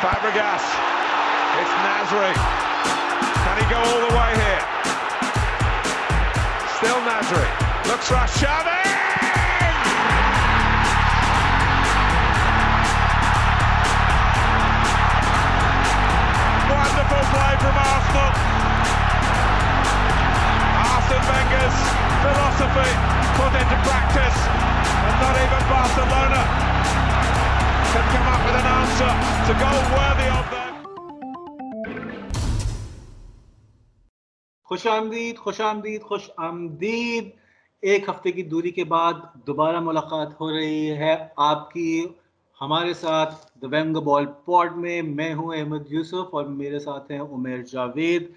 Fabregas. It's Nasri. Can he go all the way here? Still Nasri. Looks Rashadi. Wonderful play from Arsenal. Arsene Wenger's philosophy put into practice, and not even Barcelona can come up with an answer to goal worthy of them. خوش آمدید خوش آمدید خوش آمدید. ایک ہفتے کی دوری کے بعد دوبارہ ملاقات ہو رہی ہے آپ کی ہمارے ساتھ دا وینگ بال پوڈ میں میں ہوں احمد یوسف اور میرے ساتھ ہیں عمیر جاوید.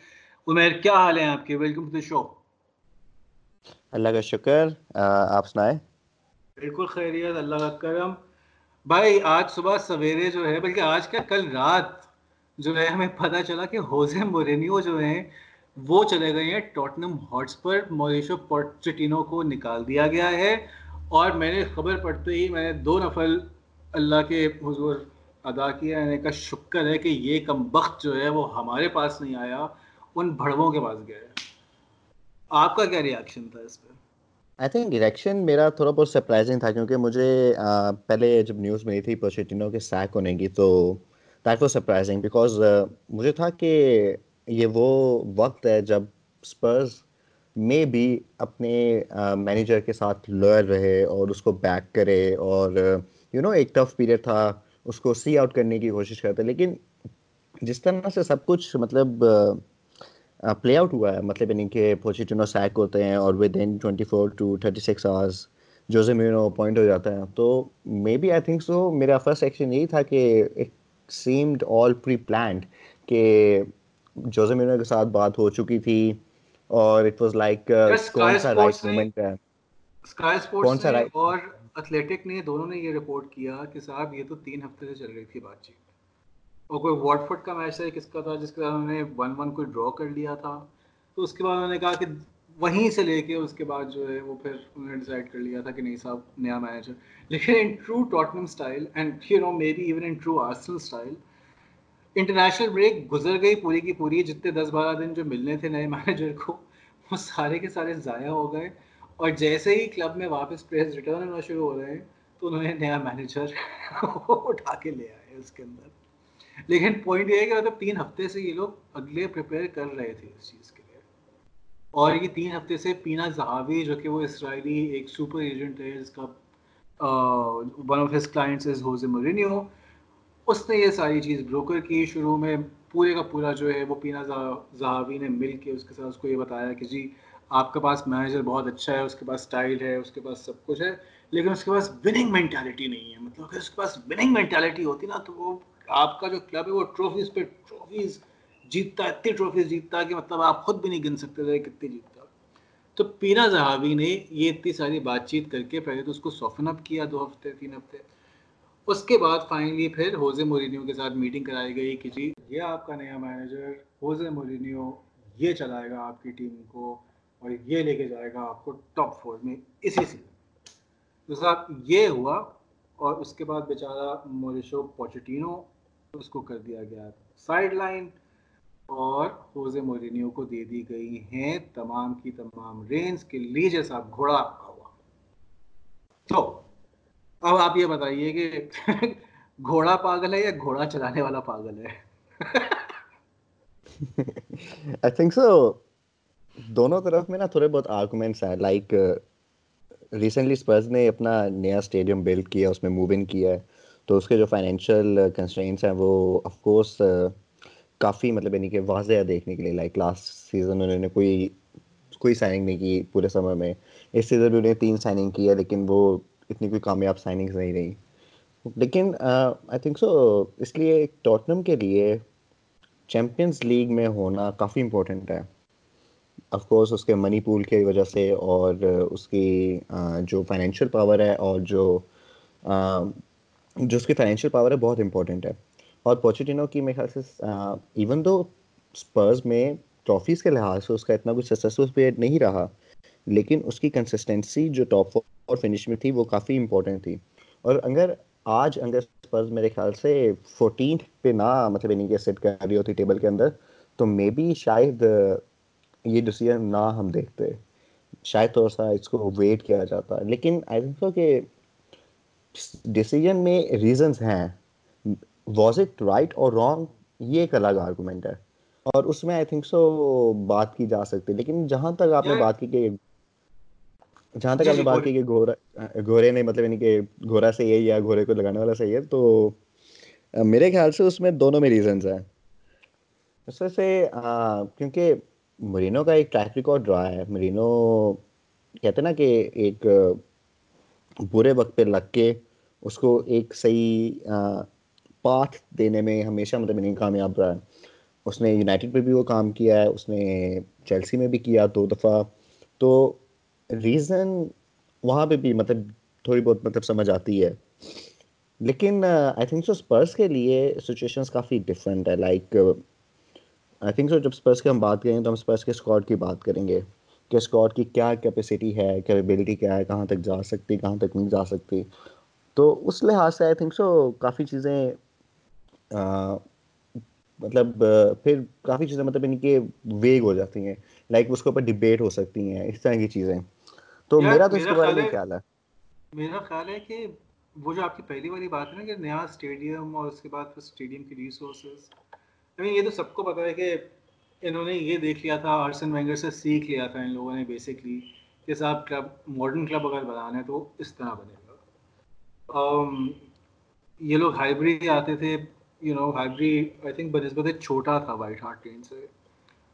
عمیر کیا حال ہیں آپ کے؟ ویلکم ٹو شو اللہ کا شکر آپ سنائیں؟ بالکل خیریت اللہ کا کرم. بھائی، آج صبح سویرے جو ہے، بلکہ آج کیا کل رات جو ہے، ہمیں پتہ چلا کہ ہوزے مورینیو جو ہیں، وہ چلے گئے ہیں ٹوٹنم ہاٹس پر موریشو پورچٹینو کو نکال دیا گیا ہے۔ اور میں نے خبر پڑھتے ہی میں نے دو نفل اللہ کے حضور ادا کیا یعنی کا شکر ہے کہ یہ کم بخت جو ہے، وہ ہمارے پاس نہیں آیا، ان بھڑووں کے پاس گیا ہے۔ آپ کا کیا ریئیکشن تھا اس پہ آئی تھنک ڈائریکشن میرا تھوڑا بہت سرپرائزنگ تھا کیونکہ مجھے پہلے جب نیوز ملی تھی پوچیٹینو کے سیک ہونے کی، تو دیٹ واز سرپرائزنگ بیکاز مجھے تھا کہ یہ وہ وقت ہے جب اسپرز میں بھی اپنے مینیجر کے ساتھ لوئر رہے اور اس کو بیک کرے اور یو نو ایک ٹف پیریڈ تھا اس کو سی آؤٹ کرنے کی کوشش کرتے، لیکن جس طرح سے سب کچھ مطلب پلے آؤٹ ہوا ہے۔ مطلب یعنی کہ پوچیٹینو سیک ہوتے ہیں اور with in twenty four to thirty six hours José menu appoint ہو جاتا ہے تو مے بی آئی تھنک سو میرا فرسٹ ایکشن یہی تھا کہ it seemed all pre planned کہ جوزے مینو کے ساتھ بات ہو چکی تھی اور اٹ واز لائک کون سا رائٹ مومنٹ ہے؟ سا رائٹ اور ایتھلیٹک نے دونوں نے یہ رپورٹ کیا کہ صاحب یہ تو تین ہفتے سے چل رہی تھی بات چیت۔ اور کوئی واٹ فٹ کا میچ ہے کس کا تھا؟ جس کے بعد انہوں نے ون ون کوئی ڈرا کر لیا تھا۔ تو اس کے بعد انہوں نے کہا کہ وہیں سے لے کے اس کے بعد جو ہے وہ پھر انہوں نے ڈیسائڈ کر لیا تھا کہ نہیں صاحب، نیا مینیجر لیکن in true Tottenham style and you know maybe even in true Arsenal style international break گزر گئی پوری کی پوری۔ جتنے دس بارہ دن جو ملنے تھے نئے مینیجر کو، وہ سارے کے سارے ضائع ہو گئے۔ اور جیسے ہی کلب میں واپس پلیئرز ریٹرن ہونا شروع ہو رہے ہیں، تو انہوں نے نیا مینیجر اٹھا کے لے آئے اس کے اندر۔ لیکن پوائنٹ یہ ہے کہ مطلب تین ہفتے سے یہ لوگ اگلے پریپیئر کر رہے تھے اس چیز کے لیے۔ اور یہ تین ہفتے سے پینا زہاوی جو کہ وہ اسرائیلی ایک سپر ایجنٹ ہے، جس کا one of his clients is José Mourinho اس نے یہ ساری چیز بروکر کی۔ شروع میں پورے کا پورا جو ہے وہ پینا زہاوی نے مل کے اس کے ساتھ اس کو یہ بتایا کہ جی آپ کے پاس مینیجر بہت اچھا ہے، اس کے پاس اسٹائل ہے، اس کے پاس سب کچھ ہے، لیکن اس کے پاس وننگ مینٹیلٹی نہیں ہے۔ مطلب کہ اس کے پاس وننگ مینٹیلٹی ہوتی نا تو وہ آپ کا جو کلب ہے وہ ٹرافیز پہ ٹرافیز جیتتا ہے، اتنی ٹرافیز جیتتا ہے کہ مطلب آپ خود بھی نہیں گن سکتے تھے کتنی جیتتا تو پینا زہاوی نے یہ اتنی ساری بات چیت کر کے پہلے تو اس کو سوفن اپ کیا دو ہفتے، تین ہفتے۔ اس کے بعد فائنلی پھر ہوزے مورینیو کے ساتھ میٹنگ کرائی گئی کہ جی یہ آپ کا نیا مینیجر ہوزے مورینیو یہ چلائے گا آپ کی ٹیم کو اور یہ لے کے جائے گا آپ کو ٹاپ فور میں اسی سیزن تو صاحب یہ ہوا اور اس کے بعد بیچارہ موریشو پوچٹینو اس کو کر دیا گیا سائڈ لائن اور ہوزے مورینیو کو دے دی گئی ہیں تمام کی تمام رینز کے لیجے صاحب گھوڑا ہوا۔ تو اب آپ یہ بتائیے کہ گھوڑا پاگل ہے یا گھوڑا چلانے والا پاگل ہے؟ آئی تھنک سو دونوں طرف میں نا تھوڑے بہت آرگومنٹس ہیں۔ لائک ریسنٹلی اسپرز نے اپنا نیا اسٹیڈیم بلڈ کیا، اس میں موو ان کیا ہے۔ تو اس کے جو فائنینشیل کنسٹرینس ہیں وہ آف کورس کافی مطلب یعنی کہ واضح ہے دیکھنے کے لیے. لائک لاسٹ سیزن انہوں نے کوئی کوئی سائننگ نہیں کی پورے سمر میں. اس سیزن بھی انہیں تین سائننگ کی ہے لیکن وہ اتنی کوئی کامیاب سائننگز نہیں رہی. لیکن آئی تھنک سو اس لیے ٹوٹنم کے لیے چیمپئنس لیگ میں ہونا کافی امپورٹنٹ ہے. آف کورس اس کے منی پول کی وجہ سے اور اس کی جو فائنینشیل پاور ہے اور جو جو اس کی فائنینشیل پاور ہے بہت امپورٹنٹ ہے۔ اور پوچیٹینو کی میرے خیال سے ایون دو اسپرز میں ٹرافیز کے لحاظ سے اس کا اتنا کچھ سکسیزفل پیریڈ نہیں رہا، لیکن اس کی کنسسٹنسی جو ٹاپ فور فنش میں تھی، وہ کافی امپورٹنٹ تھی۔ اور اگر آج اگر اسپرز میرے خیال سے فورٹین پہ نہ مطلب انہیں کہ سیٹ کر رہی ہوتی ٹیبل کے اندر، تو مے بی شاید یہ ڈیسیجن نہ ہم دیکھتے۔ شاید تھوڑا سا اس کو ویٹ کیا جاتا۔ ہے لیکن آئی تھنک سو کہ ڈیسیجن میں ریزنس ہیں. واز اٹ رائٹ اور رانگ یہ ایک الگ آرگومنٹ ہے. اور اس میں آئی تھنک سو بات کی جا سکتی لیکن جہاں تک آپ نے بات کی کہ جہاں تک آپ نے بات کی کہ گھوڑا گھوڑے نے مطلب یعنی کہ گھوڑا صحیح ہے یا گھوڑے کو لگانے والا صحیح ہے تو میرے خیال سے اس میں دونوں میں ریزنس ہیں. اس وجہ سے کیونکہ مرینو کا ایک ٹریک ریکارڈ رہا ہے. مرینو کہتے ہیں نا کہ ایک برے وقت پہ لگ کے اس کو ایک صحیح پاتھ دینے میں ہمیشہ مطلب نہیں کامیاب رہا ہے۔ اس نے یونائٹیڈ پہ بھی وہ کام کیا ہے، اس نے چیلسی میں بھی کیا دو دفعہ۔ تو ریزن وہاں پہ بھی مطلب تھوڑی بہت مطلب سمجھ آتی ہے۔ لیکن آئی تھنک سو اسپرس کے لیے سچویشنس کافی ڈفرینٹ ہے لائک آئی تھنک سو جب اسپرس کی ہم بات کریں تو ہم اسپرس کے اسکواڈ کی بات کریں گے۔ کہ اسکواڈ کی کیا کیپیسٹی ہے کیپیبلٹی کیا ہے کہاں تک جا سکتی کہاں تک نہیں جا سکتی۔ تو اس لحاظ سے آئی تھنک سو کافی چیزیں مطلب پھر کافی چیزیں مطلب ان کے ویگ ہو جاتی ہیں۔ لائک اس کے اوپر ڈبیٹ ہو سکتی ہیں اس طرح کی چیزیں۔ تو میرا تو اس کے بارے میں خیال ہے۔ میرا خیال ہے کہ وہ جو آپ کی پہلی والی بات ہے نا کہ نیا اسٹیڈیم اور اس کے بعد اسٹیڈیم کی ریسورسز یہ تو سب کو پتا ہے کہ انہوں نے یہ دیکھ لیا تھا، آرسن وینگر سے سیکھ لیا تھا ان لوگوں نے بیسکلی کہ صاحب کلب ماڈرن کلب اگر بنانا ہے تو اس طرح بنے گا۔ um, یہ لوگ ہائیبریڈ آتے تھے یو نو ہائیبری آئی تھنک بنسبت چھوٹا تھا وائٹ ہارٹ ٹرین سے۔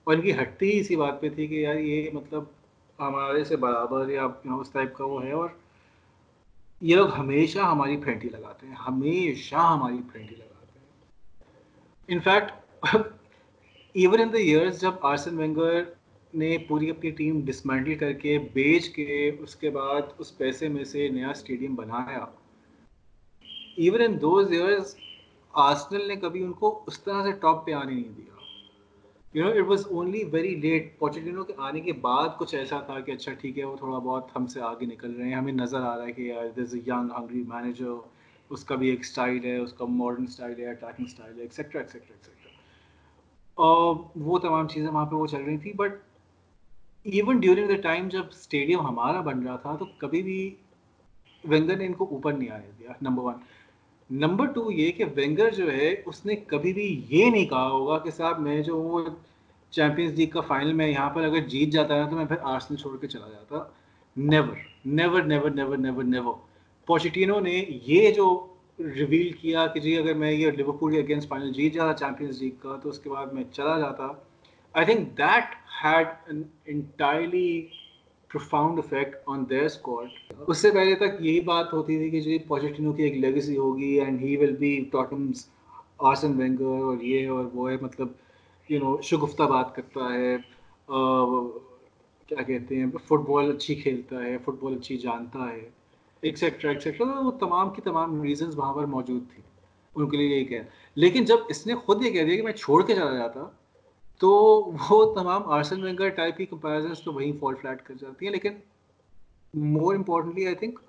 اور ان کی ہٹتی ہی اسی بات پہ تھی کہ یار یہ مطلب ہمارے سے برابر یا اس ٹائپ کا وہ ہے۔ اور یہ لوگ ہمیشہ ہماری پھینٹی لگاتے ہیں، ہمیشہ ہماری پھینٹی لگاتے ہیں۔ In fact even in the years جب آرسن وینگر نے پوری اپنی ٹیم ڈسمینٹل کر کے بیچ کے اس کے بعد اس پیسے میں سے نیا اسٹیڈیم بنایا even in those years Arsenal نے کبھی ان کو اس طرح سے ٹاپ پہ آنے نہیں دیا۔ You know it was only very late Pochettino کے آنے کے بعد کچھ ایسا تھا کہ اچھا ٹھیک ہے، وہ تھوڑا بہت ہم سے آگے نکل رہے ہیں۔ ہمیں نظر آ رہا ہے کہ یار this a young hungry manager اس کا بھی ایک اسٹائل ہے، اس کا ماڈرن اسٹائل ہے اٹیکنگ اسٹائل ہے ایکسیکٹرا ایکسیکٹرا ایکسیکٹرا اور وہ تمام چیزیں وہاں پہ وہ چل رہی تھیں۔ But even during the time جب اسٹیڈیم ہمارا بن رہا تھا تو کبھی بھی وینگر نے ان کو اوپر نہیں آنے دیا نمبر ون نمبر ٹو یہ کہ وینگر جو ہے، اس نے کبھی بھی یہ نہیں کہا ہوگا کہ صاحب میں جو وہ چیمپئنس لیگ کا فائنل میں یہاں پر اگر جیت جاتا ہے تو میں پھر آرسنل چھوڑ کے چلا جاتا۔ Never never never never never never Pochettino نے یہ جو ریویل کیا کہ جی اگر میں یہ لیورپول کے اگینسٹ فائنل جیت جاتا چیمپئنس لیگ کا تو اس کے بعد میں چلا جاتا۔ I think that had an entirely profound effect on their squad اس سے پہلے تک یہی بات ہوتی تھی کہ جی پوزیٹینو کی ایک لیگیسی ہوگی and he will be Tottenham's Arsene Wenger اور یہ اور وہ ہے مطلب یو نو شگفتہ بات کرتا ہے۔ کیا کہتے ہیں؟ فٹ بال اچھی کھیلتا ہے فٹ بال اچھی جانتا ہے۔ ایکسیکٹرا ایکسیکٹرا وہ تمام کی تمام ریزنز وہاں پر موجود تھی ان کے لیے یہی کہہ۔ لیکن جب اس نے خود یہ کہہ دیا کہ میں چھوڑ کے چلا جاتا، تو وہ تمام آرسن وینگر ٹائپ کی کمپیریزنس تو وہیں فال فلیٹ کر جاتی ہیں۔ لیکن more importantly I think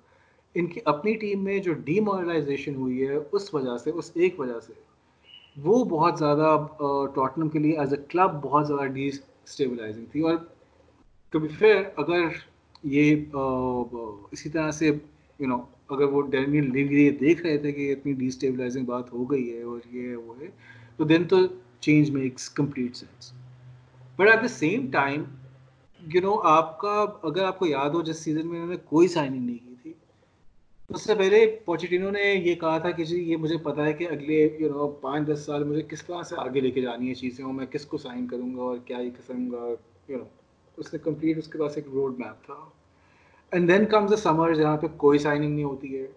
in کی اپنی ٹیم میں جو ڈی مورلائزیشن ہوئی ہے، اس وجہ سے، اس ایک وجہ سے وہ بہت زیادہ ٹاٹنم کے لیے ایز اے کلب بہت زیادہ ڈی اسٹیبلائزنگ تھی۔ اور کبھی پھر اگر یہ اسی طرح سے یو نو اگر وہ ڈینیل لیوی دیکھ رہے تھے کہ اتنی ڈی اسٹیبلائزنگ بات ہو گئی ہے اور یہ وہ ہے، تو then to change makes complete sense but at the same time you know آپ کا اگر آپ کو یاد ہو، جس سیزن میں انہوں نے کوئی سائننگ نہیں کی تھی، اس سے پہلے پوچیٹینو نے یہ کہا تھا کہ جی یہ مجھے پتا ہے کہ اگلے یو نو پانچ دس سال مجھے کس طرح سے آگے لے کے جانی ہے چیزیں، اور میں کس کو سائن کروں گا اور کیا یہ قسم گا یو نو اس نے کمپلیٹ اس کے پاس ایک روڈ میپ تھا۔ And then comes a summer جہاں پہ کوئی سائننگ نہیں ہوتی ہے.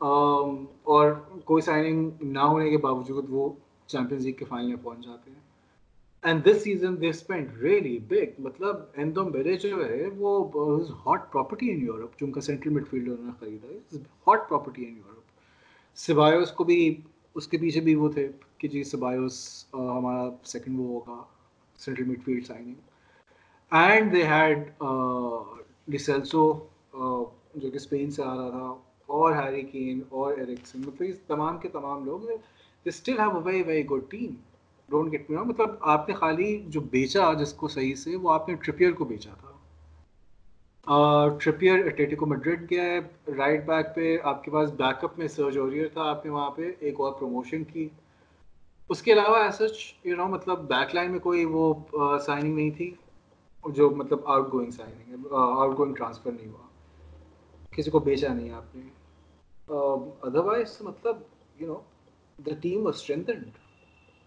Um, اور کوئی سائننگ نہ ہونے کے باوجود وہ چیمپئنز لیگ کے فائنل میں پہنچ جاتے ہیں. And this season they spend really big مطلب ایندوم بیرے جو ہے وہ ہاٹ پراپرٹی ان یورپ جو ان کا سینٹرل مڈ فیلڈر انہوں نے خریدا ہے hot property in Europe Ceballos کو بھی اس کے پیچھے بھی وہ تھے کہ جی سبایوس ہمارا سیکنڈ وہ ہوگا central midfield signing and they had ڈسیلسو جو کہ اسپین سے آ رہا تھا، اور ہیری کین، اور ایرکسن مطلب اس تمام کے تمام لوگ they still have a very very good team don't get me مطلب آپ نے خالی جو بیچا جس کو صحیح سے، وہ آپ نے ٹرپیئر کو بیچا تھا۔ ٹرپیئر اٹلیٹیکو میڈرڈ گیا ہے رائٹ بیک پہ آپ کے پاس بیک اپ میں سرج اوریئر تھا، آپ نے وہاں پہ ایک اور پروموشن کی۔ اس کے علاوہ ایسچ یو نو مطلب بیک لائن میں کوئی وہ سائننگ نہیں تھی۔ جو مطلب out going signing out going transfer نہیں ہوا۔ کسی کو بیچا نہیں آپ نے۔ ادروائز مطلب you know the team strengthened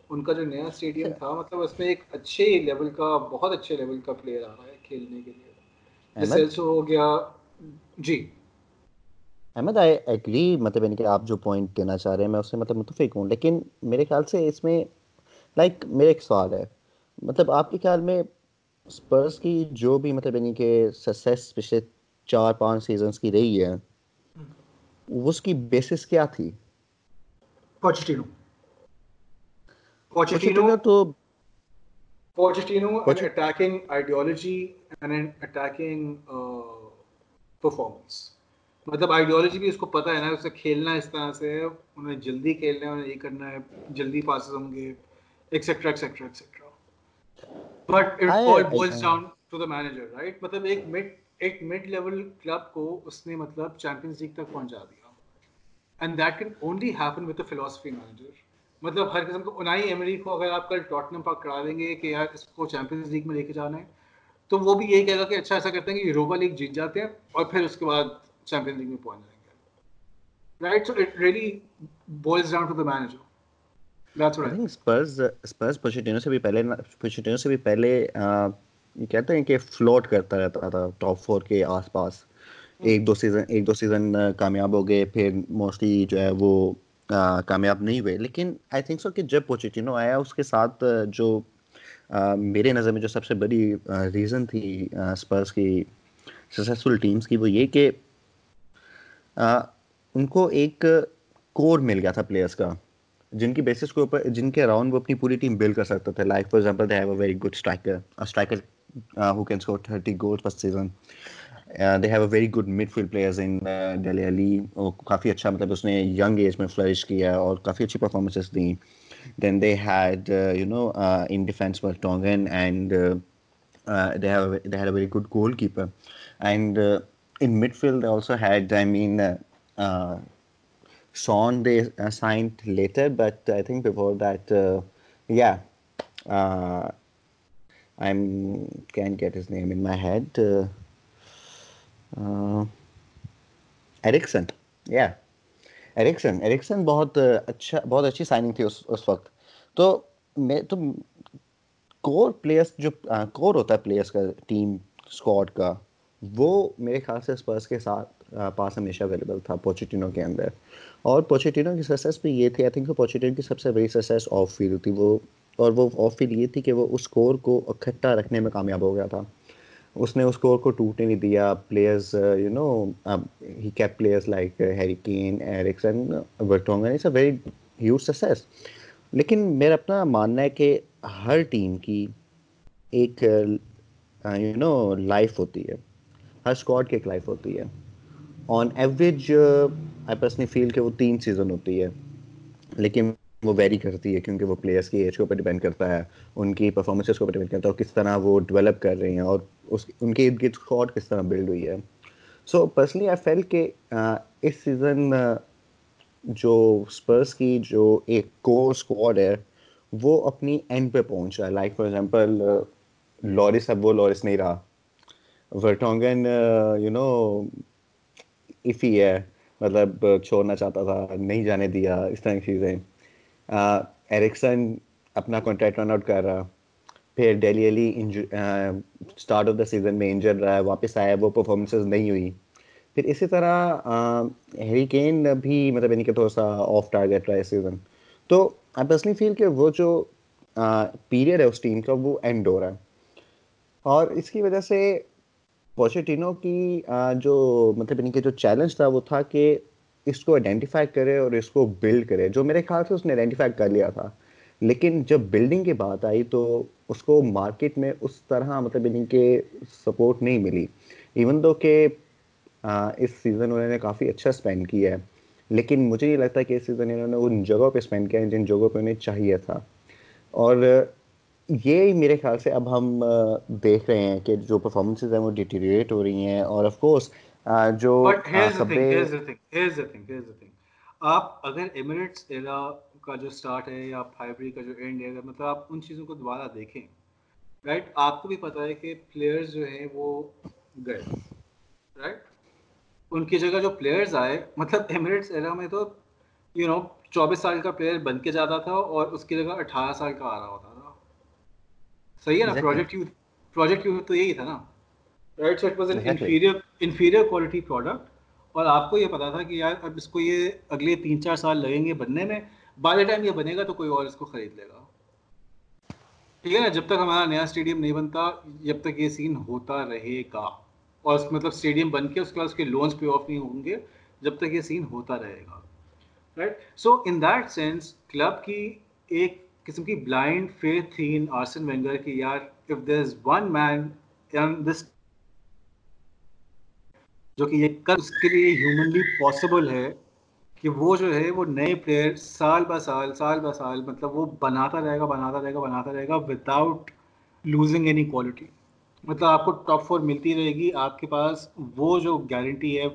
ان کا جو نیا اسٹیڈیم تھا مطلب اس میں ایک اچھے لیول کا بہت اچھے لیول کا پلیئر آ رہا ہے کھیلنے کے لیے۔ ہو گیا۔ جی۔ احمد آئی ایگری مطلب یعنی کہ آپ جو پوائنٹ دینا چاہ رہے ہیں میں اس سے مطلب متفق ہوں۔ لیکن میرے خیال سے اس میں لائک میرے ایک سوال ہے۔ مطلب آپ کے خیال میں اسپرس کی جو بھی مطلب یعنی کہ سکسیس پچھلے چار پانچ سیزنس کی رہی ہے اس کی بیسس کیا تھی؟ تو پرفارمنس مطلب آئیڈیالوجی بھی اس کو پتا ہے نا اسے کھیلنا اس طرح سے انہیں جلدی کھیلنا ہے انہیں یہ کرنا ہے جلدی پاسز ہوں گے etcetera etcetera etcetera but boils down to the manager right مطلب ایک مڈ ایک مڈ لیول کلب کو اس نے مطلب چیمپئنز لیگ تک پہنچا دیا۔ And that can only happen with philosophy manager مطلب ہر قسم کو انائی ایمری کو اگر آپ کل ٹاٹنم پاک کرا دیں گے کہ یار اس کو چیمپئنز لیگ میں لے کے جانا ہے تو وہ بھی یہی کہے گا کہ اچھا ایسا کرتے ہیں کہ یوروپا لیگ جیت جاتے ہیں اور پھر اس کے بعد چیمپئن لیگ میں پہنچ جائیں گے۔ Right so it really boils down to the manager سے بھی پہلے Pochettino سے بھی پہلے کہتے ہیں کہ فلوٹ کرتا رہتا تھا ٹاپ فور کے آس پاس ایک دو سیزن ایک دو سیزن کامیاب ہو گئے پھر موسٹلی جو ہے وہ کامیاب نہیں ہوئے لیکن آئی تھنک سو کہ جب پوچیٹینو آیا اس کے ساتھ جو میرے نظر میں جو سب سے بڑی ریزن تھی اسپرس کی سکسیزفل ٹیمس کی وہ یہ کہ ان کو ایک کور مل گیا تھا پلیئرس کا جن کی بیسس کے اوپر جن کے اراؤنڈ وہ اپنی پوری ٹیم بلڈ کر سکتا تھا. Like for example they have a very good striker striker who can score thirty goals first season they have a very good midfield players in Dele Alli کافی اچھا مطلب اس نے ینگ ایج میں flourish کیا اور کافی اچھی پرفارمنسز دیں then they had you know in defence Vertonghen and they have they had a very good goalkeeper and in midfield they also had i mean uh, uh, Sean they uh, signed later but i think before that uh, yeah uh, i can't get his name in my head uh, uh, erickson yeah. Eriksen Eriksen بہت اچھا بہت اچھی signing تھی اس اس وقت تو میں تو کور players جو کور ہوتا ہے پلیئرس کا ٹیم اسکواڈ کا وہ میرے خیال سے اسپرس کے ساتھ پاس ہمیشہ اویلیبل تھا پوچیٹینو کے اندر اور پوچیٹینو کی سکسیس بھی یہ تھی آئی تھنک پوچیٹینو کی سب سے بڑی سکسیس آف فیلڈ تھی وہ، اور وہ آف فیلڈ یہ تھی کہ وہ اس اسکور کو اکٹھا رکھنے میں کامیاب ہو گیا تھا۔ اس نے اس اسکور کو ٹوٹنے نہیں دیا۔ Players you know he keep players like Harry Kane Eriksen Vertonghen it's a very huge success لیکن میرا اپنا ماننا ہے کہ ہر ٹیم کی ایک یو نو لائف ہوتی ہے۔ ہر اسکواڈ کی ایک لائف ہوتی ہے۔ On average I personally feel کہ وہ تین سیزن ہوتی ہے، لیکن وہ ویری کرتی ہے کیونکہ وہ پلیئرس کی ایج کے اوپر ڈپینڈ کرتا ہے، ان کی پرفارمنسز کے اوپر ڈپینڈ کرتا ہے اور کس طرح وہ ڈیولپ کر رہے ہیں اور اس ان کے ارد گرد اسکواڈ کس طرح بلڈ ہوئی ہے۔ سو پرسنلی آئی فیل کہ اس سیزن جو اسپرس کی جو ایک کور اسکواڈ ہے، وہ اپنی اینڈ پہ پہنچ رہا ہے لائک فار ایگزامپل لورس اب وہ لورس نہیں رہا۔ ورٹونگن یو نو افی ہے۔ مطلب چھوڑنا چاہتا تھا، نہیں جانے دیا، اس طرح کی چیزیں۔ ایرکسن اپنا کانٹریکٹ رن آؤٹ کر رہا۔ پھر Dele Alli start of the season میں انجر رہا ہے، واپس آیا، وہ پرفارمنسز نہیں ہوئی۔ پھر اسی طرح ہیری کین بھی مطلب یعنی کہ تھوڑا سا آف ٹارگیٹ رہا ہے اس سیزن تو آئی پرسنلی فیل کہ وہ جو پیریڈ ہے اس ٹیم کا، وہ اینڈ ہو رہا ہے۔ اور اس کی وجہ سے پوچیٹینو کی جو مطلب یعنی ان کے جو چیلنج تھا وہ تھا کہ اس کو آئیڈینٹیفائی کرے اور اس کو بلڈ کرے، جو میرے خیال سے اس نے آئیڈینٹیفائی کر لیا تھا۔ لیکن جب بلڈنگ کی بات آئی تو اس کو مارکیٹ میں اس طرح مطلب ان کے سپورٹ نہیں ملی۔ ایون دو کہ اس سیزن انہوں نے کافی اچھا اسپینڈ کیا ہے، لیکن مجھے یہ لگتا ہے کہ اس سیزن انہوں نے ان جگہوں پہ اسپینڈ کیا ہے جن جگہوں پہ انہیں چاہیے تھا۔ اور یہ میرے خیال سے اب ہم دیکھ رہے ہیں کہ جو پرفارمنسز ہیں وہ ڈیٹیریٹ ہو رہی ہیں اور آف کورس جو آپ اگر ایمریٹس ایرا کا جو سٹارٹ ہے یا فائبری کا جو اینڈ ہے مطلب آپ ان چیزوں کو دوبارہ دیکھیں رائٹ آپ کو بھی پتا ہے کہ پلیئرز جو ہیں وہ گئے رائٹ ان کی جگہ جو پلیئرز آئے مطلب ایمریٹس ایرا میں تو یو نو چوبیس سال کا پلیئر بن کے جاتا تھا اور اس کی جگہ اٹھارہ سال کا آ رہا ہوتا۔ صحیح ہے نا پروجیکٹ یوتھ پروجیکٹ یوتھ تو یہی تھا نا right so it was an inferior inferior quality product اور آپ کو یہ پتا تھا کہ یار اب اس کو یہ اگلے تین چار سال لگیں گے بننے میں بائی ٹائم یہ بنے گا تو کوئی اور اس کو خرید لے گا۔ ٹھیک ہے نا جب تک ہمارا نیا اسٹیڈیم نہیں بنتا جب تک یہ سین ہوتا رہے گا۔ اور مطلب اسٹیڈیم بن کے اس کے بعد اس کے لونس پے آف نہیں ہوں گے جب تک یہ سین ہوتا رہے گا۔ Right so in that sense club کی ایک قسم کی بلائنڈ، فیتھ تھی ان آرسن وینگر کی، یار اف دیر از ون مین دس جو کہ یہ کل اس کے لیے ہیومنلی پاسبل ہے کہ وہ جو ہے، وہ نئے پلیئر سال با سال سال با سال مطلب وہ بناتا رہے گا، بناتا رہے گا، بناتا رہے گا وداؤٹ لوزنگ اینی کوالٹی مطلب آپ کو ٹاپ فور ملتی رہے گی، آپ کے پاس وہ جو گارنٹی ہے،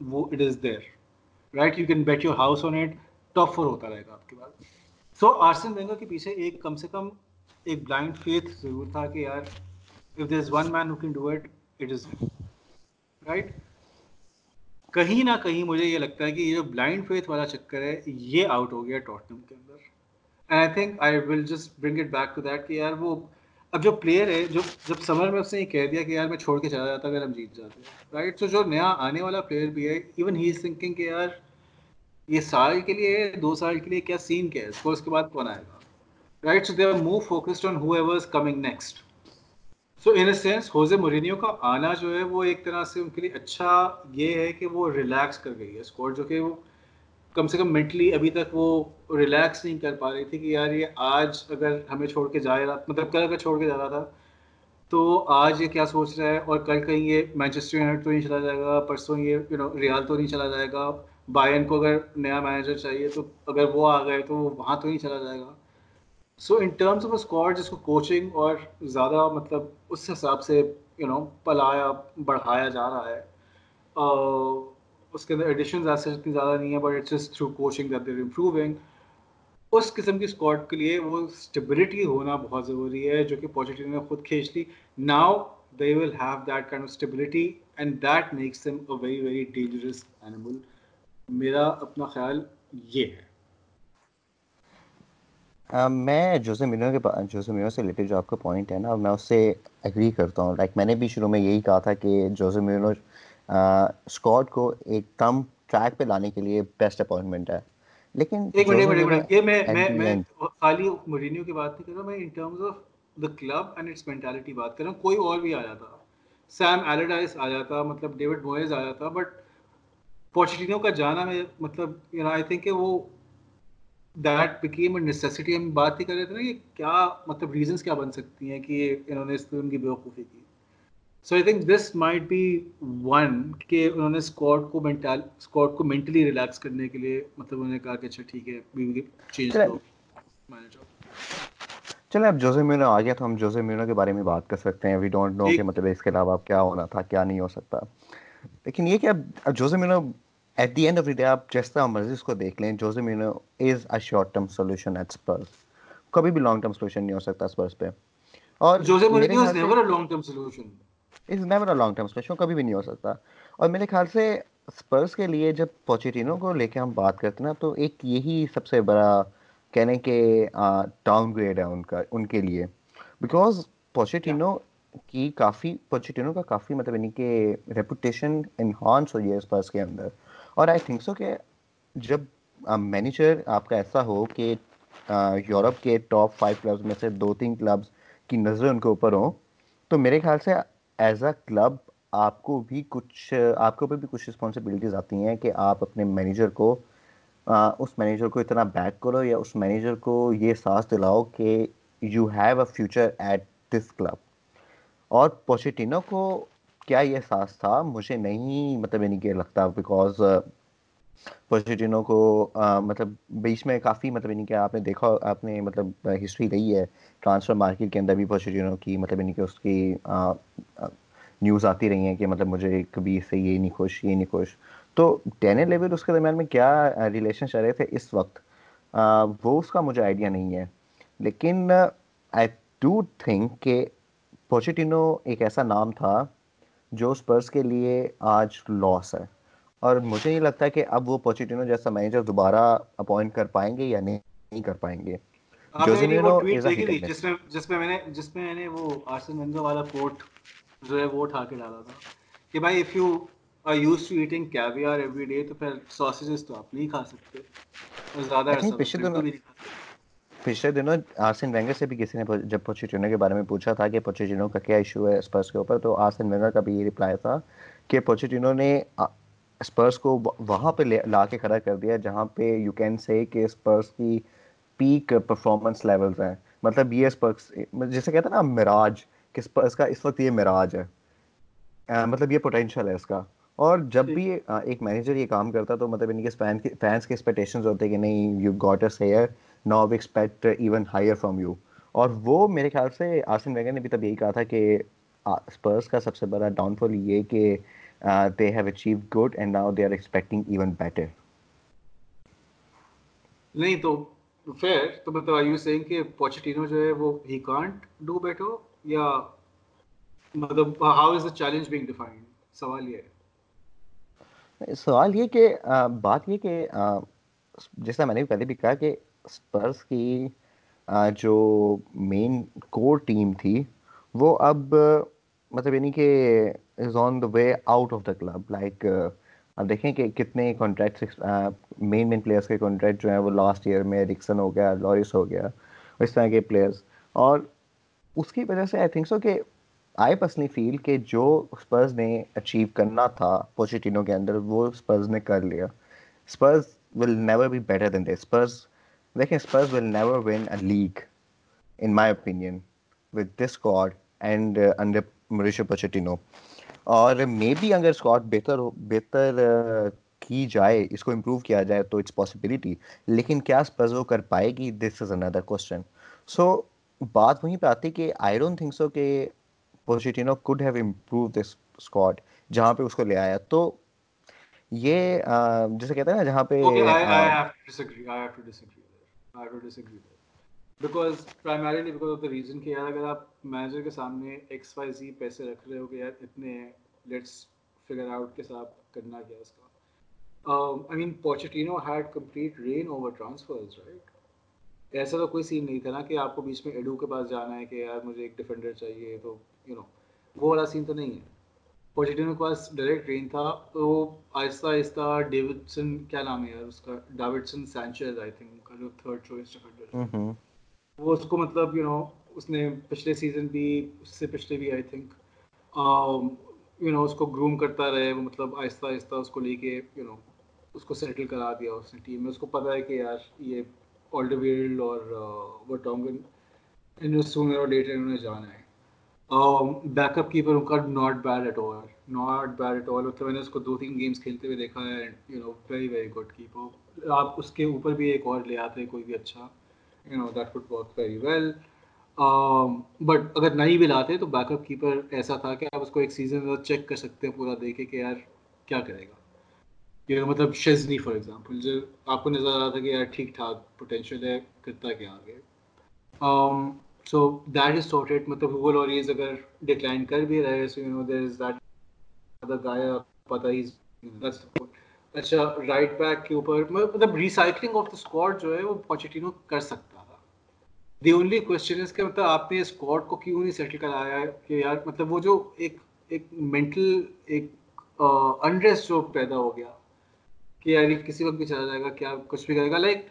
وہ it is there right you can bet your house on it top four ہوتا رہے گا آپ کے پاس. سو آرسن وینگر کے پیچھے ایک کم سے کم ایک بلائنڈ فیتھ ضرور تھا کہ یار if there is one man who can do it it is right کہیں نہ کہیں مجھے یہ لگتا ہے کہ یہ جو بلائنڈ فیتھ والا چکر ہے، یہ آؤٹ ہو گیا ٹوٹنم کے اندر. And I think I will just bring it back to that کہ یار وہ، اب جو پلیئر ہے، جو، جب سمر میں اس نے یہ کہہ دیا کہ یار میں چھوڑ کے چلا جاتا اگر ہم جیت جاتے ہیں رائٹ سو جو نیا آنے والا پلیئر بھی ہے ایون ہی از تھنکنگ کہ یار یہ سال کے لیے دو سال کے لیے کیا سین کیا ہے؟ اس کو اس کے بعد کون آئے گا؟ Right so they are more focused on whoever coming next so in a sense José Mourinho کا آنا جو ہے، وہ ایک طرح سے ان کے لیے اچھا یہ ہے کہ وہ ریلیکس کر گئی ہے۔ اسکواڈ جو کہ وہ کم سے کم مینٹلی ابھی تک وہ ریلیکس نہیں کر پا رہی تھی کہ یار یہ آج اگر ہمیں چھوڑ کے جا رہا مطلب کل اگر چھوڑ کے جا رہا تھا، تو آج یہ کیا سوچ رہا ہے؟ اور کل کہیں یہ مینچسٹر یونائٹ تو نہیں چلا جائے گا، پرسوں یہ یو نو ریال تو نہیں چلا جائے گا۔ بائن کو اگر نیا مینیجر چاہیے تو اگر وہ آ گئے تو وہاں تو نہیں چلا جائے گا۔ So in terms of squad جس کو کوچنگ اور زیادہ مطلب اس حساب سے یو نو پلایا، بڑھایا جا رہا ہے اس کے اندر ایڈیشنز ایسے اتنی زیادہ نہیں ہے but it's just through coaching that they're improving اس قسم کی اسکواڈ کے لیے وہ اسٹیبلٹی ہونا بہت ضروری ہے، جو کہ پازیٹیو نے خود کھینچ لی۔ Now they will have that kind of stability and that makes them a very very dangerous animal میرا اپنا خیال یہ ہے۔ میں جوزے مینو کے جوزے مینو سے ریلیٹڈ جو آپ کا پوائنٹ ہے نا میں اس سے ایگری کرتا ہوں۔ لائک میں نے بھی شروع میں یہی کہا تھا کہ جوزے مینو اسکواڈ کو ایک کم ٹریک پہ لانے کے لیے بیسٹ اپوائنٹمنٹ ہے۔ لیکن ایک منٹ ایک منٹ یہ میں میں خالی مورینیو کی بات نہیں کر رہا میں in terms of the club and its mentality بات کر رہا ہوں۔ کوئی اور بھی آ جاتا۔ سیم ایلڈائز آ جاتا مطلب ڈیوڈ موئز آ جاتا بٹ پوچیٹینو کا جانا میں مطلب یو نو آئی تھنک کہ وہ دیٹ بکیم اے نیسیسٹی ہم بات ہی کر رہے تھے نا کہ کیا مطلب ریزنس کیا بن سکتی ہیں کہ انہوں نے اس قسم کی بیوقوفی کی۔ So I think this might be one کہ انہوں نے اسکواڈ کو مینٹل اسکواڈ کو مینٹلی ریلیکس کرنے کے لیے مطلب انہوں نے کہا کہ اچھا ٹھیک ہے چینج چلے اب جوزے میونو آ گیا تو ہم جوزے میونو کے بارے میں بات کر سکتے ہیں۔ وی ڈونٹ نو کہ مطلب اس کے علاوہ کیا ہونا تھا کیا نہیں ہو سکتا۔ لیکن یہ کہ اب José میونو at the end of the day آپ جس طرح مرضی اس کو دیکھ لیں José menu is a short term solution at Spurs کبھی بھی لانگ ٹرم سولوشن نہیں ہو سکتا اسپرس پہ۔ اور José Mourinho is never a long term solution is never a long term solution کبھی بھی نہیں ہو سکتا۔ اور میرے خیال سے اسپرس کے لیے جب پوچیٹینو کو لے کے ہم بات کرتے ہیں نا تو ایک یہی سب سے بڑا کہنے کے ڈاؤن گریڈ ہے ان کا ان کے لیے۔ بیکاز پوچیٹینو کی کافی پوچیٹینو کا کافی مطلب یعنی کہ ریپوٹیشن انہانس ہوئی ہے اسپرس کے اندر۔ اور آئی تھنک سو کہ جب مینیجر آپ کا ایسا ہو کہ یورپ کے ٹاپ فائیو کلبز میں سے دو تین کلبز کی نظریں ان کے اوپر ہوں، تو میرے خیال سے ایز اے کلب آپ کو بھی کچھ، آپ کے اوپر بھی کچھ رسپانسبلٹیز آتی ہیں کہ آپ اپنے مینیجر کو اس مینیجر کو اتنا بیک کرو یا اس مینیجر کو یہ سانس دلاؤ کہ you have a future at this club اور پوشیٹینو کو کیا یہ احساس تھا؟ مجھے نہیں مطلب یعنی کہ لگتا بیکاز پوزیٹینو کو مطلب بیچ میں کافی مطلب یعنی کہ آپ نے دیکھا، آپ نے مطلب ہسٹری رہی ہے ٹرانسفر مارکیٹ کے اندر بھی پوزیٹینو کی مطلب یعنی کہ اس کی نیوز آتی رہی ہیں کہ مطلب مجھے کبھی اس سے یہ نہیں خوش، یہ نہیں خوش۔ تو ٹینر لیول اس کے درمیان میں کیا ریلیشن چل رہے تھے اس وقت؟ وہ اس کا مجھے آئیڈیا نہیں ہے۔ لیکن آئی ڈو تھنک کہ پوچیٹینو ایک ایسا نام تھا جو اس پرس کے لیے آج لاس ہے۔ اور مجھے نہیں لگتا کہ اب وہ پوچیٹینو جیسا مینیجر دوبارہ اپوائنٹ کر پائیں گے یا نہیں کر پائیں گے۔ جس میں میں نے جس میں میں نے وہ آرسن ونگر والا کوٹ جو ہے وہ اٹھا کے ڈالا تھا کہ بھائی if you are used to eating caviar every day تو پھر ساسیجز تو آپ نہیں کھا سکتے۔ زیادہ پچھلے دنوں پچھلے دنوں آرسن وینگر سے بھی کسی نے جب پوچیٹینو کے بارے میں پوچھا تھا کہ پوچیٹینو کا کیا ایشو ہے اسپرس کے اوپر، تو آرسن وینگر کا بھی یہ رپلائی تھا کہ پوچیٹینو نے اسپرس کو وہاں پہ لا کے کھڑا کر دیا جہاں پہ یو کین سے کہ اسپرس کی پیک پرفارمنس لیولز ہیں۔ مطلب یہ اسپرس جیسے کہتے ہیں نا مراج کہ اسپرس کا اس وقت یہ مراج ہے۔ مطلب یہ پوٹینشیل ہے اس کا۔ اور جب بھی ایک مینیجر یہ کام کرتا تو مطلب ان کے فینس کے ایکسپیکٹیشنز ہوتے کہ نہیں you got a seer no we expect even higher from you اور وہ میرے خیال سے آسن ویگن نے بھی تب یہی کہا تھا کہ اسپرس کا سب سے بڑا ڈاؤن فال یہ کہ they have achieve good and now they are expecting even better نہیں تو فیر تو مطلب آر یو سیئنگ کہ پوچیٹینو جو ہے وہ ہی کانٹ ڈو بیٹر یا مطلب how is the challenge being defined سوال یہ ہے۔ سوال یہ کہ بات یہ کہ جیسا میں نے پہلے بھی کہا کہ اسپرس کی جو مین کور ٹیم تھی، وہ اب مطلب یعنی کہ is on the way out of the club like اب دیکھیں کہ کتنے کانٹریکٹس مین مین پلیئرس کے کانٹریکٹ جو ہیں، وہ لاسٹ ایئر میں رکسن ہو گیا لورس ہو گیا، اس طرح کے پلیئرس اور اس کی وجہ سے آئی تھنک سو کہ آئی پرسنلی فیل کہ جو اسپرز نے اچیو کرنا تھا پوچیٹینو کے اندر، وہ اسپرز نے کر لیا۔ Spurs will never be better than the Spurs دیکھیں Spurs will never win a league in my opinion with this squad and under Mauricio Pochettino اور مے بی اگر اسکواڈ بہتر ہو، بہتر کی جائے، اس کو امپروو کیا جائے، تو اٹس پاسبلٹی لیکن کیا اسپرز وہ کر پائے گی؟ دس از اندر کوشچن سو بات وہیں پہ آتی کہ آئی ڈونٹ تھنک سو کہ Pochettino could have improve this squad جہاں پہ اس کو لے آیا۔ تو یہ جیسے کہتے ہیں نا جہاں پہ because primarily because of the reason کہ یار اگر آپ مینیجر کے سامنے ایکس وائی زی پیسے رکھ رہے ہو کہ یار اتنے لیٹس فگر آؤٹ کے ساتھ کرنا کیا اس کا۔ I mean Pochettino had complete reign over transfers right ایسا تو کوئی سین نہیں تھا نا کہ آپ کو بیچ میں ایڈو کے پاس جانا ہے کہ یار مجھے ایک ڈیفینڈر چاہیے تو یو نو وہ والا سین تو نہیں ہے۔ پوزیٹیو کے پاس ڈائریکٹ ٹرین تھا تو آہستہ آہستہ ڈیوڈسن کیا نام ہے یار اس کا؟ ڈاوڈسن سینچرز آئی تھنک کا جو تھرڈ چوائس ڈیفینڈر وہ اس کو مطلب یو نو اس نے پچھلے سیزن بھی اس سے پچھلے بھی آئی تھنک یو نو اس کو گروم کرتا رہے۔ وہ مطلب آہستہ آہستہ اس کو لے کے یو نو اس کو سیٹل کرا دیا اس نے ٹیم میں۔ اس کو پتا ہے کہ یار یہ آلڈویلڈ اور وٹونگن انہیں سونر اور لیٹر انہوں نے جانا ہے۔ بیک اپ کیپر ان کا not bad at all not bad at all مطلب میں نے اس کو دو تین گیمس کھیلتے ہوئے دیکھا ہے you know very very good keeper آپ اس کے اوپر بھی ایک اور لے آتے کوئی بھی اچھا you know that would work very well but اگر نہیں بھی لاتے تو بیک اپ کیپر ایسا تھا کہ آپ اس کو ایک سیزن چیک کر سکتے ہیں پورا دیکھے کہ یار کیا کرے گا کہ مطلب شزنی فار ایگزامپل جو آپ کو نظر آ رہا تھا کہ یار ٹھیک ٹھاک پوٹینشیل ہے کرتا کیا آگے سو دیٹ از سارٹیڈ مطلب گوگل اور ایز اگر ڈکلائن کر بھی رہے so you know there is that other guy پتہ ہی اچھا رائٹ بیک کے اوپر مطلب ریسائکلنگ آف دا اسکواڈ جو ہے، وہ پوچیٹینو کر سکتا تھا۔ دی اونلی کوشچن از کہ مطلب آپ نے اسکواڈ کو کیوں نہیں سیٹل کرایا؟ ہے کہ یار مطلب وہ جو ایک ایک مینٹل ایک uh, انڈریس جو پیدا ہو گیا، کہ یار کسی وقت بھی چلا جائے گا، کیا کچھ بھی کرے گا۔ لائک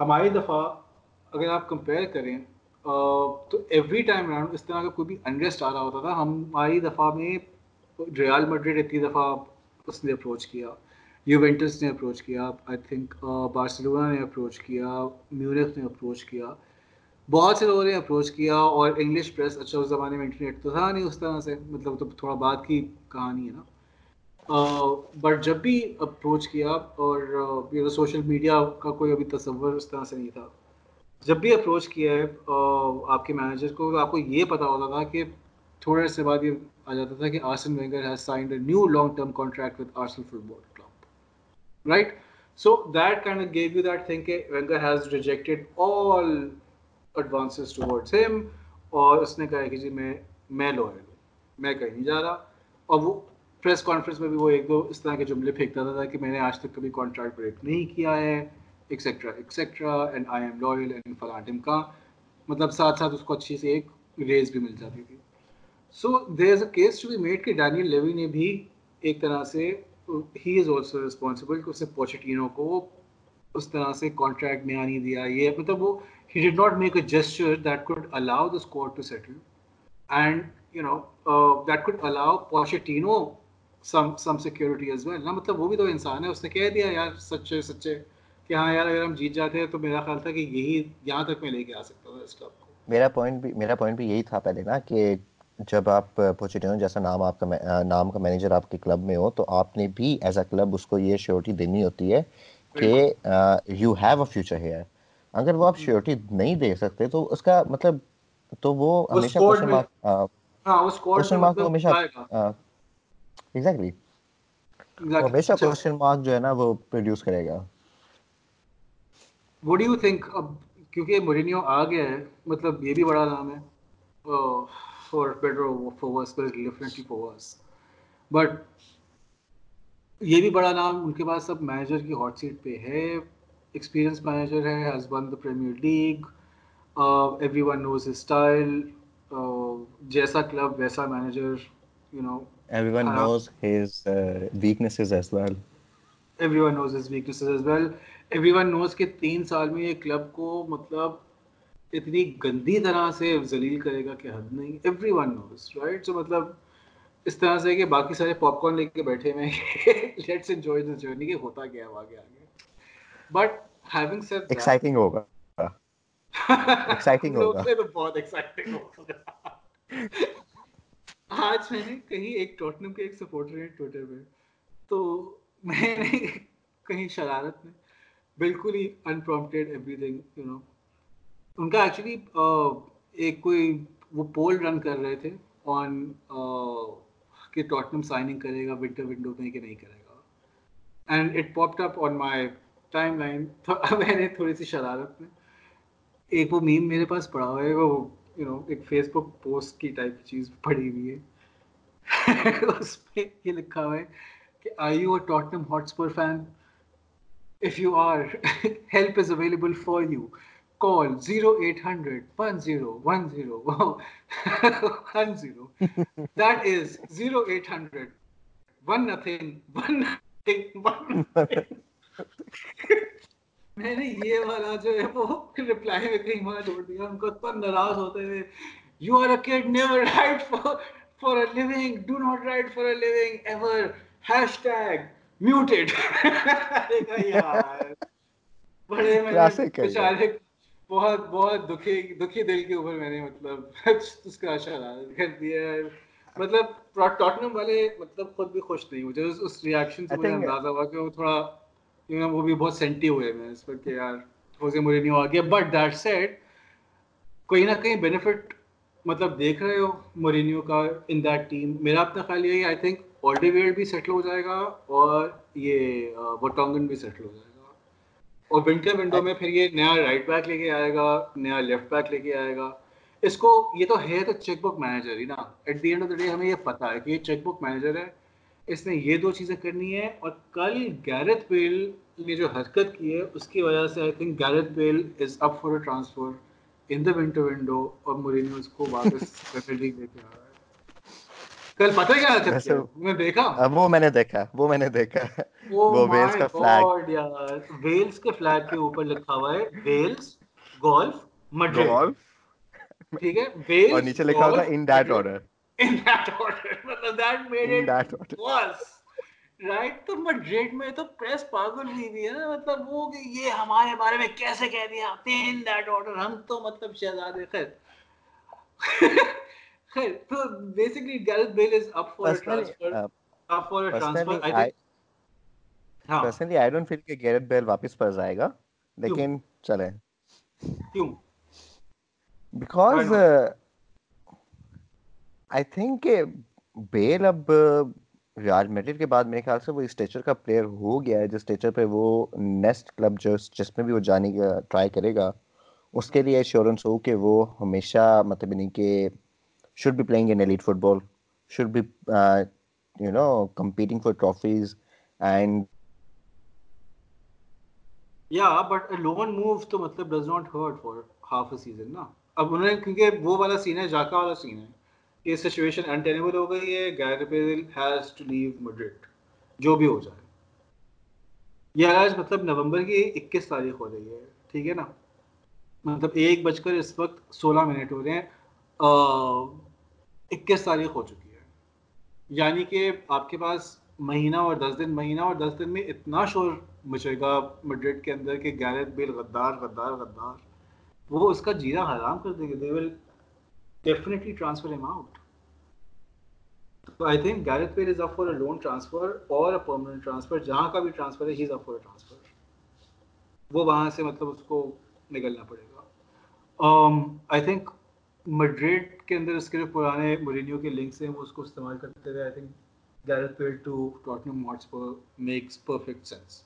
ہماری دفعہ اگر آپ کمپیئر کریں تو ایوری ٹائم اراؤنڈ اس طرح کا کوئی بھی انڈریسٹ آ رہا ہوتا تھا ہماری دفعہ میں ریال میڈرڈ اتنی دفعہ اس نے اپروچ کیا یووینٹس نے اپروچ کیا آئی تھنک بارسلونا نے اپروچ کیا میونک نے اپروچ کیا، بہت سے لوگوں نے اپروچ کیا اور انگلش پریس اچھا اس زمانے میں انٹرنیٹ تو تھا نہیں، اس طرح سے مطلب تو تھوڑا بعد کی کہانی ہے نا۔ بٹ جب بھی اپروچ کیا اور سوشل میڈیا کا کوئی ابھی تصور اس طرح سے نہیں تھا۔ جب بھی اپروچ کیا ہے آپ کے مینیجر کو آپ کو یہ پتا ہوتا تھا کہ تھوڑے عرصے بعد یہ آ جاتا تھا کہ Arsene Wenger has signed a new long term contract with Arsenal football club right so that kind of give you that think کہ Wenger has rejected all advances towards ہم اور اس نے کہا کہ جی میں میں لوئل ہوں، میں کہیں نہیں جا رہا۔ اور وہ پریس کانفرنس میں بھی وہ ایک دو اس طرح کے جملے پھینکتا تھا کہ میں نے آج تک کبھی کانٹریکٹ بریک نہیں کیا ہے۔ Etcetera etcetera and I am loyal and فلانٹم کا مطلب ساتھ ساتھ اس کو اچھی سی ایک ریز بھی مل جاتی تھی so there is a case to be made کہ ڈینیل لیوی نے بھی ایک طرح سے ہی از آلسو رسپانسبل کہ اسے پوچیٹینو کو اس طرح سے کانٹریکٹ میں آنی دیا یہ مطلب وہ he did not make a gesture that could allow the squad to settle. And you know uh, that could allow Pochettino some some security as well. نا مطلب وہ بھی تو انسان ہے اس نے کہہ دیا یار سچے سچے کہ ہاں یار اگر ہم جیت جاتے ہیں تو میرا خیال تھا کہ یہی یہاں تک میں لے کے آ سکتا تھا اس کلب کو۔ میرا پوائنٹ بھی میرا پوائنٹ بھی یہی تھا پہلے نا کہ جب آپ پوچیٹینو جیسا نام آپ کا نام کا مینیجر آپ کے کلب میں ہو تو آپ نے بھی ایز اے کلب اس کو یہ شیورٹی دینی ہوتی ہے کہ you have a future here اگر وہ آپ شیورٹی نہیں دے سکتے تو اس کا مطلب تو وہ ہمیشہ کوشچن مارک اس کوشچن مارک کو ہمیشہ ایگزیکٹلی ہمیشہ کوشچن مارک جو ہے نا وہ پروڈیوس کرے گا۔ وٹ ڈو یو تھنک اب کیونکہ مورینیو آ گیا ہے مطلب یہ بھی بڑا نام ہے for better for worse differently for worse but یہ بھی بڑا نام ان کے پاس اب مینیجر کی ہاٹ سیٹ پہ ہے ایکسپیرینس مینیجر ہے has won the Premier League everyone knows style جیسا کلب ویسا manager you know everyone knows his weaknesses as well everyone knows his weaknesses as well everyone knows کہ تین سال میں یہ کلب کو مطلب اتنی گندی طرح سے ذلیل کرے گا کہ حد نہیں۔ Every one knows right so مطلب اس طرح سے کہ باقی سارے پاپ کارن لے کے بیٹھے ہوئے لیٹس انجوائے دس جرنی کہ ہوتا کیا ہے آگے۔ آگے بٹ ہیونگ سیڈ ایکسائٹنگ ہوگا۔ ایکسائٹنگ ہوگا۔ تو بہت ایکسائٹنگ ہوگا۔ آج میں نے کہیں ایک ٹوٹنم کے ایک سپورٹر ہیں ٹویٹر پہ تو میں نے کہیں شرارت میں بالکل ہی unprompted everything you know ان کا ایکچولی ایک کوئی وہ پول رن کر رہے تھے آن کہ ٹوٹنم سائننگ کرے گا ونٹر ونڈو میں کہ نہیں کرے گا۔ And it popped up on my timeline میں نے تھوڑی سی شرارت میں ایک وہ میم میرے پاس پڑا ہوا ہے، وہ یو نو ایک فیس بک پوسٹ کی ٹائپ چیز پڑی ہوئی ہے۔ اس پہ یہ لکھا ہوا ہے کہ I you a Tottenham Hotspur fan call zero eight hundred one zero one zero one zero that is zero eight hundred one nothing one nothing one میں نے یہ والا جو ہے وہ رپلائی میں کہیں وہاں چھوڑ دیا ان کو اتنا ناراض ہوتے ہوئے you are a kid never write for for a living do not write for a living ever hashtag muted بڑے بیچارے بہت بہت دکھی دکھی دل کے اوپر میں نے مطلب اس کا شرارت کر دیا ہے مطلب ٹاٹنم والے مطلب خود بھی خوش نہیں مجھے اس ریئیکشن سے مجھے اندازہ ہوا کہ وہ تھوڑا وہ بھی بہت سینٹی ہوئے ہیں اس پر کہ یار ہوزے مورینیو آ گیا بٹ دیٹ سیٹ کہیں نہ کہیں بینیفٹ مطلب دیکھ رہے ہو مورینیو کا ان دیٹ ٹیم میرا اپنا خیال یہی آئی تھنک آلڈی ویئر بھی سیٹل ہو جائے گا اور یہ وٹانگن بھی سیٹل ہو جائے گا۔ اور ونٹر ونڈو میں پھر یہ نیا رائٹ بیک لے کے آئے گا، نیا لیفٹ بیک لے کے آئے گا۔ اس کو یہ تو ہے تو چیک بک مینیجر ہی نا۔ At the end of the day ہمیں یہ پتا ہے کہ یہ چیک بک مینیجر ہے۔ اس نے یہ دو چیزیں کرنی ہے اور کل گیرت بیل نے جو حرکت کی ہے، اس کی وجہ سے I think Gareth Bale is up for a transfer in the winter window اور مورینیو اس کو واپس لیگ لے کے آ رہا ہے۔ کل پتہ کیا میں دیکھا؟ وہ میں نے دیکھا وہ میں نے دیکھا۔ وہ ویلز کا فلیگ یار ویلز کے فلیگ کے اوپر لکھا ہوا ہے ویلز گولف مڈرڈ ٹھیک ہے ویلز اور نیچے لکھا ہوتا in that order in that order. that made it that worse. Right تو میڈرڈ میں تو پریس پاگل ہوئی ہوئی ہے نا مطلب وہ کہ یہ ہمارے بارے میں کیسے کہہ دیا۔ ان دیٹ آرڈر ہم تو مطلب شہزادے خیر۔ خیر تو basically Gareth Bale is up for transfer up for transfer I think personally I don't feel کہ گیرت بیل واپس پر جائے گا لیکن چلیں کیوں بیکاز آئی تھنک کہ بیل اب ریال میڈرڈ کے بعد میرے خیال سے وہ اسٹیچر کا پلیئر ہو گیا ہے جس اسٹیچر پہ وہ نیکسٹ کلب جو جس میں بھی وہ جانے کا ٹرائی کرے گا اس کے لیے ایشورنس ہو کہ وہ ہمیشہ مطلب نہیں کہ should be playing in elite football should be you know competing for trophies and یا بٹ لون موو تو مطلب does not hurt for half a season نا اب انہوں نے کیونکہ وہ والا سین ہے جاکا والا سین ہے یہ سچویشن انٹینیبل ہو گئی ہے Gareth Bale has to leave Madrid جو بھی ہو جائے یہ آج مطلب نومبر کی اکیس تاریخ ہو رہی ہے ٹھیک ہے نا مطلب ایک بج کر اس وقت سولہ منٹ ہو رہے ہیں اکیس تاریخ ہو چکی ہے۔ یعنی کہ آپ کے پاس مہینہ اور دس دن مہینہ اور دس دن میں اتنا شور مچے گا میڈرڈ کے اندر کہ گیرت بیل غدار غدار غدار۔ وہ اس کا جینا حرام کر دے گا۔ They will definitely transfer him out I think Gareth Bale is up for a loan transfer اور اے پرماننٹ ٹرانسفر جہاں کا بھی ٹرانسفر ہے he is up for a transfer وہ وہاں سے مطلب اس کو نکلنا پڑے گا۔ آئی um, تھنک میڈرڈ کے اندر اس کے جو پرانے مرینیو کے لنکس ہیں، وہ اس کو استعمال کرتے ہوئے I think Gareth Bale to Tottenham Hotspur makes perfect sense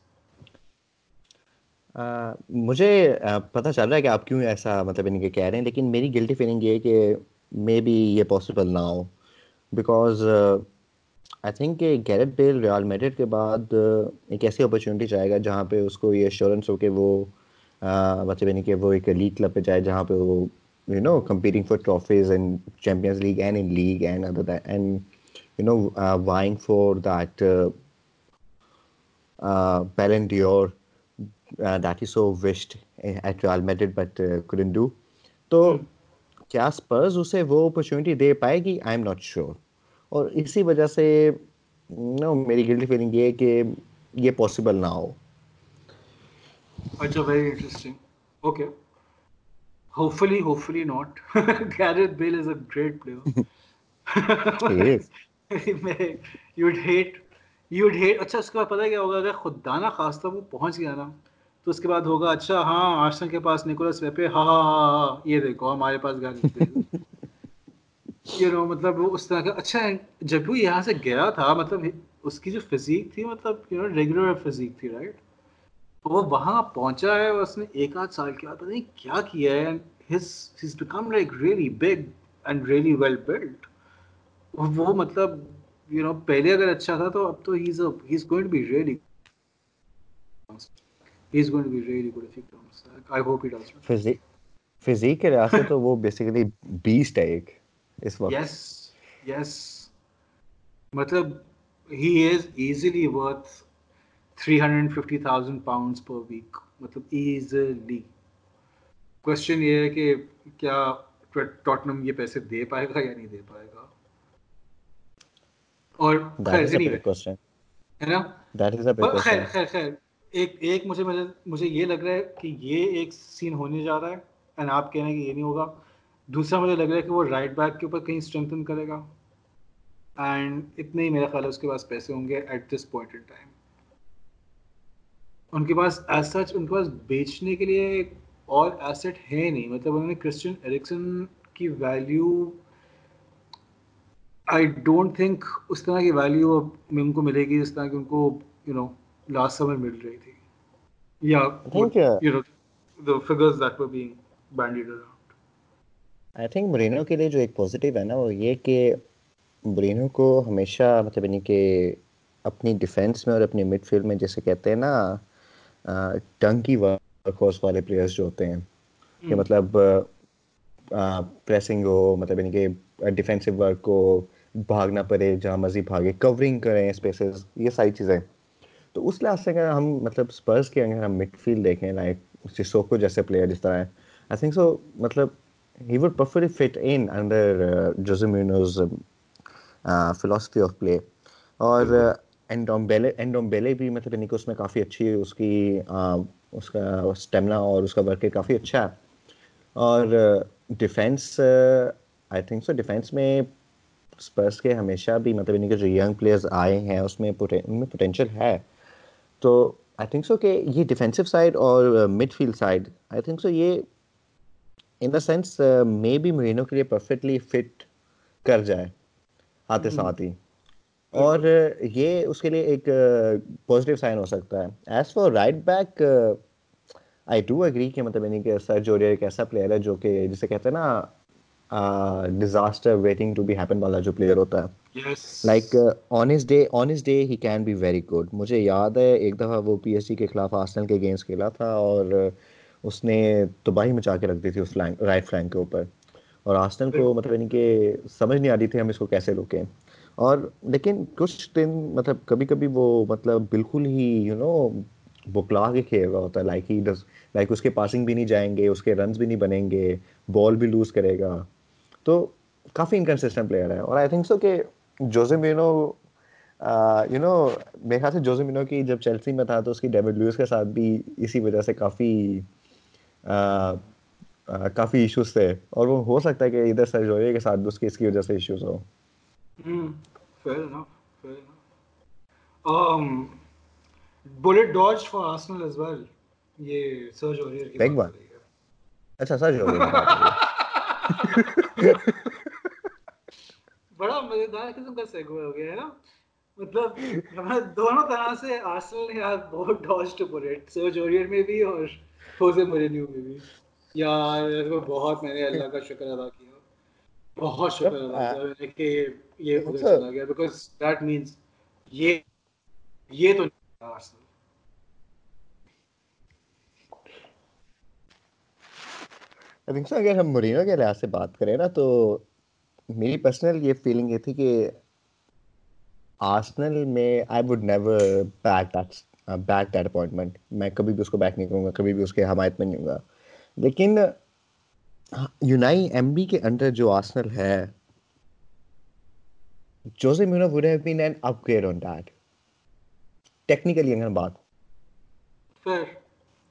مجھے پتہ چل رہا ہے کہ آپ کیوں ایسا مطلب ان کے کہہ رہے ہیں، لیکن میری گلٹی فیلنگ یہ ہے کہ مے بی یہ پاسبل نہ ہو بیکاز آئی تھنک کہ گیرٹ بیل ریال میڈرڈ کے بعد ایک ایسی اپرچونیٹی چاہے گا جہاں پہ اس کو یہ ایشورنس ہو کہ وہ مطلب یعنی کہ وہ ایک لیگ کلب پہ جائے جہاں پہ وہ couldn't تو کیا اسپرز اسے وہ اپرچونیٹی دے پائے گی آئی ایم ناٹ شیور اور اسی وجہ سے میری گلٹی فیلنگ یہ ہے کہ یہ پاسبل نہ ہو اچھا very interesting okay not Gareth Bale is a great player you'd hate you'd hate اچھا اس کے بعد پتہ کیا ہوگا اگر خدا نا خاص وہ پہنچ گیا نا تو اس کے بعد ہوگا اچھا ہاں آرسن کے پاس نکولس ویپے ہاں ہاں یہ دیکھو ہمارے پاس گاڑی نو مطلب وہ اس طرح کا اچھا جب وہ یہاں سے گیا تھا مطلب اس کی جو فزیک تھی مطلب یو نو ریگولر فزیک تھی رائٹ وہ وہاں پہنچا ہے اور اس نے ایک آدھ سال کے بعد پتہ نہیں کیا کیا ہے he's become like really big and really well built وہ مطلب یو نو پہلے اگر اچھا تھا تو اب تو he is going to be really he's going to be really good if he comes back. I hope he does. Physique کے سے تو وہ بیسیکلی بیسٹ ہے ایک اس وقت یس یس مطلب ہی 350,000 پاؤنڈز پر ویک مطلب ایزیلی کوشچن یہ ہے کہ کیا ٹوٹنم یہ پیسے دے پائے گا یا نہیں دے پائے گا؟ اور خیر خیر خیر ایک ایک مجھے مجھے یہ لگ رہا ہے کہ یہ ایک سین ہونے جا رہا ہے اینڈ آپ کہہ رہے ہیں کہ یہ نہیں ہوگا۔ دوسرا مجھے لگ رہا ہے کہ وہ رائٹ بیک کے اوپر کہیں اسٹرینتھن کرے گا۔ اینڈ اتنے ہی میرا خیال ہے اس کے پاس پیسے ہوں گے at this point in time ان کے پاس ایز سچ ان کے پاس بیچنے کے لیے اور ایسٹ ہے نہیں۔ مطلب انہوں نے کرسچن ایرکسن کی ویلیو آئی ڈونٹ تھنک اس طرح کی ویلیو اب ان کو ملے گی جس طرح کی ان کو یو نو لاسٹ سمر مل رہی تھی۔ یا you know the figures that were being bandied around I think Mourinho کے لیے جو ایک پازیٹیو ہے نا وہ یہ کہ مرینو کو ہمیشہ مطلب یعنی کہ اپنی ڈیفینس میں اور اپنی مڈ فیلڈ میں جیسے کہتے ہیں نا ٹنکی ورک والے پلیئرس جو ہوتے ہیں کہ مطلب پریسنگ ہو مطلب یعنی کہ ڈیفینسو ورک کو بھاگنا پڑے جہاں مرضی بھاگے کورنگ کریں اسپیسز یہ ساری چیزیں۔ تو اس لحاظ سے اگر ہم مطلب اسپرس کے اگر ہم مڈ فیلڈ دیکھیں لائک سسوکو جیسے پلیئر جس طرح ہے آئی تھنک سو مطلب he would perfectly fit in under Jose Mourinho's philosophy of play اور اینڈومبیلے اینڈومبیلے بھی مطلب یعنی کہ اس میں کافی اچھی اس کی اس کا اسٹیمنا اور اس کا ورک کافی اچھا ہے۔ اور defence I think so defence میں اسپرس کے ہمیشہ بھی مطلب یعنی کہ جو ینگ پلیئرز آئے ہیں اس میں ان میں پوٹینشیل ہے۔ تو آئی تھنک سو کہ یہ ڈیفینسو سائڈ اور midfield side I think so یہ in the sense maybe Mourinho کے لیے پرفیکٹلی فٹ کر جائے آتے ساتھ ہی۔ اور یہ اس کے لیے ایک پازیٹیو سائن ہو سکتا ہے۔ As far right back I do agree کہ مطلب یعنی کہ سر جوریئر ایک ایسا پلیئر ہے جو کہ جسے کہتے ہیں نا disaster waiting to be happen والا جو پلیئر ہوتا ہے۔ Like honestly honestly he can be very good مجھے یاد ہے ایک دفعہ وہ پی ایس سی کے خلاف آسنل کے گیمس کھیلا تھا اور اس نے تباہی مچا کے رکھ دی تھی اس فلینک رائٹ فلینک کے اوپر۔ اور آسنل کو مطلب یعنی کہ سمجھ نہیں آتی تھی ہم اس کو کیسے روکیں۔ اور لیکن کچھ دن مطلب کبھی کبھی وہ مطلب بالکل ہی یو نو بکلا کے کھیل رہا ہوتا ہے. لائک ہی ڈز لائک اس کے پاسنگ بھی نہیں جائیں گے، اس کے رنز بھی نہیں بنیں گے بال بھی لوز کرے گا. تو کافی انکنسسٹنٹ پلیئر ہے. اور آئی تھنک سو کہ جوزے مینو یو نو میرے خیال سے جوزے مینو کی جب چیلسی میں تھا تو اس کی ڈیوڈ لوئس کے ساتھ بھی اسی وجہ سے کافی کافی ایشوز تھے. اور وہ ہو سکتا ہے کہ ادھر سرجوریہ کے ساتھ بھی اس کی اس کی وجہ سے ایشوز ہو fair enough. Fair enough. Um, bullet dodge for Arsenal as well. یہ سرج اوریئر کی بات اچھا سرج اوریئر بڑا مزیدار قسم کا سیگوے ہو گیا ہے نا مطلب دونوں طرح سے آرسنل نے یار بہت dodge to bullet Serge Aurier میں بھی اور ہوزے مورینیو میں بھی یار بہت میں نے اللہ کا شکر ادا کیا بہت شکر ادا کیا کہ یہ ادھر چلا گیا بیکاز دیٹ یہ یہ تو اگر ہم مرینو کے لحاظ سے بات کریں نا تو میری پرسنل یہ فیلنگ یہ تھی کہ آرسنل میں I would never back that back that appointment میں کبھی بھی اس کو بیک نہیں کروں گا کبھی بھی اس کے حمایت میں نہیں ہوں گا۔ لیکن یونائی ایم بی کے انڈر جو آرسنل ہے Jose Mourinho would have been an upgrade on that. Technically, اگر بات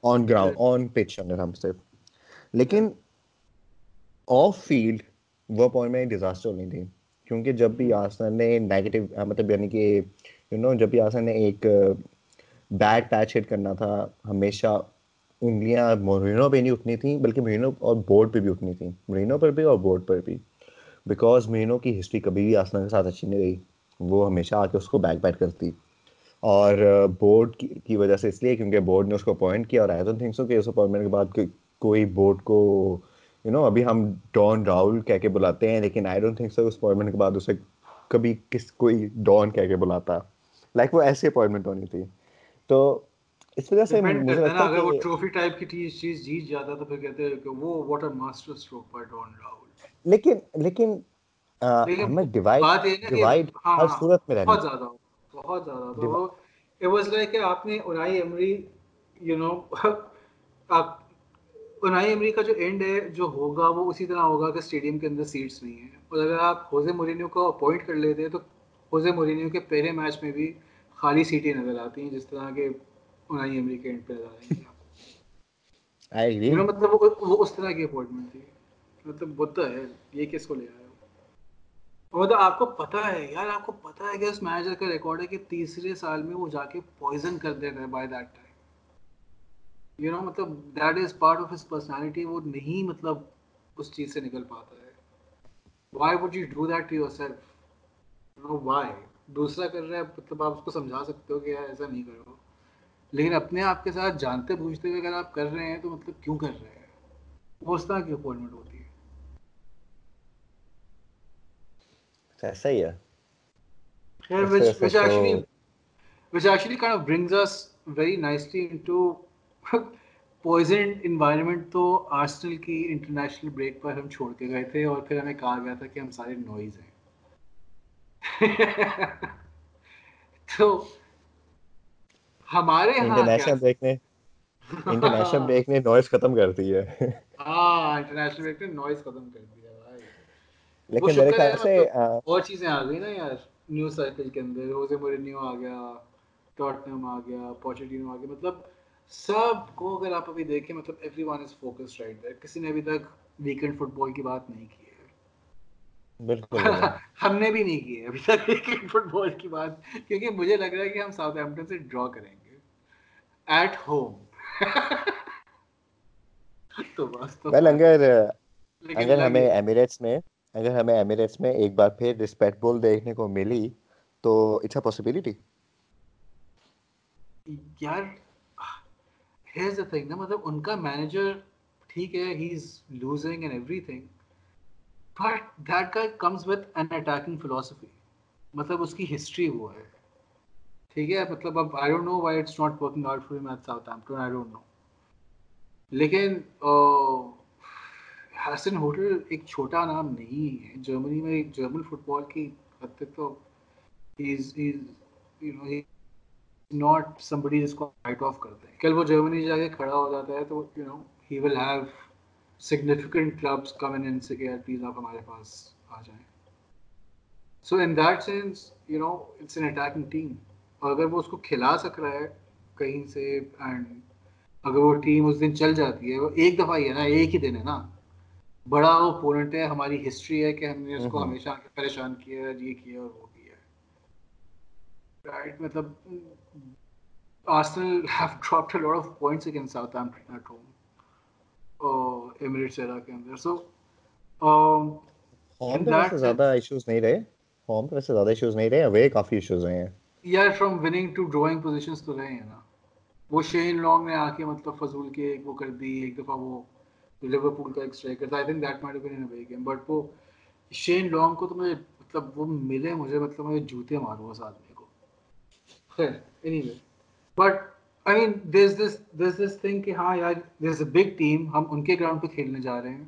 آن گراؤنڈ آن پچ اگر ہم صرف لیکن آف فیلڈ وہ پوائنٹ میں ڈیزاسٹر ہونی تھی کیونکہ جب بھی آسنر نے نیگیٹو مطلب یعنی کہ یو نو جب بھی آسنر نے ایک بیڈ پیچ ہٹ کرنا تھا ہمیشہ انگلیاں مرینو پہ نہیں اٹھنی تھیں بلکہ مرینو اور بورڈ پہ بھی اٹھنی تھیں مرینو پر بھی اور بورڈ پر بھی بیکاز مینو کی ہسٹری کبھی بھی آسنا کے ساتھ اچھی نہیں رہی وہ ہمیشہ آ کے اس کو بیک بیٹ کرتی۔ اور بورڈ کی وجہ سے اس لیے کیونکہ بورڈ نے اس کو اپوائنٹ کیا اور آئی ڈونٹ تھنک سو کہ اس اپوائنٹمنٹ کے بعد کوئی بورڈ کو یو نو ابھی ہم ڈان راہل کہہ کے بلاتے ہیں لیکن آئی ڈونٹ تھنک سو اس اپوائنٹمنٹ کے بعد اسے کبھی کس کوئی ڈان کہہ کے بلاتا۔ لائک وہ ایسی اپوائنٹمنٹ ہونی تھی۔ تو اس وجہ سے مجھے لگتا ہے کہ وہ ٹرافی ٹائپ کی چیز جیت جاتا تو پھر کہتے ہیں کہ وہ واٹ ماسٹر اسٹروک پر ڈان راہل لیکن لیکن ہمیں ڈیوائڈ ڈیوائڈ ہر صورت میں رہنا بہت زیادہ بہت زیادہ اٹ واز لائک کہ آپ نے اونائی ایمری یو نو آپ اونائی ایمری کا جو اینڈ ہے جو ہوگا وہ اسی طرح ہوگا کہ اسٹیڈیم کے اندر سیٹس نہیں ہیں۔ اور اگر آپ ہوزے مورینیو کو اپوائنٹ کر لیتے ہیں تو ہوزے مورینیو کے پہلے میچ میں بھی خالی سیٹیں نظر آتی ہیں جس طرح کے اونائی ایمری کے اینڈ پہ نظر آئیں گے مطلب وہ اس طرح کی اپوائنٹمنٹ تھی۔ مطلب ہوتا ہے، یہ کس کو لے آیا مطلب آپ کو پتا ہے یار، آپ کو پتا ہے کہ اس مینیجر کا ریکارڈ ہے کہ تیسرے سال میں وہ جا کے پوائزن کر دیتا ہے by that time you know مطلب that is part of his personality وہ نہیں مطلب اس چیز سے نکل پاتا ہے۔ Why would you do that to yourself no why دوسرا کر رہا ہے مطلب آپ اس کو سمجھا سکتے ہو کہ یار ایسا نہیں کرو۔ لیکن اپنے آپ کے ساتھ جانتے پوچھتے ہوئے اگر آپ کر رہے ہیں تو مطلب کیوں کر رہے ہیں؟ وہ اس طرح کی اپوائنٹمنٹ ہوتی ہے۔ ایسا ہی ہے انوائرمنٹ تو آرسنل کی انٹرنیشنل بریک پر ہم چھوڑ کے گئے تھے اور پھر ہمیں کہا گیا تھا کہ ہم سارے نوائز ہیں۔ تو ہمارے انٹرنیشنل بریک نے انٹرنیشنل بریک نے نوائز ختم کر دی ہے۔ ہاں انٹرنیشنل بریک نے نوائز ختم کر دی لیکن میرے خیال سے اور چیزیں آ گئی نا یار نیو سائیکل کے اندر روزے مورینیو آ گیا ٹاٹنم آ گیا پوچیٹینو آ گیا مطلب سب کو اگر آپ ابھی دیکھیں مطلب everyone is focus right there کسی نے ابھی تک ویکینڈ فٹ بال کی بات نہیں کی ہے۔ بالکل۔ ہم نے بھی نہیں کی ہے ابھی تک ویکینڈ فٹ بال کی بات کیونکہ مجھے لگ رہا ہے کہ ہم ساؤتھ ہیمپٹن سے ڈرا کریں گے۔ ایٹ ہوم تو بس تو اگر اگر ہمیں ایمریٹس میں اگر ہمیں ایمریٹس میں ایک بار پھر رسپیکٹ بال دیکھنے کو ملی تو اٹس اے پاسبلٹی یار ہیز دا تھنگ نا مطلب ان کا مینیجر ٹھیک ہے he is losing and everything but that کا comes with an attacking philosophy مطلب اس کی ہسٹری وہ ہے۔ ٹھیک ہے مطلب اب I don't know why it's not working out for him Southampton I don't know لیکن حسن ہوٹل ایک چھوٹا نام نہیں ہے۔ جرمنی میں جرمن فٹ بال کی حد تک تو ناٹ سمبڈی جس کو رائٹ آف کرتے ہیں۔ کل وہ جرمنی جا کے کھڑا ہو جاتا ہے تو you know he will have significant clubs come in سے کہ پلیز آپ ہمارے پاس آ جائیں۔ So in that sense you know it's an attacking team اور اگر وہ اس کو کھلا سک رہا ہے کہیں سے اینڈ اگر وہ ٹیم اس دن چل جاتی ہے، وہ ایک دفعہ ہی ہے نا، ایک ہی دن ہے نا۔ بڑا اوپوننٹ ہے ہماری ہسٹری ہے کہ ہم نے اس کو ہمیشہ پریشان کیا ہے یہ کیا اور وہ رائٹ مطلب Arsenal have dropped a lot of points against Southampton at home Emirates era کے اندر۔ سو ہوم پہ زیادہ ایشوز نہیں رہے۔ ہوم پہ زیادہ ایشوز نہیں رہے اوے کافی ایشوز رہے ہیں۔ یار from winning to drawing positions تو رہے ہیں نا۔ وہ شین لانگ نے آ کے مطلب فضول کے ایک وہ کر دی ایک دفعہ وہ لیورپول کا ایک اسٹرائکر تھا I think that might been in away game but وہ شین لانگ کو تو مجھے مطلب وہ ملے مجھے مطلب مجھے جوتے مارو اس آدمی کو۔ خیر anyway but I mean this this this this thing کہ ہاں یار دس اے بگ ٹیم ہم ان کے گراؤنڈ پہ کھیلنے جا رہے ہیں۔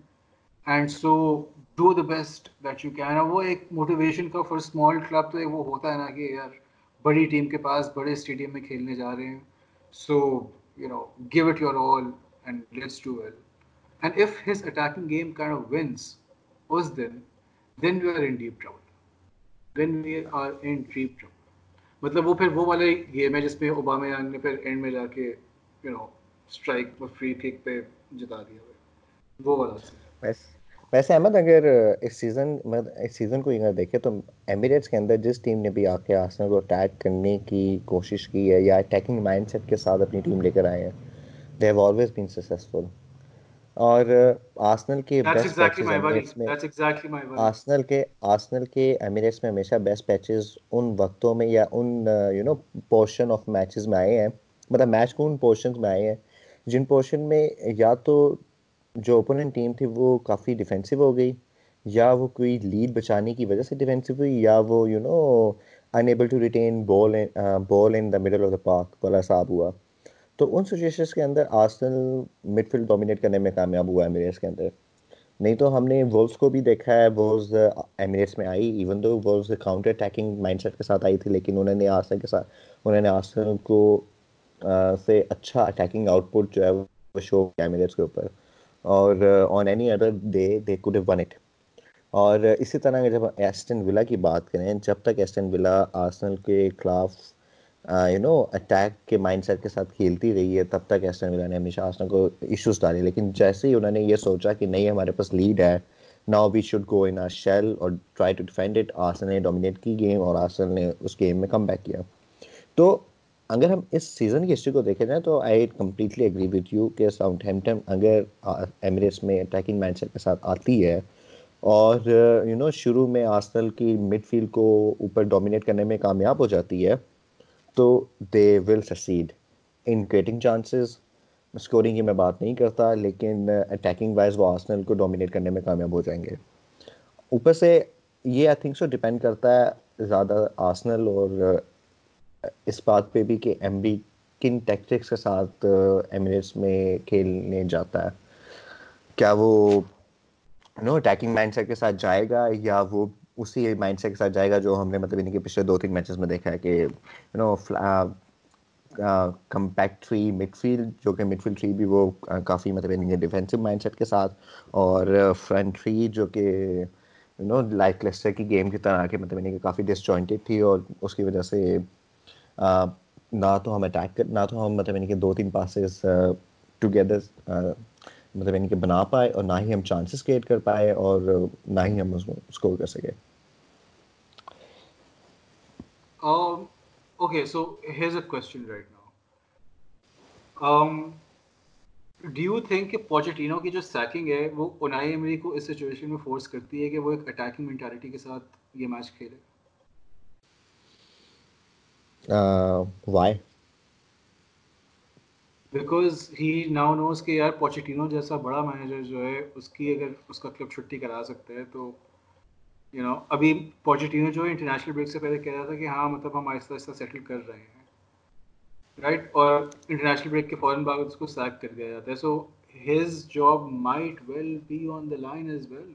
And so do the best that you can وہ ایک موٹیویشن کا فار اسمال کلب تو ایک وہ ہوتا ہے نا کہ یار، بڑی ٹیم کے پاس، بڑے اسٹیڈیم میں کھیلنے جا رہے ہیں۔ So you know give it your all and let's do well and if his attacking game kind of wins us then then we are in deep trouble then we are in deep trouble مطلب وہ پھر وہ والے game ہے جس میں Obama young نے پھر اینڈ میں جا کے یو نو اسٹرائک اور فری کک پہ جتا دیا وہ والا ویسے احمد اگر اس سیزن مطلب اس سیزن کو اگر دیکھیں تو ایمریٹس کے اندر جس ٹیم نے بھی آ کے آسنل کو اٹیک کرنے کی کوشش کی ہے یا اٹیکنگ مائنڈ سیٹ کے ساتھ اپنی ٹیم لے کر آئے ہیں they have always been successful اور آسنل کے بیسٹ پیچز میں آسنل کے آسنل کے ایمریٹس میں ہمیشہ بیسٹ پیچز ان وقتوں میں یا ان you know portion of matches میں آئے ہیں. مطلب میچ کو ان پورشنز میں آئے ہیں. جن پورشن میں یا تو جو اوپوننٹ ٹیم تھی وہ کافی ڈیفینسو ہو گئی یا وہ کوئی لیڈ بچانے کی وجہ سے ڈیفینسو ہوئی یا وہ you know unable to retain ball ball in the middle of the park والا صاحب ہوا۔ تو ان سچویشنس کے اندر آرسنل مڈ فیلڈ ڈومینیٹ کرنے میں کامیاب ہوا ہے ایمریٹس کے اندر۔ نہیں تو ہم نے وولس کو بھی دیکھا ہے وولز ایمریٹس میں I even though Wolves counter attacking mindset کے ساتھ آئی تھی، لیکن انہوں نے آرسنل کے ساتھ، انہوں نے آرسنل کو سے اچھا اٹیکنگ آؤٹ پٹ جو ہے وہ شو کیا ایمریٹس کے اوپر۔ اور on any other day they could have won it اور اسی طرح جب ایسٹن ولا کی بات کریں، جب تک ایسٹن ولا آرسنل کے خلاف یو نو اٹیک کے مائنڈ سیٹ کے ساتھ کھیلتی رہی ہے، تب تک ایسٹن ولا نے ہمیشہ آسنل کو ایشوز ڈالی لیکن جیسے ہی انہوں نے یہ سوچا کہ نہیں، ہمارے پاس لیڈ ہے now we should go in shell اور try to defend it Arsenal نے ڈومینیٹ کی گیم اور آسن نے اس گیم میں کم بیک کیا۔ تو اگر ہم اس سیزن کی ہسٹری کو دیکھیں جائیں تو I completely agree with you کہ ساؤتھ ہیمپٹن اگر ایمریٹس میں اٹیکنگ مائنڈ سیٹ کے ساتھ آتی ہے اور یو نو شروع میں آسنل کی مڈ فیلڈ کو اوپر ڈومینیٹ کرنے میں کامیاب ہو جاتی ہے تو they will succeed in creating chances scoring کی میں بات نہیں کرتا، لیکن اٹیکنگ وائز وہ آسنل کو ڈومینیٹ کرنے میں کامیاب ہو جائیں گے۔ اوپر سے یہ آئی تھنک سو ڈپینڈ کرتا ہے زیادہ آسنل اور اس بات پہ بھی کہ ایم بی کن ٹیکٹکس کے ساتھ ایمریٹس میں کھیلنے جاتا ہے۔ کیا وہ نو اٹیکنگ مائنڈ سیٹ کے ساتھ جائے گا یا وہ اسی مائنڈ سیٹ کے ساتھ جائے گا جو ہم نے مطلب یعنی ان کے پچھلے دو تین میچز میں دیکھا ہے کہ you know compact three midfield جو کہ مڈ فیلڈ تھری بھی وہ کافی مطلب ان کے ڈیفینسو مائنڈ سیٹ کے ساتھ اور فرنٹ تھری جو کہ یو نو لائک لیسٹر کی گیم کی طرح کہ مطلب یعنی کہ کافی ڈس جوائنٹیڈ تھی اور اس کی وجہ سے نہ تو ہم اٹیک کر نہ تو ہم مطلب یعنی کہ دو تین پاسز ٹوگیدر مطلب یعنی کہ بنا پائے اور نہ ہی ہم چانسز کریٹ کر پائے اور نہ ہی ہم اس کو اسکور کر سکے۔ Okay so here's a question right now do you think کہ پوچیٹینو کی جو سیکنگ ہے وہ اونائی ایمری کو اس سچویشن میں فورس کرتی ہے کہ وہ ایک اٹیکنگ مینٹالٹی کے ساتھ یہ میچ کھیلے why because he now knows کہ یار پوچیٹینو جیسا بڑا مینیجر جو ہے اس کی اگر اس کا کلب چھٹی کرا سکتا ہے تو یو نو ابھی پوچیٹینو جو انٹرنیشنل بریک سے پہلے کہہ رہا تھا کہ ہاں مطلب ہم آہستہ آہستہ سیٹل کر رہے ہیں رائٹ اور انٹرنیشنل بریک کے فوراً بعد اس کو سیک کر دیا جاتا ہے۔ So his job might well be on the line as well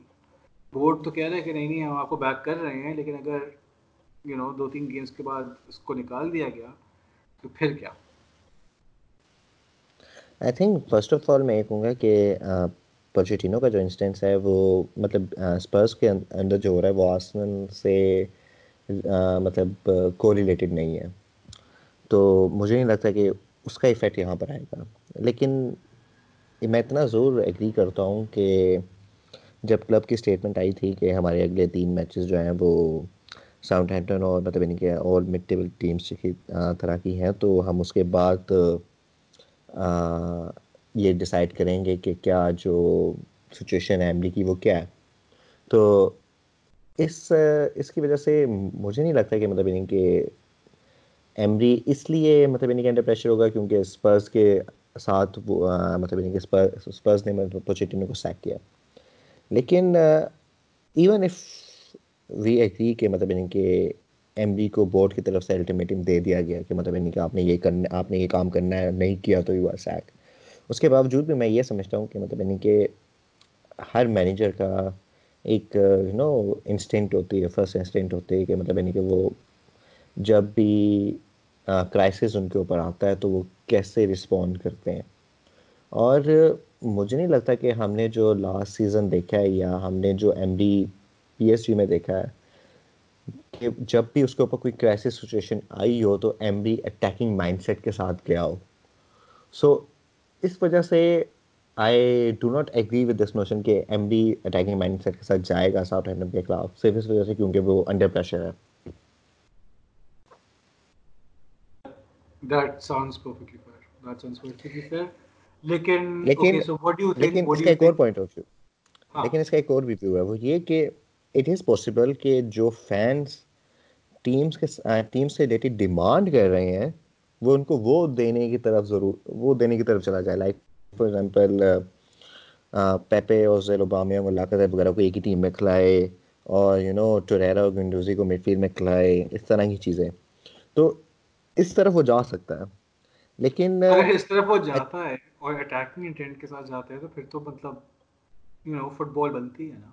board تو کہہ رہے کہ نہیں نہیں، ہم آپ کو بیک کر رہے ہیں، لیکن اگر یو نو دو تین گیمس کے بعد اس کو نکال دیا گیا، تو پھر کیا؟ I think first of all میں یہ کہوں گا کہ پوچیٹینو کا جو انسٹنس ہے وہ مطلب اسپرس کے اندر جو ہو رہا ہے وہ آسمن سے مطلب کو ریلیٹڈ نہیں ہے۔ تو مجھے نہیں لگتا کہ اس کا افیکٹ یہاں پر آئے گا۔ لیکن میں اتنا زور ایگری کرتا ہوں کہ جب کلب کی اسٹیٹمنٹ آئی تھی کہ ہمارے اگلے تین میچز جو ہیں وہ ساؤتھ ہیمپٹن اور مطلب یعنی کہ اور مڈ ٹیبل ٹیمس کی طرح کی ہیں، تو ہم اس کے بعد یہ ڈیسائیڈ کریں گے کہ کیا جو سچویشن ہے ایملی کی وہ کیا ہے۔ تو اس اس کی وجہ سے مجھے نہیں لگتا کہ مطلب یعنی کہ ایمری اس لیے مطلب یعنی کہ انڈر پریشر ہوگا کیونکہ اسپرس کے ساتھ وہ مطلب یعنی کہ اسپرس نے مطلب پوچیٹینو کو سیک کیا۔ لیکن ایون ایف وی ایگری کہ مطلب یعنی کہ ایم بی کو بورڈ کی طرف سے الٹیمیٹم دے دیا گیا کہ مطلب یعنی کہ آپ نے یہ کرنا، آپ نے یہ کام کرنا ہے، نہیں کیا تو یو آر سیک اس کے باوجود بھی میں یہ سمجھتا ہوں کہ مطلب یعنی کہ ہر مینیجر کا ایک یو نو انسٹنٹ ہوتی ہے فرسٹ انسٹنٹ ہوتی ہے کہ مطلب یعنی کہ وہ جب بھی کرائسس ان کے اوپر آتا ہے تو وہ کیسے رسپونڈ کرتے ہیں۔ اور مجھے نہیں لگتا کہ ہم نے جو لاسٹ سیزن دیکھا ہے یا ہم نے جو M D P S G میں دیکھا ہے کہ جب بھی اس کے اوپر کوئی کرائسس سچویشن آئی ہو تو Emery attacking mindset کے ساتھ گیا ہو۔ سو اس وجہ سے I do not agree with this notion کہ Emery attacking mindset کے ساتھ جائے گا ساؤتھ ہینڈم کے خلاف صرف اس وجہ سے کیونکہ وہ انڈر پریشر ہے That sounds perfectly fair. That sounds perfectly fair. لیکن لیکن لیکن اس کا ایک اور پوائنٹ آف ویو لیکن اس کا ایک اور بھی ویو ہے وہ یہ کہ اٹ از پاسبل کہ جو فینس کے سے ریلیٹڈ ڈیمانڈ کر رہے ہیں وہ ان کو وہ دینے کی طرف ضرور وہ دینے کی طرف چلا جائے۔ لائک فار ایگزامپل پیپے اور زیل اوبامیا ملاقات وغیرہ کو ایک ہی ٹیم میں کھلائے اور یو نو ٹوریرا اور گنڈوزی کو مڈ فیلڈ میں کھلائے اس طرح کی چیزیں۔ تو اس طرف وہ جا سکتا ہے لیکن اس طرف وہ جاتا ہے اور اٹیکنگ انٹینٹ کے ساتھ جاتا ہے تو پھر تو مطلب یو نو فٹ بال بنتی ہے نا۔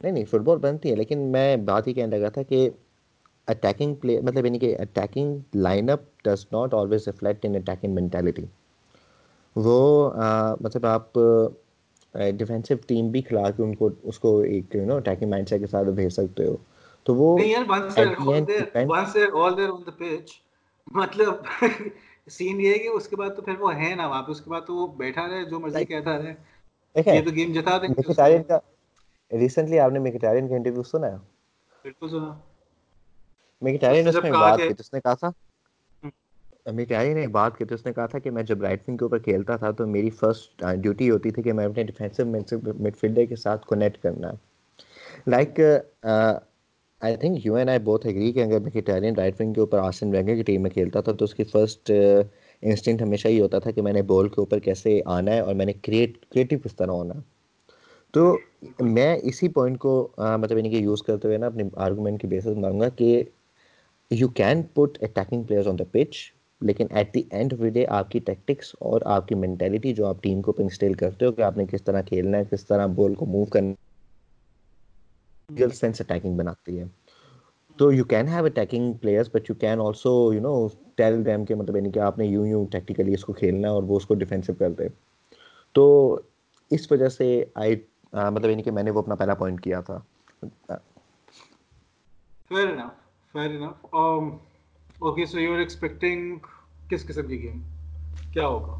نہیں نہیں فٹ بال بنتی ہے لیکن میں بات ہی کہنے لگا تھا کہ اٹیکنگ پلے مطلب یعنی کہ attacking line up does not always reflect an attacking mentality وہ مطلب آپ ڈیفینسو ٹیم بھی کھلا کے ان کو اس کو ایک you know attacking mindset کے ساتھ بھیج سکتے ہو۔ تو وہ مطلب سین یہ ہے کہ اس کے بعد تو پھر وہ ہے نا وہاں پہ اس کے بعد تو وہ بیٹھا رہے جو مرضی کہتا رہے۔ یہ تو گیم جتا دیں ریسنٹلی آپ نے میکٹارین کا انٹرویو سنا ہے؟ بالکل سنا۔ میکٹارین اس بات کی جس نے کہا تھا۔ میکٹارین نے بات کی اس نے کہا تھا کہ میں جب رائٹ ونگ کے اوپر کھیلتا تھا تو میری فرسٹ ڈیوٹی ہوتی تھی کہ میں اپنے ڈیفینسو مڈ فیلڈر کے ساتھ کنیکٹ کرنا۔ Like I think you and I بہت ایگری کہ اگر میکٹارین رائٹ ونگ کے اوپر آسن وینگر کی ٹیم میں کھیلتا تھا تو اس کی فرسٹ ہمیشہ ہوتا تھا کہ میں نے بال کے اوپر کیسے آنا ہے اور میں نے کریٹ کریٹو کس طرح ہونا۔ تو میں اسی پوائنٹ کو مطلب یعنی کہ یوز کرتے ہوئے نا اپنے آرگومنٹ کی بیسس مانوں گا کہ you can put attacking players on the pitch لیکن at the end of the day آپ کی ٹیکٹکس اور آپ کی مینٹیلٹی جو آپ ٹیم کو انسٹیل کرتے ہو کہ آپ نے کس طرح کھیلنا ہے، کس طرح بال کو موو کرنا سینس اٹیکنگ بناتی ہے۔ تو you can have attacking players but you can also you know tell them کہ مطلب یعنی کہ آپ نے یوں یوں ٹیکٹیکلی اس کو کھیلنا ہے اور وہ اس کو ڈیفینسو کر دے۔ تو اس وجہ سے آئی مطلب یعنی کہ میں نے وہ اپنا پہلا پوائنٹ کیا تھا۔ Fair enough okay so you are expecting کس قسم کی گیم کیا ہوگا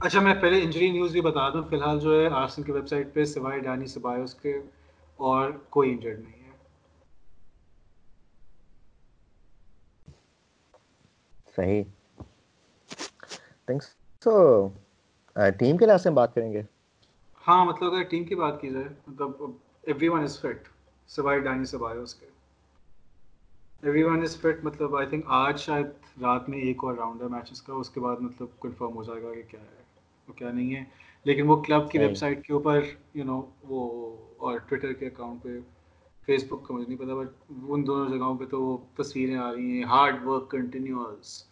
اچھا میں پہلے انجری نیوز بھی بتا دوں فی الحال جو ہے آرسن کی ویب سائٹ پہ سوائے ڈانی سبایوس کے اور کوئی انجرڈ نہیں ہے صحیح تھینکس سو ٹیم کے لحاظ سے بات کریں گے ہاں مطلب اگر ٹیم کی بات کی جائے مطلب ایوری ون از فٹ سوائے ڈانی سبایوس کے ایوری ون از فٹ مطلب آئی تھنک آج شاید رات میں ایک اور راؤنڈ ہے میچز کا اس کے بعد مطلب کنفرم ہو جائے گا کہ کیا ہے وہ کیا نہیں ہے۔ لیکن وہ کلب کی ویب سائٹ کے اوپر یو نو وہ اور ٹویٹر کے اکاؤنٹ پہ فیس بک کا مجھے نہیں پتا بٹ ان دونوں جگہوں پہ تو وہ تصویریں آ رہی ہیں۔ Hard work continues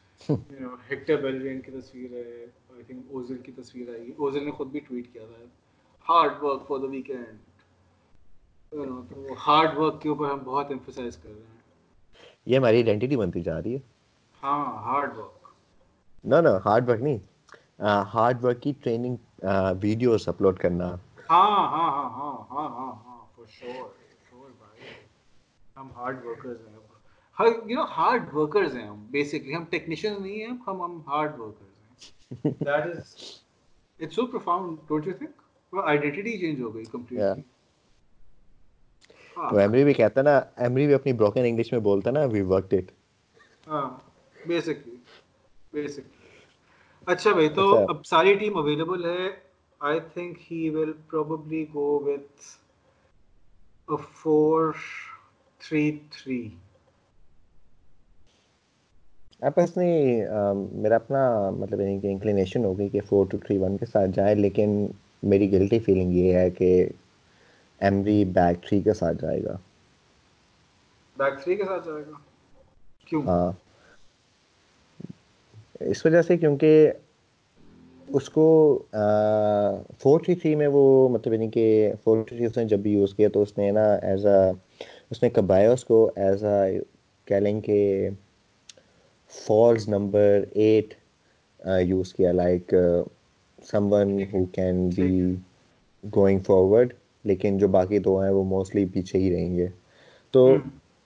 Hector Bellerin کی تصویر ہے آئی تھنک اوزل کی تصویر آئی۔ ہے اوزل نے خود بھی ٹویٹ کیا تھا۔ Hard work for the weekend hard work کے اوپر ہم بہت امفسائز کر رہے ہیں۔ یہ ہماری آئیڈینٹی بنتی جا رہی ہے۔ ہاں، نہ نہ ہارڈ ورک نہیں۔ ہارڈ ورک کی ٹریننگ ویڈیوز اپلوڈ کرنا۔ ہاں ہاں ہاں ہاں ہاں ہاں ہاں ہارڈ ورکرز ہیں۔ ہر ہارڈ ورکرز ہیں ہم۔ ہم ٹیکنیشینز نہیں ہیں ہم ہم ہارڈ ورکرز ہیں۔ That is it's so profound don't you think identity change ہو گئی کمپلیٹلی تو ایمری بھی کہتا نا ایمری بھی اپنی بروکن انگلش میں بولتا نا وی ورک اٹ ہاں بیسکلی اچھا بھائی تو اچھا۔ اب ساری ٹیم اویلیبل ہے۔ I think he will probably go with four three three میرا اپنا مطلب یعنی کہ انکلینیشن ہوگی کہ فور ٹو تھری ون کے ساتھ جائیں لیکن میری گلٹی فیلنگ یہ ہے کہ ایم وی بیک تھری کے ساتھ جائے گا۔ بیک تھری کے ساتھ جائے گا؟ کیوں؟ ہاں۔ اس وجہ سے کیونکہ اس کو فور تھری تھری میں وہ مطلب یعنی کہ فور تھری تھری اس نے جب بھی یوز کیا تو اس نے نا ایز اے اس نے کبایا اس کو؟ ایز اے کہہ لیں کہ فالز نمبر ایٹ یوز کیا like someone who can be going forward لیکن جو باقی دو ہیں وہ موسٹلی پیچھے ہی رہیں گے۔ تو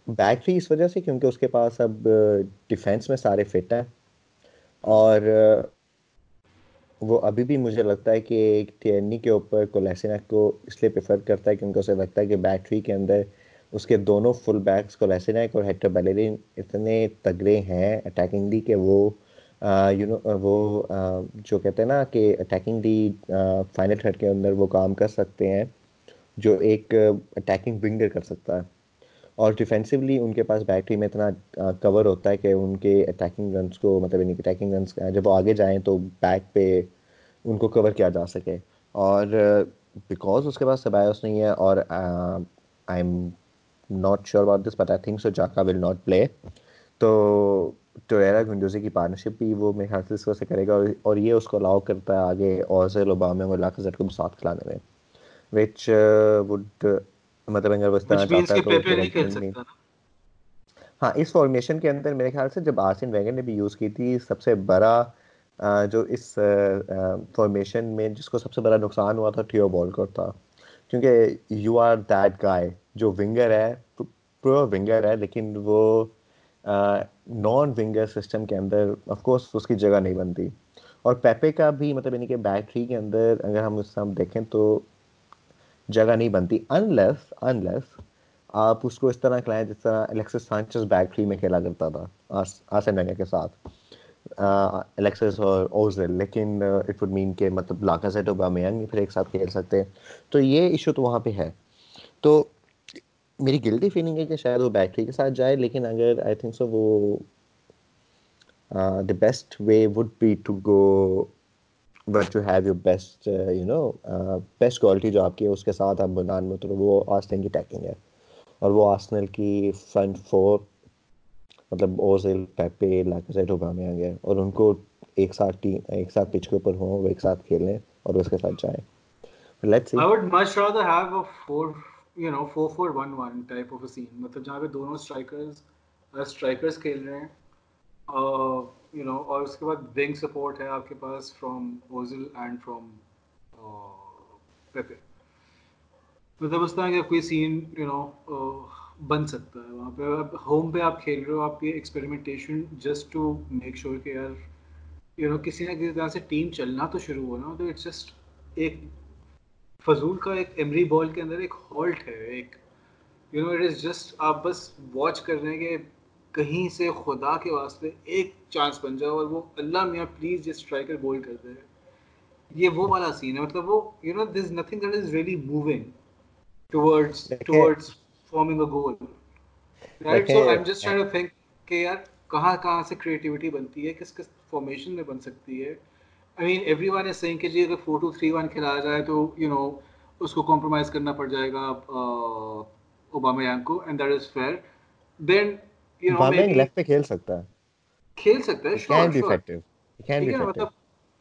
بیک تھی اس وجہ سے کیونکہ اس کے پاس اب ڈیفینس میں سارے فٹ ہیں اور وہ ابھی بھی مجھے لگتا ہے کہ ایک ٹیئرنی کے اوپر کولیسینک کو اس لیے پریفر کرتا ہے کیونکہ اسے لگتا ہے کہ بیٹری کے اندر اس کے دونوں فل بیکس کولیسینک اور ہیٹر بیلرین اتنے تگڑے ہیں اٹیکنگلی کہ وہ یو نو وہ جو کہتے ہیں نا کہ اٹیکنگ دی فائنل تھرڈ کے اندر وہ کام کر سکتے ہیں۔ جو ایک اٹیکنگ ونگر کر سکتا ہے۔ اور ڈیفینسولی ان کے پاس بیٹری میں اتنا کور ہوتا ہے کہ ان کے اٹیکنگ رنس کو مطلب یعنی کے اٹیکنگ رنس جب وہ آگے جائیں تو بیک پہ ان کو کور کیا جا سکے۔ اور بیکاز اس کے پاس سبایوس نہیں ہے اور I am not sure about this but I think so Xhaka will not play تو ٹویرا گنڈوزی کی پارٹنرشپ بھی وہ میرے خیال سے اس وجہ سے کرے گا اور یہ اس کو الاؤ کرتا ہے آگے اوزل اوبامہ اور لاکھ کو ساتھ کھلانے میں۔ وچ وڈ مطلب اگر وستان ہاں اس فارمیشن کے اندر میرے خیال سے جب آرسن ویگن نے بھی یوز کی تھی سب سے بڑا جو اس فارمیشن میں جس کو سب سے بڑا نقصان ہوا تھا ٹھیو بال کر تھا کیونکہ یو آر دیٹ گائے جو ونگر ہے پرو ونگر ہے لیکن وہ نان ونگر سسٹم کے اندر آف کورس اس کی جگہ نہیں بنتی اور پیپے کا بھی مطلب یعنی کہ بیٹری کے اندر اگر ہم اس سے ہم دیکھیں تو جگہ نہیں بنتی۔ انلیس انلیس آپ اس کو اس طرح کھلائیں جس طرح الیکسس سانچز بیک تھری میں کھیلا کرتا تھا آسن کے ساتھ۔ الیکسس اور اوزل لیکن اٹ وڈ مین کہ مطلب لاکا سیٹ ہوگا میانگ پھر ایک ساتھ کھیل سکتے ہیں۔ تو یہ ایشو تو وہاں پہ ہے۔ تو میری گلٹی فیلنگ ہے کہ شاید وہ بیک کے ساتھ جائے، لیکن اگر آئی تھنک سو وہ the best way would be to go but you have your best you know best quality جو آپ کی ہے اس کے ساتھ آپ بنان میں اترو وہ آسنل کی ٹیکنگ ہے اور وہ آسنل کی فرنٹ فور مطلب اوزل پیپے لاکسیٹ اوبامے آ گیا اور ان کو ایک ساتھ ٹیم ایک ساتھ پچ کے اوپر ہوں وہ ایک ساتھ کھیلیں اور اس کے ساتھ جائیں let's see I would much rather have a 4 you know 4 4 1 1 type of a scene مطلب جہاں پہ دونوں سٹرائکرز سٹرائکرز کھیل رہے ہیں Uh, یو نو اور اس کے بعد بینک سپورٹ ہے آپ کے پاس فرامل اینڈ فرام میں طرح کا کوئی سین یو نو بن سکتا ہے وہاں پہ. ہوم پہ آپ کھیل رہے ہو، آپ کی experimentation just to make sure کہ یار یو نو کسی نہ کسی طرح سے ٹیم چلنا تو شروع ہونا تو اٹس جسٹ ایک فضول کا ایک ایمری بال کے اندر ایک ہالٹ ہے، ایک you know it is just آپ بس واچ کر رہے ہیں کہ کہیں سے خدا کے واسطے ایک چانس بن جائے اور وہ اللہ میاں پلیز جس اسٹرائکر بول کر دے یہ وہ والا سین ہے مطلب وہ you know this nothing that is really moving towards towards forming a goal right so I am just trying to think کہ یار کہاں کہاں سے کریٹیوٹی بنتی ہے کس کس فارمیشن میں بن سکتی ہے؟ آئی مین ایوری ون از سینگ کہ جی اگر فور ٹو تھری ون کھلایا جائے تو یو نو اس کو کمپرومائز کرنا پڑ جائے گا اوباما یانگ کو and that is fair then you know left پہ کھیل سکتا ہے۔ کھیل سکتا ہے شور شور مطلب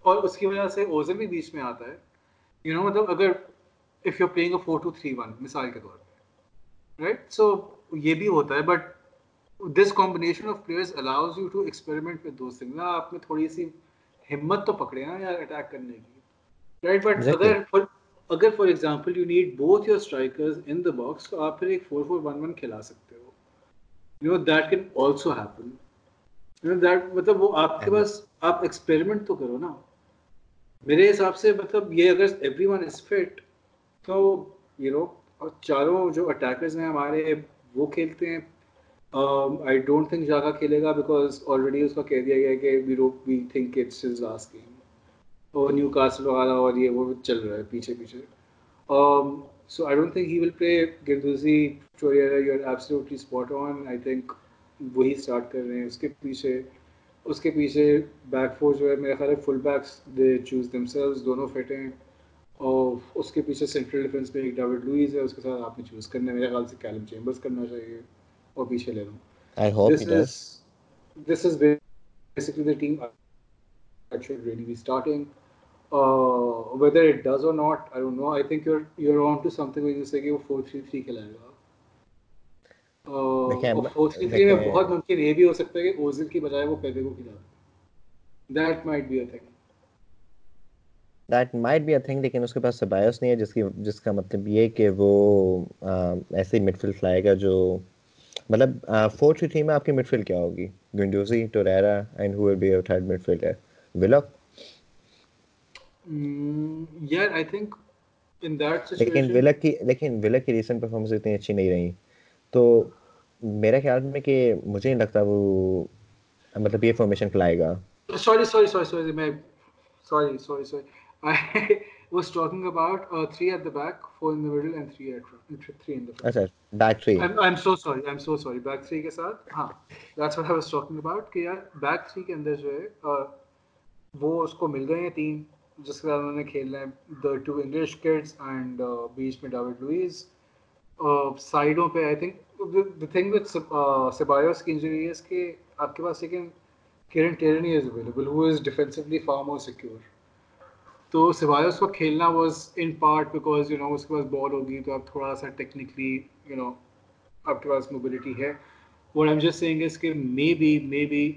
اور اس کی وجہ سے اوزن بھی بیچ میں آتا ہے۔ یو نو مطلب اگر if you playing a four two three one مثال کے طور پہ رائٹ سو یہ بھی ہوتا ہے but this combination of players allows you to experiment with those things نا آپ تھوڑی سی ہمت تو پکڑے نا یار اٹیک کرنے کی۔ رائٹ بٹ اگر اگر for example you need both your strikers in the box تو آپ پھر ایک فور فور ون ون کھلا سکتے ہو۔ You know that can also happen you know that مطلب وہ آپ کے پاس آپ ایکسپیریمنٹ تو کرو نا میرے حساب سے مطلب یہ اگر ایوری ون از فٹ تو یو نو چاروں جو اٹیکرز ہیں ہمارے وہ کھیلتے ہیں آئی ڈونٹ تھنک جاگا کھیلے گا بیکاز آلریڈی اس کا کہہ دیا گیا کہ we row we think it's his last game اور نیو کاسل وغیرہ اور یہ وہ چل رہا ہے پیچھے پیچھے I don't think he will play Guendouzi Torreira you are absolutely spot on I think وہی اسٹارٹ کر رہے ہیں اس کے پیچھے اس کے پیچھے بیک فور جو ہے میرا خیال ہے full backs they choose them sales دونوں فٹ ہیں اور اس کے پیچھے سینٹرل ڈیفینس میں ایک ڈیوڈ لوئز ہے اس کے ساتھ آپ نے چوز کرنا ہے میرے خیال سے کیلم چیمبرس کرنا چاہیے اور پیچھے لے لوں this is basically the team should really be starting. Uh, whether it does or not, I don't know. I think you're you're on to something when you say کہ وہ four three three کھلائے گا. four three three میں بہت ممکن یہ بھی ہو سکتا ہے کہ اوزل کی بجائے وہ پیپے کو کھلا دے. That might be a thing. That might be a thing لیکن اس کے پاس سبایوس نہیں ہے جس کی جس کا مطلب یہ کہ وہ ایسے مڈ فیلڈ کھلائے گا جو مطلب فور تھری تھری میں آپ کی مڈ فیلڈ کیا ہوگی Guendouzi Torreira and who will be third midfielder ولا یار آئی تھنک لیکن کی لیکن کی ریسنٹ پرفارمنس اتنی اچھی نہیں رہی۔ تو میرا خیال میں کہ مجھے نہیں لگتا وہ مطلب یہ فارمیشن کھلائے گا۔ سوری سوری سوری سوری میں sorry sorry sorry I was talking about 3 at the back 4 in the middle and 3 at 3 in the اچھا back 3 I am so sorry I am so sorry back 3 کے ساتھ ہاں that's what I was talking about کہ یار back 3 کے اندر جو ہے وہ اس کو مل گئے ہیں تین جس کے ساتھ انہوں نے کھیلنا ہے، the two English kids and بیچ میں ڈاوڈ لوئز سائڈوں پہ I think the thing with uh, Ceballos کی انجری is کہ آپ کے پاس لیکن Keran ٹیرنی is available who is defensively far more secure. تو سوائے اس کو کھیلنا was in part because you know اس کے پاس بال ہوگی تو آپ تھوڑا سا ٹیکنیکلی یو نو آپ کے پاس موبلٹی ہے۔ اور ایم جسٹ سینگ اس کے maybe maybe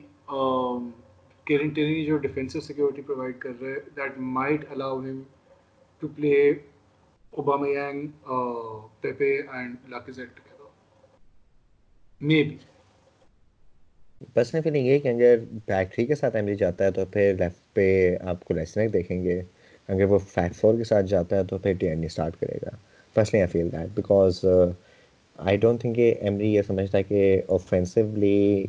Kieran Tierney جو ڈیفینسو سیکورٹی پرووائڈ کر رہے that might allow him to play Aubameyang Pepe and Lacazette maybe personal feeling یہ کہ اگر بیک تھری کے ساتھ ایمری جاتا ہے تو پھر لیفٹ پہ آپ کو لیسنر دیکھیں گے. اگر وہ فیٹ فور کے ساتھ جاتا ہے تو پھر ٹی این اسٹارٹ کرے گا. Firstly I feel that because I don't think کہ ایمری یہ سمجھتا ہے کہ اوفینسولی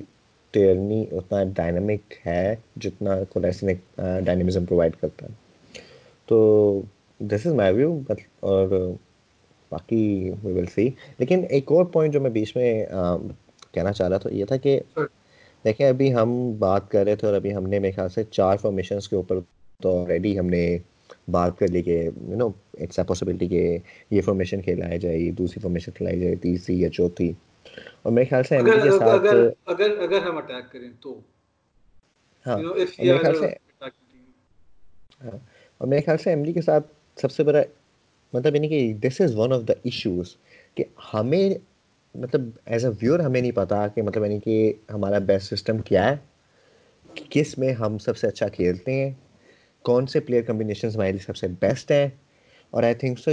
ٹیئرنی اتنا ڈائنامک ہے جتنا کولیسنک ڈائنامزم پرووائڈ کرتا ہے۔ تو دس از مائی ویو اور باقی وی ول سی لیکن ایک اور پوائنٹ جو میں بیچ میں کہنا چاہ رہا تھا یہ تھا کہ دیکھیں ابھی ہم بات کر رہے تھے اور ابھی ہم نے میرے خیال سے چار فارمیشنس کے اوپر تو آلریڈی ہم نے بات کر لی کہ you know it's a possibility کہ یہ فارمیشن کھیلائی جائے دوسری فارمیشن کھلائی جائے تیسری یا چوتھی۔ اور میرے خیال سے اگر کے ساتھ اگر اگر ہم اٹیک کریں تو۔ ہاں میرے خیال سے ہاں اور میرے خیال سے ایملی کے ساتھ سب سے بڑا مطلب یعنی کہ this is one of the issues کہ ہمیں مطلب ایز اے ویور ہمیں نہیں پتا کہ مطلب یعنی کہ ہمارا بیسٹ سسٹم کیا ہے کس میں ہم سب سے اچھا کھیلتے ہیں کون سے پلیئر کمبینیشنز ہمارے لیے سب سے بیسٹ ہیں اور آئی تھنک سو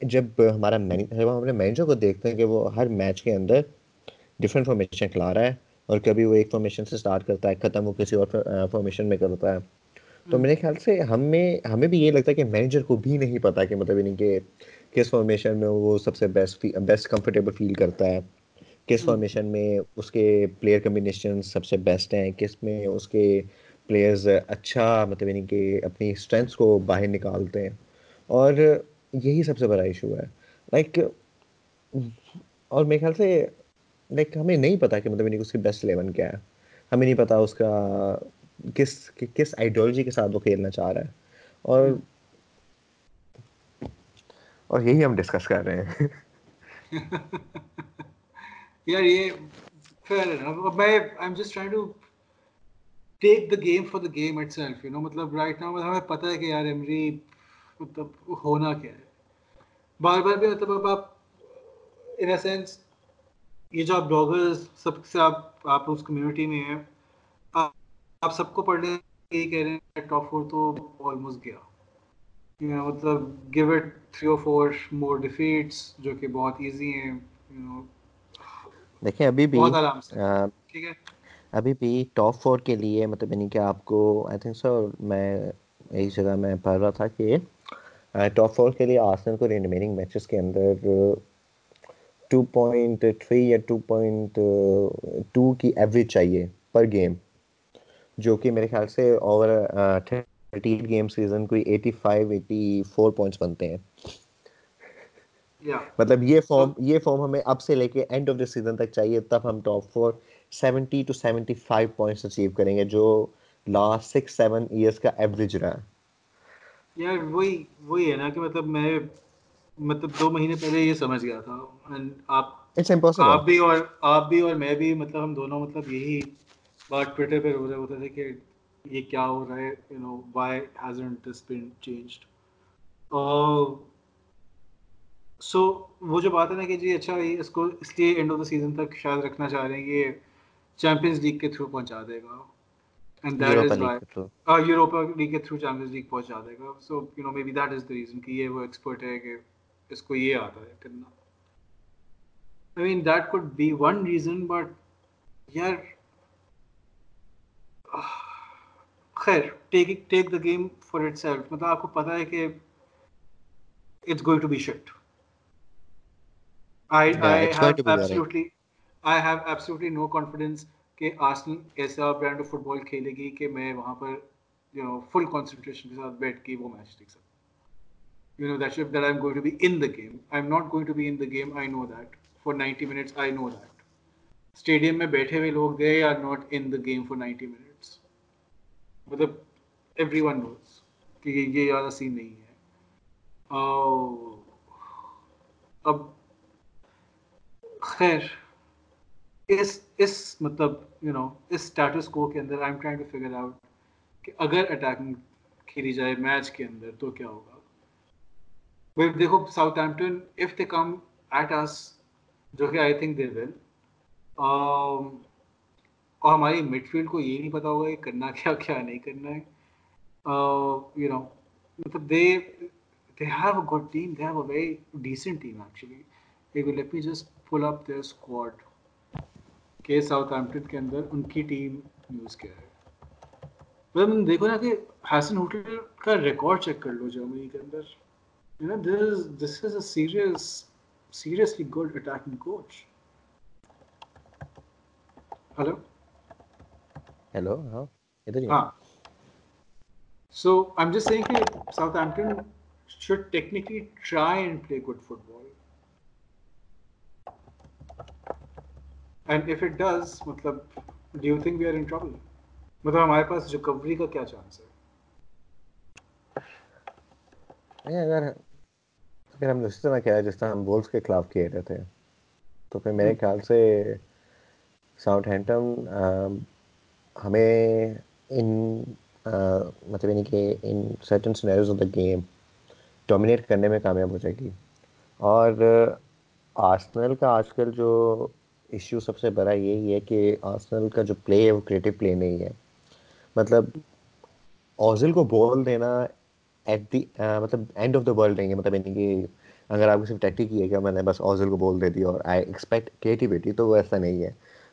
جب ہمارا جب ہم اپنے مینیجر کو دیکھتے ہیں کہ وہ ہر میچ کے اندر ڈفرینٹ فارمیشن کھلا رہا ہے اور کبھی وہ ایک فارمیشن سے اسٹارٹ کرتا ہے ختم وہ کسی اور فارمیشن میں کرتا ہے۔ تو میرے خیال سے ہمیں ہمیں بھی یہ لگتا ہے کہ مینیجر کو بھی نہیں پتا کہ مطلب یعنی کہ کس فارمیشن میں وہ سب سے بیسٹ بیسٹ کمفرٹیبل فیل کرتا ہے۔ کس فارمیشن میں اس کے پلیئر کمبینیشن سب سے بیسٹ ہیں کس میں اس کے پلیئرز اچھا مطلب یعنی کہ اپنی اسٹرینتھس کو باہر نکالتے ہیں۔ اور یہی سب سے بڑا ایشو ہے۔ لائک اور میرے خیال سے لائک ہمیں نہیں پتا کہ مطلب یعنی اس کی بیسٹ الیون کیا ہے۔ ہمیں نہیں پتا اس کا کس کس آئیڈیولوجی کے ساتھ وہ کھیلنا چاہ رہا ہے۔ اور اور یہی ہم ڈسکس کر رہے ہیں۔ یار، یہ میں I am just trying to take the game for the game itself you know مطلب رائٹ ناؤ ہمیں پتہ ہے کہ یار ایمری مطلب ہونا کیا ہے۔ بار بار بھی مطلب اب آپ ان اے سینس یہ جو آپ بلاگرز سب سے آپ آپ اس کمیونٹی میں ہیں آپ سب کو پڑھ لیں یہی کہہ رہے ہیں ٹاپ فور تو آلموسٹ گیا. مطلب گیو اٹ تھری اور فور مور ڈیفیٹس جو کہ بہت ایزی ہیں دیکھیں ابھی بھی ٹھیک ہے. ابھی بھی ٹاپ فور کے لیے مطلب یعنی کہ آپ کو آئی تھنک سر میں ایک جگہ میں پڑھ رہا تھا کہ ٹاپ فور کے لیے آسنل کو ریمیننگ میچز کے اندر ٹو پوائنٹ تھری یا ٹو پوائنٹ ٹو کی ایوریج چاہیے پر گیم جو کہ میرے خیال سے اوور تھرٹی گیم سیزن کوئی eighty five eighty four points بنتے ہیں. مطلب یہ فارم یہ فارم ہمیں اب سے لے کے اینڈ آف دا سیزن تک چاہیے تب ہم top four seventy two seventy five points achieve کریں گے جو لاسٹ سکس سیون ایئرس کا ایوریج رہا یار وہی وہی ہے نا کہ مطلب میں مطلب دو مہینے پہلے یہ سمجھ گیا تھا آپ آپ بھی اور آپ بھی اور میں بھی مطلب ہم دونوں مطلب یہی بات ٹویٹر پہ رو رہے ہوتے تھے کہ یہ کیا ہو رہا ہے you know why hasn't this been changed so وہ جو بات ہے نا کہ جی اچھا اس کو اس لیے اینڈ آف دا سیزن تک شاید رکھنا چاہ رہے ہیں کہ چیمپئنس لیگ کے تھرو پہنچا دے گا۔ And that is why Europa League کے تھرو چیمپئنس لیگ پہنچا دے گا so you know maybe that is the reason کہ یہ وہ ایکسپرٹ ہے کہ اس کو یہ آتا ہے کرنا I mean that could be one reason but یار خیر take take the game for itself مطلب آپ کو پتا ہے کہ it's going to be shit yeah, I have absolutely I have absolutely no confidence کہ آرسنل ایسا برانڈ آف فٹ بال کھیلے گی کہ میں وہاں پر یو نو فل کانسنٹریشن کے ساتھ بیٹھ کے وہ میچ دیکھ سکتا you know that ship that I am going to be in the game I am not going to be in the game I know that for ninety minutes I know that stadium میں بیٹھے ہوئے لوگ they are not in the game for ninety minutes مطلب every one knows کہ یہ زیادہ سین نہیں ہے۔ اب خیر۔ اس اس مطلب you know us status quo کے اندر I am trying to figure out کہ اگر اٹیکنگ کھیلی جائے میچ کے اندر تو کیا ہوگا؟ دیکھو Southampton if they come at us جو کہ آئی تھنک دے ول اور ہماری مڈ فیلڈ کو یہ نہیں پتا ہوگا کہ کرنا کیا کیا نہیں کرنا ہے. Uh, یو نو مطلب they they have a good team they have a very decent team actually let me just pull up their squad کہ ساؤتھ ایمپٹن کے اندر ان کی ٹیم یوز کیا ہے۔ مطلب دیکھو نا کہ حسن ہوٹل کا ریکارڈ چیک کر لو جرمنی کے اندر۔ This is a serious seriously good attacking coach hello hello ہاں ہاں so I am just saying کہ Southampton should technically try and play good football. And if it does مطلب do you think we are in trouble مطلب ہمارے پاس recovery کا کیا chance ہے؟ نہیں اگر اگر ہم جس طرح کیا جس طرح ہم بولس کے خلاف کھیل رہے تھے تو پھر میرے خیال سے ساؤتھ ہینٹم ہمیں ان مطلب یعنی کہ in certain scenarios of the game dominate کرنے میں کامیاب ہو جائے گی۔ اور آرسنل کا آج کل جو ایشو سب سے بڑا یہی ہے کہ آرسنل کا جو پلے ہے وہ کریٹو پلے نہیں ہے۔ مطلب اوزل کو بول دینا ایٹ دی مطلب اینڈ آف دا ورلڈ نہیں ہے۔ مطلب یعنی کہ اگر آپ کو صرف ٹیکٹک کی ہے کہ میں نے بس اوزل کو بول دے دی اور آئی ایکسپیکٹ کریٹیوٹی تو وہ ایسا نہیں ہے۔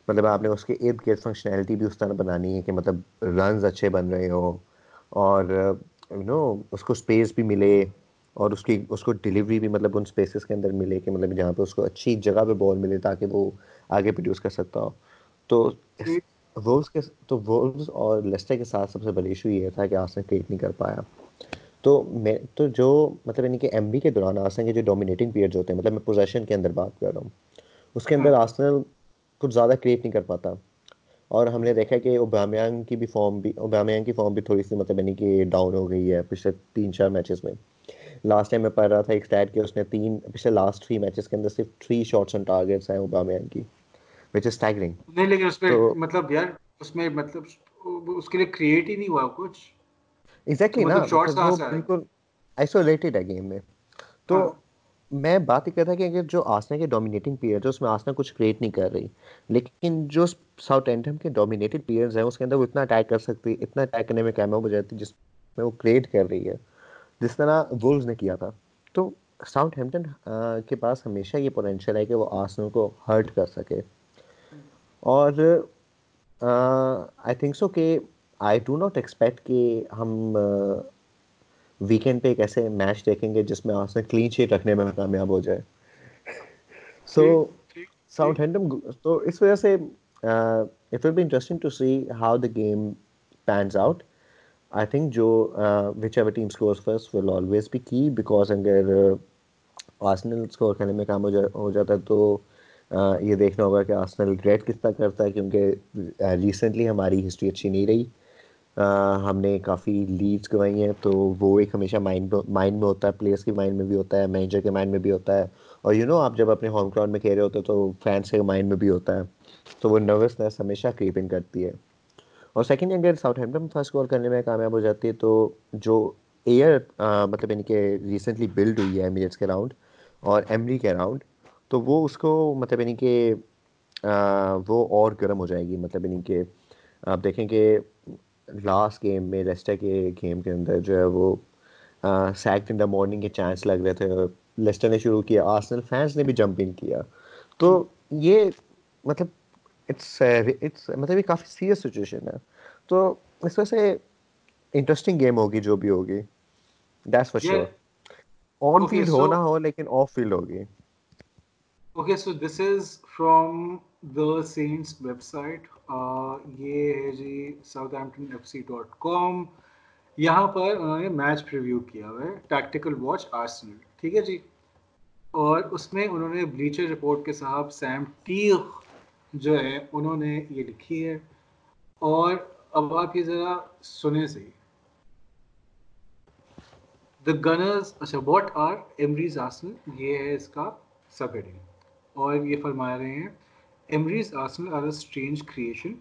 مطلب آپ نے اس کے ارد گرد فنکشنالٹی بھی اس طرح بنانی ہے کہ مطلب رنز اچھے بن رہے ہوں اور یو نو اس کو اسپیس بھی ملے۔ اور اس کی اس کو ڈلیوری بھی مطلب ان اسپیسیز کے اندر ملے کہ مطلب جہاں پہ اس کو اچھی جگہ پہ بال ملے تاکہ وہ آگے پروڈیوس کر سکتا ہو۔ تو وولز کے تو وولز اور لیسٹر کے ساتھ سب سے بڑی ایشو یہ تھا کہ آسن کریٹ نہیں کر پایا۔ تو میں تو جو مطلب یعنی کہ ایم بی کے دوران آسن کے جو ڈومینیٹنگ پیریڈ ہوتے ہیں مطلب میں پوزیشن کے اندر بات کر رہا ہوں۔ اس کے اندر آسنل کچھ زیادہ کریٹ نہیں کر پاتا۔ اور ہم نے دیکھا کہ اوبامیانگ کی بھی فارم بھی اوبامیانگ کی فارم بھی تھوڑی سی مطلب یعنی کہ ڈاؤن ہو گئی ہے پچھلے تین چار میچز میں۔ لاسٹ ٹائم میں پڑھ رہا تھا ایک اسٹیٹ کہ اس نے تین پچھلے لاسٹ تھری میچز کے اندر صرف تھری شاٹس آن ٹارگیٹس ہیں اوبامیانگ کی وچ از اسٹیگرنگ نہیں لیکن اس میں مطلب یار اس میں مطلب اس کے لیے کریٹ ہی نہیں ہوا کچھ۔ ایگزیکٹلی نا بالکل آئسولیٹڈ ہے گیم میں۔ تو ہاں۔ میں بات ہی کرتا کہ اگر جو آسنا کے ڈومینیٹنگ پیئر اس میں آسنا کچھ کریٹ نہیں کر رہی۔ لیکن جو ساؤتھ اینڈم کے ڈومینیٹڈ پیئرز ہیں اس کے اندر وہ اتنا اٹیک کر سکتی اتنا اٹیک کرنے میں کیمپ ہو جاتی جس میں وہ کریٹ کر رہی ہے۔ جس طرح وولز نے کیا تھا۔ تو ساؤتھ ہیمپٹن کے پاس ہمیشہ یہ پوٹینشیل ہے کہ وہ آسنوں کو ہرٹ کر سکے۔ اور آئی تھنک سو کہ آئی ڈو ناٹ ایکسپیکٹ کہ ہم ویکینڈ پہ ایک ایسے میچ دیکھیں گے جس میں آسن کلین شیٹ رکھنے میں کامیاب ہو جائے۔ سو ساؤتھ ہینڈم تو اس وجہ سے it will be interesting to see how the game pans out I think جو whichever team scores first will always be key because اگر آسنل اسکور کرنے میں کام ہو جاتا ہے تو یہ دیکھنا ہوگا کہ آسنل گریٹ کس طرح کرتا ہے کیونکہ ریسنٹلی ہماری ہسٹری اچھی نہیں رہی۔ ہم نے کافی لیڈس گوائی ہیں تو وہ ایک ہمیشہ مائنڈ مائنڈ میں ہوتا ہے پلیئرس کے مائنڈ میں بھی ہوتا ہے مینیجر کے مائنڈ میں بھی ہوتا ہے۔ اور یو نو آپ جب اپنے ہوم گراؤنڈ میں کھیل رہے ہوتے تو فینس کے مائنڈ میں بھی ہوتا ہے۔ تو وہ نروسنیس ہمیشہ کریپنگ کرتی ہے۔ اور سیکنڈ اگر ساؤتھ ہیمپٹن فرسٹ گول کرنے میں کامیاب ہو جاتی ہے تو جو ایئر مطلب یعنی کہ ریسنٹلی بلڈ ہوئی ہے ایمیریٹس کے راؤنڈ اور ایمری کے راؤنڈ تو وہ اس کو مطلب یعنی کہ وہ اور گرم ہو جائے گی۔ مطلب یعنی کہ آپ دیکھیں کہ لاسٹ گیم میں لیسٹر کے گیم کے اندر جو ہے وہ سیکٹ ان دا مارننگ کے چانس لگ رہے تھے۔ لیسٹر نے شروع کیا آرسنل فینس نے بھی جمپ ان کیا۔ تو یہ مطلب اٹس اٹس مطلب یہ کافی سیریس سچویشن ہے۔ تو اس وجہ سے انٹرسٹنگ گیم ہوگی جو بھی ہوگی۔ That's for sure on field ہو نہ ہو لیکن آف فیلڈ ہوگی۔ Okay so this is from the Saints website یہ ہے جی Southampton F C dot com یہاں پر انہوں نے میچ پریویو کیا ہوا ہے۔ ٹیکٹیکل واچ آرسنل ٹھیک ہے جی۔ اور اس میں انہوں نے بلیچر رپورٹ کے صاحب سیم ٹیغ جو ہے، انہوں نے یہ لکھی ہے۔ اور اب آپ یہ ذرا سنیں سے دا گنرز اچھا واٹ آر ایمریز آسن یہ ہے اس کا سب ہیڈنگ اور یہ فرما رہے ہیں Emery's Arsenal are a strange creation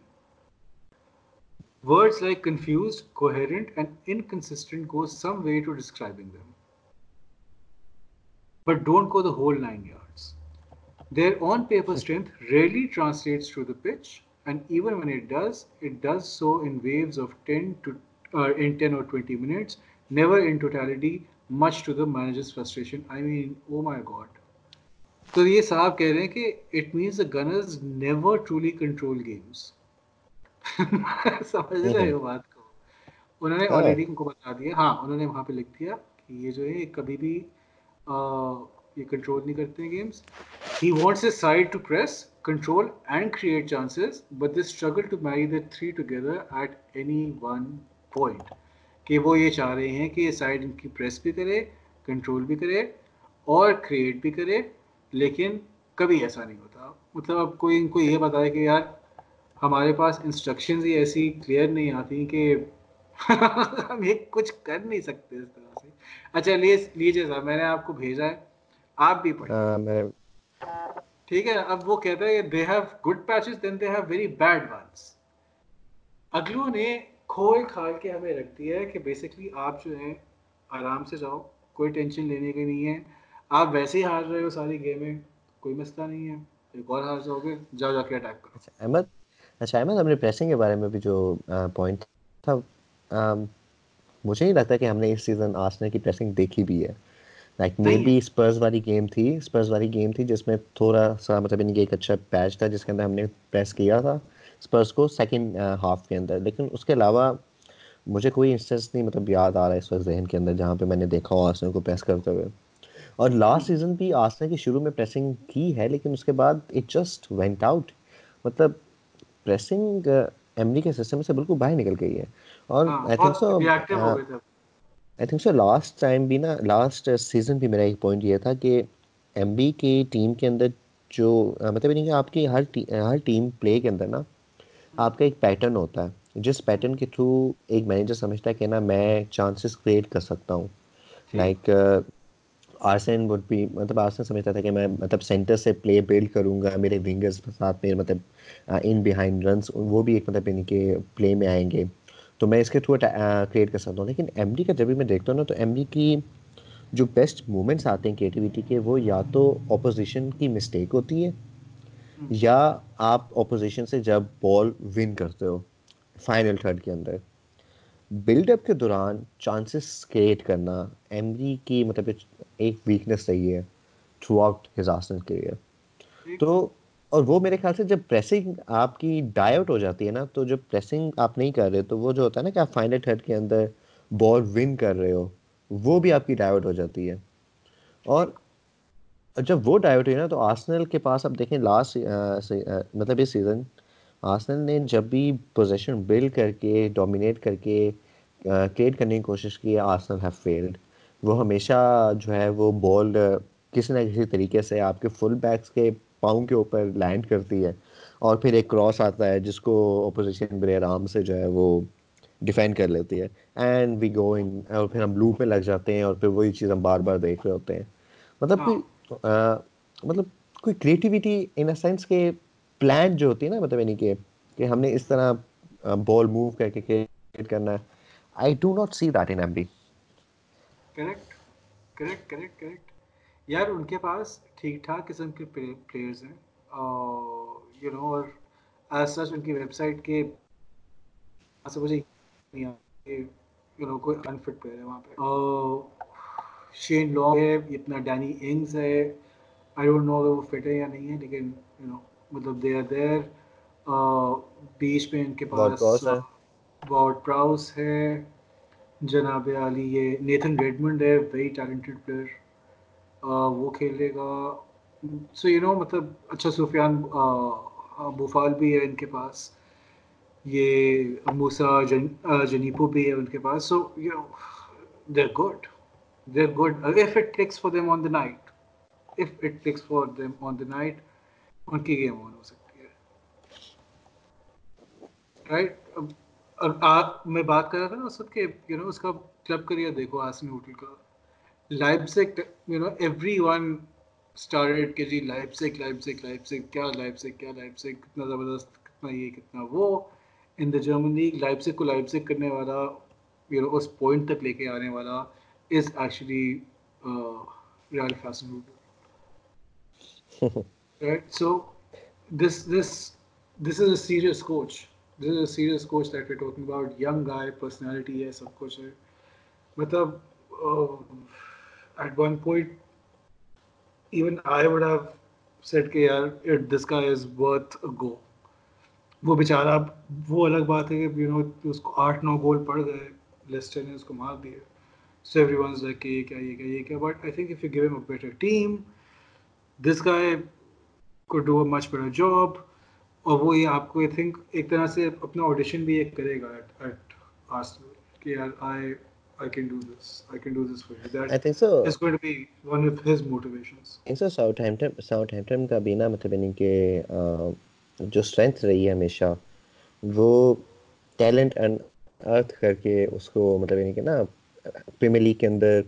words like confused coherent and inconsistent go some way to describing them but don't go the whole nine یار Their on paper strength rarely translates to the pitch, and even when it does, it does so in waves of 10 to uh, in 10 or 20 minutes, never in totality, much to the manager's frustration. I mean, oh my god. تو یہ صاحب کہہ رہے ہیں کہ it means Gunners never truly control games سمجھ رہے ہو بات کو انہوں نے آلریڈی ان کو بتا دیا ہاں انہوں نے وہاں پہ لکھ دیا کہ یہ جو ہے کبھی بھی یہ کنٹرول نہیں کرتے ہیں games he wants a side to press control and create chances but they struggle to marry the three together at any one point کہ وہ یہ چاہ رہے ہیں کہ یہ سائڈ ان کی پریس بھی کرے کنٹرول بھی کرے اور کریٹ بھی کرے، لیکن کبھی ایسا نہیں ہوتا. مطلب اب کوئی ان کو یہ بتائے کہ یار ہمارے پاس انسٹرکشنز ہی ایسی کلیئر نہیں آتی کہ ہم یہ کچھ کر نہیں سکتے اس طرح سے. اچھا لیجیے صاحب، میں نے آپ کو بھیجا ہے۔ آپ بھی پڑھیں۔ ٹھیک ہے اب وہ کہتا ہے کہ they have good patches then they have very bad ones Igloo نے کھول کھال کے ہمیں رکھ دیا ہے کہ بیسکلی آپ جو ہیں آرام سے جاؤ کوئی ٹینشن لینے کی نہیں ہے۔ آپ ویسے ہی ہار رہے ہو ساری گیمیں کوئی مسئلہ نہیں ہے۔ ایک اور ہار جاؤ گے جاؤ جا کے اٹیک کرو۔ اچھا احمد؟ اچھا احمد ہم نے پریسنگ کے بارے میں بھی جو پوائنٹ تھا مجھے نہیں لگتا کہ ہم نے اس سیزن آسنر کی پریسنگ دیکھی بھی ہے۔ لائک مے بی اسپرز والی گیم تھی اسپرز والی گیم تھی جس میں تھوڑا سا مطلب ان کی ایک اچھا پیچ تھا جس کے اندر ہم نے پریس کیا تھا اسپرز کو سیکنڈ ہاف کے اندر لیکن اس کے علاوہ مجھے کوئی انسٹنس نہیں مطلب یاد آ رہا ہے اس وقت ذہن کے اندر جہاں پہ میں نے دیکھا ہو آسن کو پریس کرتے ہوئے اور لاسٹ سیزن بھی آسن کی شروع میں پریسنگ کی ہے لیکن اس کے بعد اٹ جسٹ وینٹ آؤٹ مطلب پریسنگ ایمری کے سسٹم سے بالکل باہر نکل گئی ہے اور I think so I think so last time بھی نا لاسٹ سیزن بھی میرا ایک پوائنٹ یہ تھا کہ ایم بی کی ٹیم کے اندر جو مطلب نہیں کہ آپ کی ہر ہر ٹیم پلے کے اندر نا آپ کا ایک پیٹرن ہوتا ہے۔ جس پیٹرن کے تھرو ایک مینیجر سمجھتا ہے کہ نا میں چانسز کریٹ کر سکتا ہوں۔ لائک آرسن وڈ بھی مطلب آرسن سمجھتا تھا کہ میں مطلب سینٹر سے پلے بلڈ کروں گا میرے ونگرز کے ساتھ میرے مطلب ان بیہائنڈ رنس وہ بھی ایک مطلب ان کے پلے میں آئیں گے۔ تو میں اس کے تھرو کریٹ کر سکتا ہوں۔ لیکن ایم ڈی کا جب بھی میں دیکھتا ہوں نا، تو ایم ڈی کی جو بیسٹ مومنٹس آتے ہیں کریٹیوٹی کے، وہ یا تو اپوزیشن کی مسٹیک ہوتی ہے، یا آپ اپوزیشن سے جب بال ون کرتے ہو فائنل تھرڈ کے اندر۔ بلڈ اپ کے دوران چانسز کریٹ کرنا ایمری کی مطلب ایک ویکنیس رہی ہے throughout his Arsenal career تو اور وہ میرے خیال سے جب پریسنگ آپ کی ڈائٹ ہو جاتی ہے نا، تو جب پریسنگ آپ نہیں کر رہے، تو وہ جو ہوتا ہے نا کہ آپ فائنل تھرڈ کے اندر بال ون کر رہے ہو، وہ بھی آپ کی ڈائیورٹ ہو جاتی ہے۔ اور جب وہ ڈائیورٹ ہوئی نا، تو آسنل کے پاس آپ دیکھیں لاسٹ مطلب اس سیزن آسنل نے جب بھی پوزیشن بلڈ کر کے ڈومینیٹ کر کے کریٹ کرنے کی کوشش کی ہے آسنل ہیو فیلڈ وہ ہمیشہ جو ہے، وہ بال کسی نہ کسی طریقے سے آپ کے فل بیکس کے پاؤں کے اوپر لینڈ کرتی ہے اور پھر ایک کراس آتا ہے جس کو اپوزیشن بڑے آرام سے جو ہے وہ ڈیفینڈ کر لیتی ہے اینڈ وی گو ان اور پھر ہم لوپ میں لگ جاتے ہیں اور پھر وہی چیز ہم بار بار دیکھ رہے ہوتے ہیں۔ مطلب کوئی مطلب کوئی کریٹیوٹی ان اے سینس کہ پلان جو ہوتی ہے نا مطلب یعنی کہ کہ ہم نے اس طرح بال موو کر کے کریٹ کرنا ہے۔ I do not see that in M B correct correct correct correct یار ان کے پاس ٹھیک ٹھاک قسم کے پلیئرز ہیں۔ یو نو اور ایز سچ ان کی ویب سائٹ کے مجھے یو نو کوئی انفٹ پلیئر ہے وہاں پہ۔ شین لانگ ہے اتنا ڈینی انگز ہے۔ آئی ڈونٹ نو اگر وہ فٹ ہے یا نہیں ہے لیکن یو نو مطلب دے آر دیر بیچ میں ان کے پاس واٹ پراؤس ہے۔ جناب علی یہ نیتھن ریڈمنڈ ہے ویری ٹیلنٹڈ پلیئر وہ کھیلے گا۔ سو یو نو مطلب اچھا سفیان بوفال بھی ہے ان کے پاس۔ یہ موسا جنیپو بھی ہے ان کے پاس۔ So you know they're good they're good if it takes for them on the night if it takes for them on the night ان کی گیم آن ہو سکتی ہے رائٹ میں بات کر رہا تھا نا اس وقت کہ یو نو اس کا کلب کریئر دیکھو آسن ہوٹل کا۔ لائف سے you know everyone start کہ جی سے لائف سے کیا لائف سے کیا لائف سے کتنا زبردست کتنا یہ کتنا وہ ان دا جرمن لیگ لائپسک کو لائپسک کرنے والا یو نو اس پوائنٹ تک لے کے آنے والا is actually real fashion right so this this this is a serious coach this is a serious coach that we talking about young guy personality ہے سب کچھ ہے مطلب at one point even I would have said کہ یار دس کا is worth گو وہ بیچارہ، وہ الگ بات ہے کہ یو نو اس کو آٹھ نو گول پڑ گئے لیسٹر نے اس کو مار دیا سو ایوری ونز لائک کہ یہ کیا یہ کیا یہ کیا? But I think if you give him a better team this guy کو do a much better job اور وہ یہ آپ کو آئی تھنک ایک طرح سے اپنا آڈیشن بھی ایک کرے گا ایٹ ایٹ آرسنل کہ یار آئی I can do this. I can do this for you. That I think so. Is going to be one of his motivations. I think so. Southampton, Southampton کا بھی نا مطلب یعنی کہ جو اسٹرینتھ رہی ہے ہمیشہ وہ ٹیلنٹ ارتھ کر کے اس کو مطلب یعنی کہ نا پریمیئر لیگ کے اندر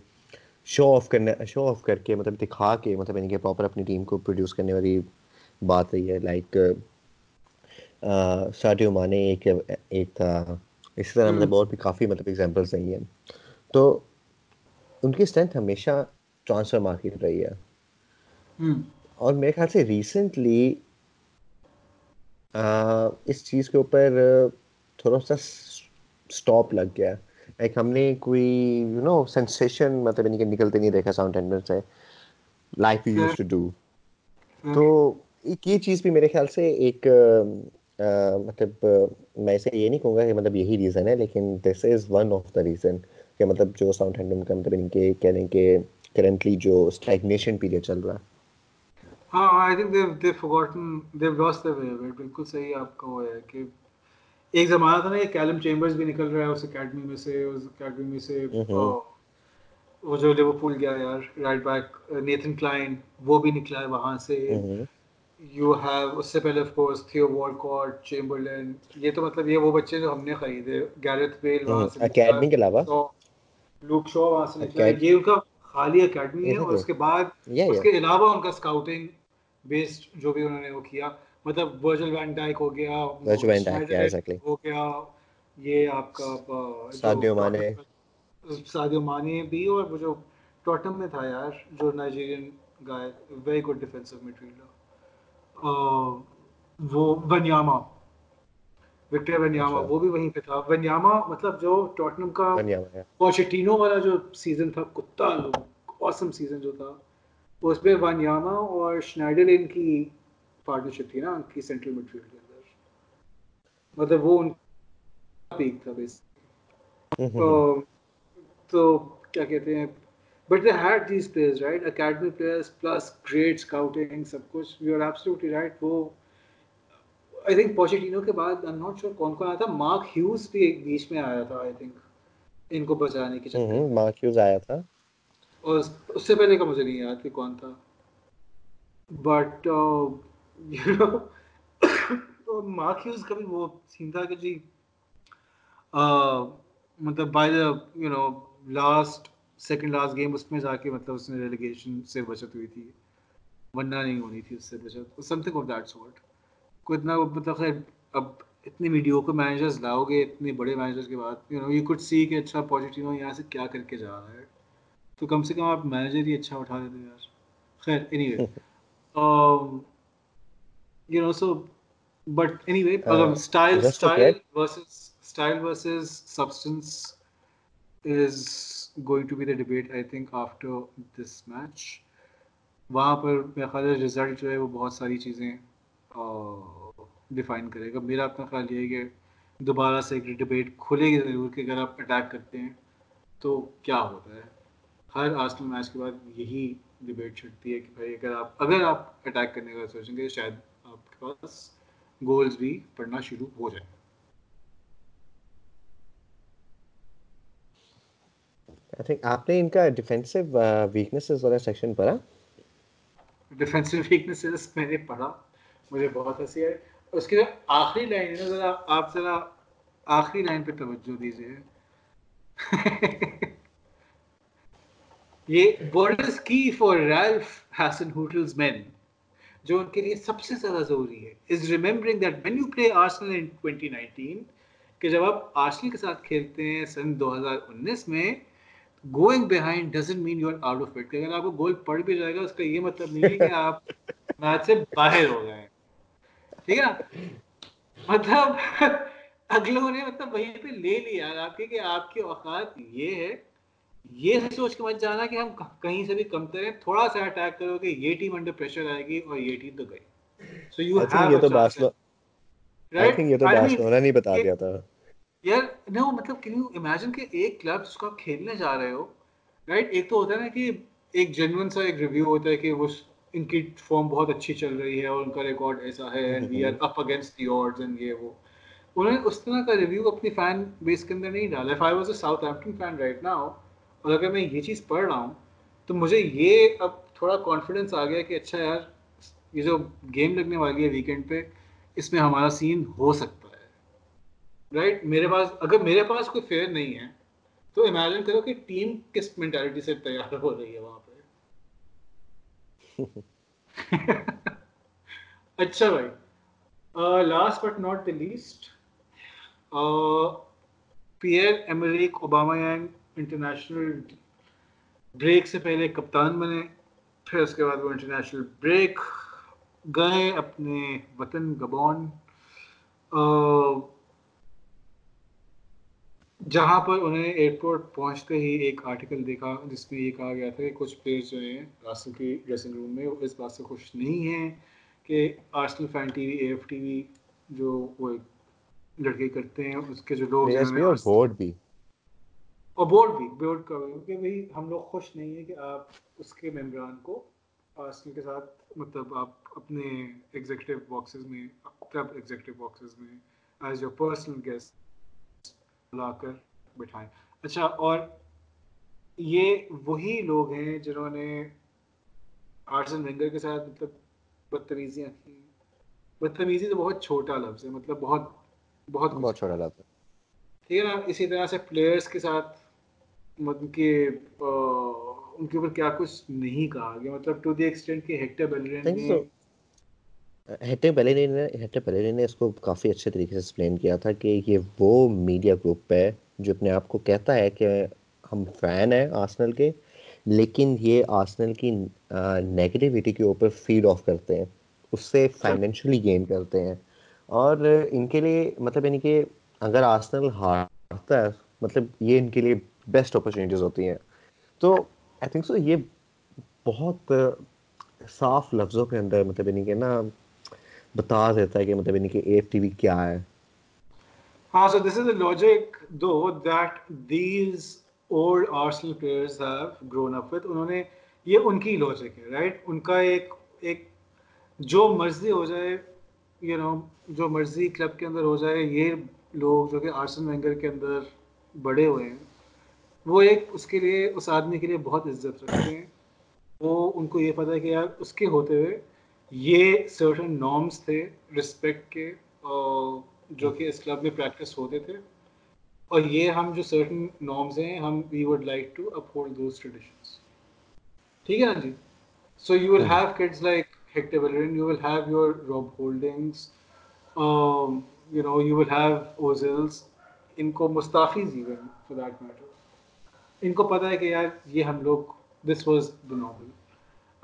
شو آف کرنے شو آف کر کے مطلب دکھا کے مطلب یعنی کہ پراپر اپنی ٹیم کو پروڈیوس کرنے والی بات رہی ہے لائک ساڈیو مانے ایک ایک تھا اسی طرح مطلب اور بھی کافی مطلب ایگزامپلس رہی ہیں تو ان کی اسٹرینتھ ہمیشہ ٹرانسفر مارکیٹ رہی ہے۔ اور میرے خیال سے ریسنٹلی اس چیز کے اوپر تھوڑا سا اسٹاپ لگ گیا۔ ایک ہم نے کوئی یو نو سینسیشن مطلب نہیں کہ نکلتے نہیں دیکھا ساؤنڈ ٹینڈر سے۔ Life you used to do تو ایک یہ چیز بھی میرے خیال سے ایک مطلب میں اسے یہ نہیں کہوں گا کہ مطلب یہی ریزن ہے لیکن this is one of the reason کہ مطلب جو ساؤنڈ ہینڈل کا مطلب ان کے کہہ دیں کہ کرنٹلی جو اسٹیگنیشن پیریڈ چل رہا ہے۔ ہاں آئی تھنک دیو دیو فورگوٹن دیو لاس دا وے بالکل صحیح آپ کا وہ ہے کہ ایک زمانہ تھا نا یہ کیلم چیمبرز بھی نکل رہا ہے اس اکیڈمی میں سے اس اکیڈمی میں سے وہ جو لیورپول گیا یار رائٹ بیک نیتھن کلائن وہ بھی نکلا ہے وہاں سے۔ یو ہیو اس سے پہلے of course Theo Walcott Chamberlain یہ تو مطلب یہ وہ بچے جو ہم نے خریدے گیرتھ بیل وہاں سے اکیڈمی کے علاوہ؟ لوک شو وہاں سے نکلا یہ ان کا خالی اکیڈمی ہے اور اس کے بعد اس کے علاوہ ان کا اسکاؤٹنگ بیسڈ جو بھی انہوں نے وہ کیا مطلب ورچل وین ڈائک ہو گیا ورچل وین ڈائک کیا ایگزیکٹلی ہو گیا یہ آپ کا سادیو مانے سادیو مانے بھی اور وہ جو ٹوٹم میں تھا یار جو Nigerian guy very good defensive midfielder وہ ونیاما وکٹر ونیاما وہ بھی وہیں پہ تھا۔ ونیاما مطلب جو ٹوٹنم کا پوچیٹینو والا جو سیزن تھا کتا اوسم سیزن جو تھا اس پہ ونیاما اور شنائڈر ان کی پارٹنرشپ تھی نا ان کی سینٹرل مڈ فیلڈ کے اندر۔ مطلب وہ ان پیک تھا بیس تو کیا کہتے ہیں but they had these players right academy players plus great scouting سب کچھ۔ یو آر ایبسلیوٹلی رائٹ وہ آئی تھنک پوچیٹینو کے بعد آئی ناٹ شیور کون کون آیا تھا مارک ہیوز بھی ایک بیچ میں آیا تھا آئی تھنک ان کو بچانے کے چکر مارک ہیوز آیا تھا. اور اس سے پہلے کا مجھے نہیں یاد کہ کون تھا. بٹ مارک ہیوز کا بھی وہ سین تھا کہ جی مطلب by the you know last second last game اس میں جا کے مطلب اس نے ریلیگیشن سے بچت ہوئی تھی. ورنہ نہیں ہونی تھی اس سے بچت. Something of that sort کو اتنا مطلب خیر اب اتنے ویڈیو کو مینیجرز لاؤ گے اتنے بڑے مینیجرز کے بعد یو نو یو کڈ سی کہ اچھا پازیٹیو یہاں سے کیا کر کے جا رہا ہے۔ تو کم سے کم آپ مینیجر ہی اچھا اٹھا دیتے یار۔ خیر anyway you know so but anyway style style versus style versus substance is going to be the debate I think after this match وہاں پر میرا خیال ہے رزلٹ جو ہے وہ بہت ساری چیزیں ڈیفائن کرے گا۔ میرا اپنا خیال یہ ہے کہ دوبارہ سے ایک ڈبیٹ کھلے گی ضرور کہ اگر آپ اٹیک کرتے ہیں تو کیا ہوتا ہے۔ ہر آسٹل میچ کے بعد یہی ڈبیٹ چھٹتی ہے کہ بھائی اگر آپ اگر آپ اٹیک کرنے کا سوچیں گے شاید آپ کے پاس گولز بھی پڑھنا شروع ہو جائیں۔ آپ نے ان کا ڈیفینسو ویکنیسز والا سیکشن پڑھا۔ ڈیفینسو ویکنیسز میں نے پڑھا۔ مجھے بہت ہنسی ہے اس کی جو آخری لائن ہے، ذرا آپ ذرا آخری لائن پہ توجہ دیجیے یہ بورڈرز کی for Ralph Hasenhuttl's men جو ان کے لیے سب سے زیادہ ضروری ہے is remembering that when you play Arsenal in 2019 کہ جب آپ آرسنل کے ساتھ کھیلتے ہیں سن 2019 میں going behind doesn't mean you are out of it اگر آپ کو گول پڑ بھی جائے گا، اس کا یہ مطلب نہیں ہے کہ آپ میچ سے باہر ہو گئے۔ ہیں ٹھیک ہے مطلب اگلوں نے مطلب وہیں پہ لے لیا آپ کے کہ آپ کی اوقات یہ ہے۔ یہ سوچ کے مت جانا کہ ہم کہیں سے بھی کم کریں تھوڑا سا اٹیک کرو کہ یہ ٹیم انڈر پریشر آئے گی اور یہ ٹیم تو گئی۔ سو یو یہ تو باسلو رائٹ یہ تو بارسلونا نہیں بتا دیا تھا۔ یار نو مطلب کین یو امیجن کہ ایک کلب جس کو آپ کھیلنے جا رہے ہو رائٹ ایک تو ہوتا ہے نا کہ ایک جینوئن سا ایک ریویو ہوتا ہے کہ وہ ان کی فارم بہت اچھی چل رہی ہے اور ان کا ریکارڈ ایسا ہے and we are up against the odds and یہ وہ۔ انہوں نے اس طرح کا ریویو اپنی فین بیس کے اندر نہیں ڈالا۔ If I was a Southampton fan right now اور اگر میں یہ چیز پڑھ رہا ہوں تو مجھے یہ اب تھوڑا کانفیڈینس آ گیا کہ اچھا یار، یہ جو گیم لگنے والی ہے ویکینڈ پہ، اس میں ہمارا سین ہو سکتا ہے۔ رائٹ میرے پاس، اگر میرے پاس کوئی فیئر نہیں ہے تو امیجن کرو کہ ٹیم کس مینٹیلٹی سے تیار ہو رہی ہے وہاں اچھا بھائی. Last but not the least Pierre Emerick Aubameyang international break سے پہلے کپتان بنے، پھر اس کے بعد وہ انٹرنیشنل بریک، گئے اپنے وطن گبون جہاں پر انہیں ایئرپورٹ پہنچتے ہی ایک آرٹیکل دیکھا جس میں یہ کہا گیا تھا کہ کچھ پلیئرز جو ہیں راسل کی ڈریسنگ روم میں وہ اس بات سے خوش نہیں ہیں کہ Arsenal fan T V A F T V جو وہ لڑکے کرتے ہیں اس کے جو لوگ اور بورڈ بھی۔ اور بورڈ بھی بورڈ کا کہ بھائی ہم لوگ خوش نہیں ہیں کہ آپ اس کے ممبران کو آرسنل کے ساتھ مطلب آپ اپنے ایگزیکٹو باکسز میں کلب ایگزیکٹو باکسز میں ایز یور پرسنل گیسٹ لا کر بٹھائیں۔ اچھا اور یہ وہی لوگ ہیں جنہوں نے آرسن وینگر کے ساتھ مطلب بدتمیزیاں کی۔ بدتمیزی تو بہت چھوٹا لفظ ہے مطلب بہت بہت بہت چھوٹا لفظ ہے۔ ٹھیک ہے نا اسی طرح سے پلیئرس کے ساتھ مطلب کہ ان کے اوپر کیا کچھ نہیں کہا گیا۔ مطلب ٹو دی ایکسٹینٹ کہ ہیکٹر بیلرین نے ہیٹر بیلرین نے ہیکٹر بیلرین نے اس کو کافی اچھے طریقے سے ایکسپلین کیا تھا کہ یہ وہ میڈیا گروپ ہے جو اپنے آپ کو کہتا ہے کہ ہم فین ہیں آرسنل کے، لیکن یہ آرسنل کی نیگیٹیوٹی کے اوپر فیڈ آف کرتے ہیں، اس سے فائنینشلی گین کرتے ہیں۔ اور ان کے لیے مطلب یعنی کہ اگر آرسنل ہارتا ہے مطلب یہ ان کے لیے بیسٹ اپرچونیٹیز ہوتی ہیں۔ تو آئی تھنک سو یہ بہت صاف لفظوں کے اندر مطلب یعنی کہ نا بتا دیتا ہے کہ مطلب یعنی کہ اے ایف ٹی وی کیا ہے۔ ہاں so this is a logic though that these old Arsenal players have grown up with انہوں نے یہ ان کی لاجک ہے رائٹ ان کا ایک ایک جو مرضی ہو جائے یو نو جو مرضی کلب کے اندر ہو جائے، یہ لوگ جو کہ آرسن وینگر کے اندر بڑے ہوئے ہیں، وہ ایک اس کے لیے، اس آدمی کے لیے بہت عزت رکھتے ہیں۔ وہ ان کو یہ پتہ ہے کہ یار، اس کے ہوتے ہوئے یہ سرٹن نارمس تھے رسپیکٹ کے جو کہ اس کلب میں پریکٹس ہوتے تھے۔ اور یہ ہم جو سرٹن نارمز ہیں، ہم we would like to uphold those traditions ٹھیک ہے نا جی؟ So you will have kids like Hector Bellerin you will have your Rob Holdings you know you will have Ozils ان کو Mustafis even for that matter ان کو پتہ ہے کہ یار یہ ہم لوگ دس واز دا نارمل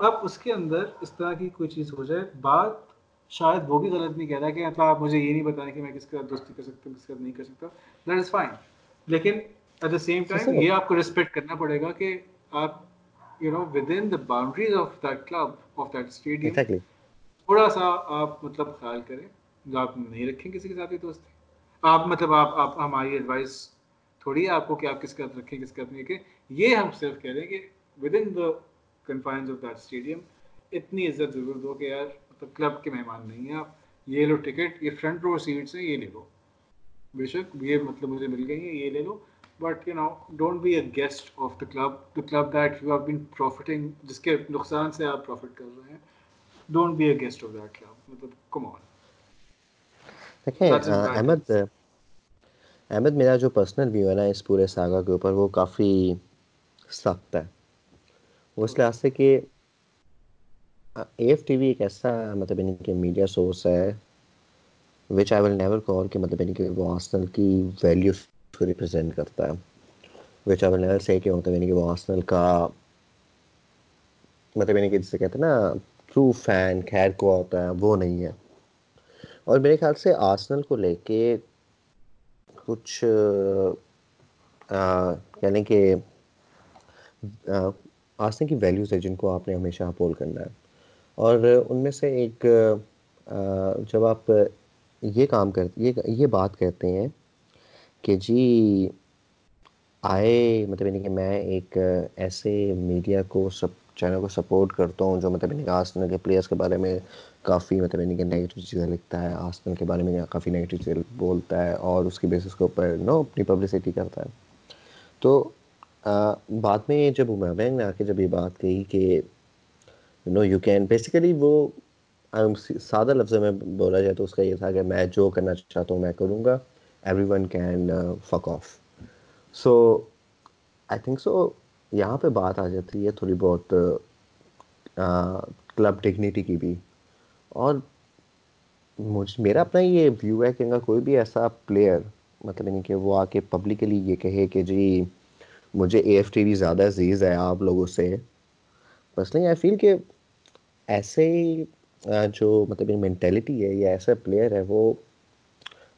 اب اس کے اندر اس طرح کی کوئی چیز ہو جائے بات شاید وہ بھی غلط نہیں کہہ رہا کہ مطلب آپ مجھے یہ نہیں بتائیں کہ میں کس کے ساتھ دوستی کر سکتا ہوں کس کے ساتھ نہیں کر سکتا۔ دیٹ از فائن لیکن ایٹ دا سیم ٹائم یہ آپ کو رسپیکٹ کرنا پڑے گا کہ آپ you know within the boundaries of that club of that stadium تھوڑا سا آپ مطلب خیال کریں۔ جو آپ نہیں رکھیں کسی کے ساتھ دوستی۔ آپ مطلب آپ آپ ہماری ایڈوائس تھوڑی ہے آپ کو کہ آپ کس کے ساتھ رکھیں کس کے ساتھ نہیں رکھیں۔ یہ ہم صرف کہہ رہے ہیں کہ within the confines of that stadium اتنی عزت ضرور دو کہ یار مطلب کلب کے مہمان نہیں ہیں آپ یہ لو ٹکٹ یہ فرنٹ رو سیٹس ہیں یہ لے لو۔ بے شک یہ مطلب مجھے مل گئی ہیں یہ لے لو۔ But you know don't be a guest of the club the club that you have been profiting جس کے نقصان سے آپ پروفٹ کر رہے ہیں۔ Don't be a guest of that club مطلب کم آن دیکھیں احمد احمد میرا جو پرسنل ویو ہے نا اس پورے ساگا کے اوپر وہ کافی سخت ہے۔ وہ اس لحاظ سے کہ، اے ایف ٹی وی ایک ایسا مطلب یعنی کہ میڈیا سورس ہے وچ آئی ول نیور کال کہ مطلب یعنی کہ وہ آسنل کی ویلیوز کو ریپرزینٹ کرتا ہے۔ وچ آئی ول نیور سے کہ مطلب یعنی کہ وہ آسنل کا مطلب یعنی کہ جسے کہتے ہیں نا ٹرو فین خیر کو ہوتا ہے، وہ نہیں ہے۔ اور میرے خیال سے آسنل کو لے کے کچھ یعنی کہ آسنے کی ویلیوز ہے جن کو آپ نے ہمیشہ اپول کرنا ہے۔ اور ان میں سے ایک جب آپ یہ کام کر، یہ یہ بات کہتے ہیں کہ جی آئے مطلب یعنی کہ میں ایک ایسے میڈیا کو سب چینل کو سپورٹ کرتا ہوں جو مطلب یعنی کہ آسنل کے پلیئرس کے بارے میں کافی مطلب یعنی کہ نگیٹو چیزیں لکھتا ہے آسنل کے بارے میں کافی نگیٹو چیزیں بولتا ہے اور اس کی بیسس کے اوپر نو اپنی پبلسٹی کرتا ہے۔ تو بعد میں جب عمر نے آ کے جب یہ بات کہی کہ you know you can basically وہ سادہ لفظ میں بولا جائے تو اس کا یہ تھا کہ میں جو کرنا چاہتا ہوں میں کروں گا everyone can fuck off so I think so یہاں پہ بات آ جاتی ہے تھوڑی بہت کلب ڈگنیٹی کی بھی۔ اور مجھ، میرا اپنا یہ ویو ہے کہ کوئی بھی ایسا پلیئر مطلب یعنی کہ وہ آ کے پبلکلی یہ کہے کہ جی مجھے اے ایف ٹی وی زیادہ عزیز ہے آپ لوگوں سے۔ پرسنلی آئی فیل کہ ایسے ہی جو مطلب مینٹیلٹی ہے، یا ایسا پلیئر ہے، وہ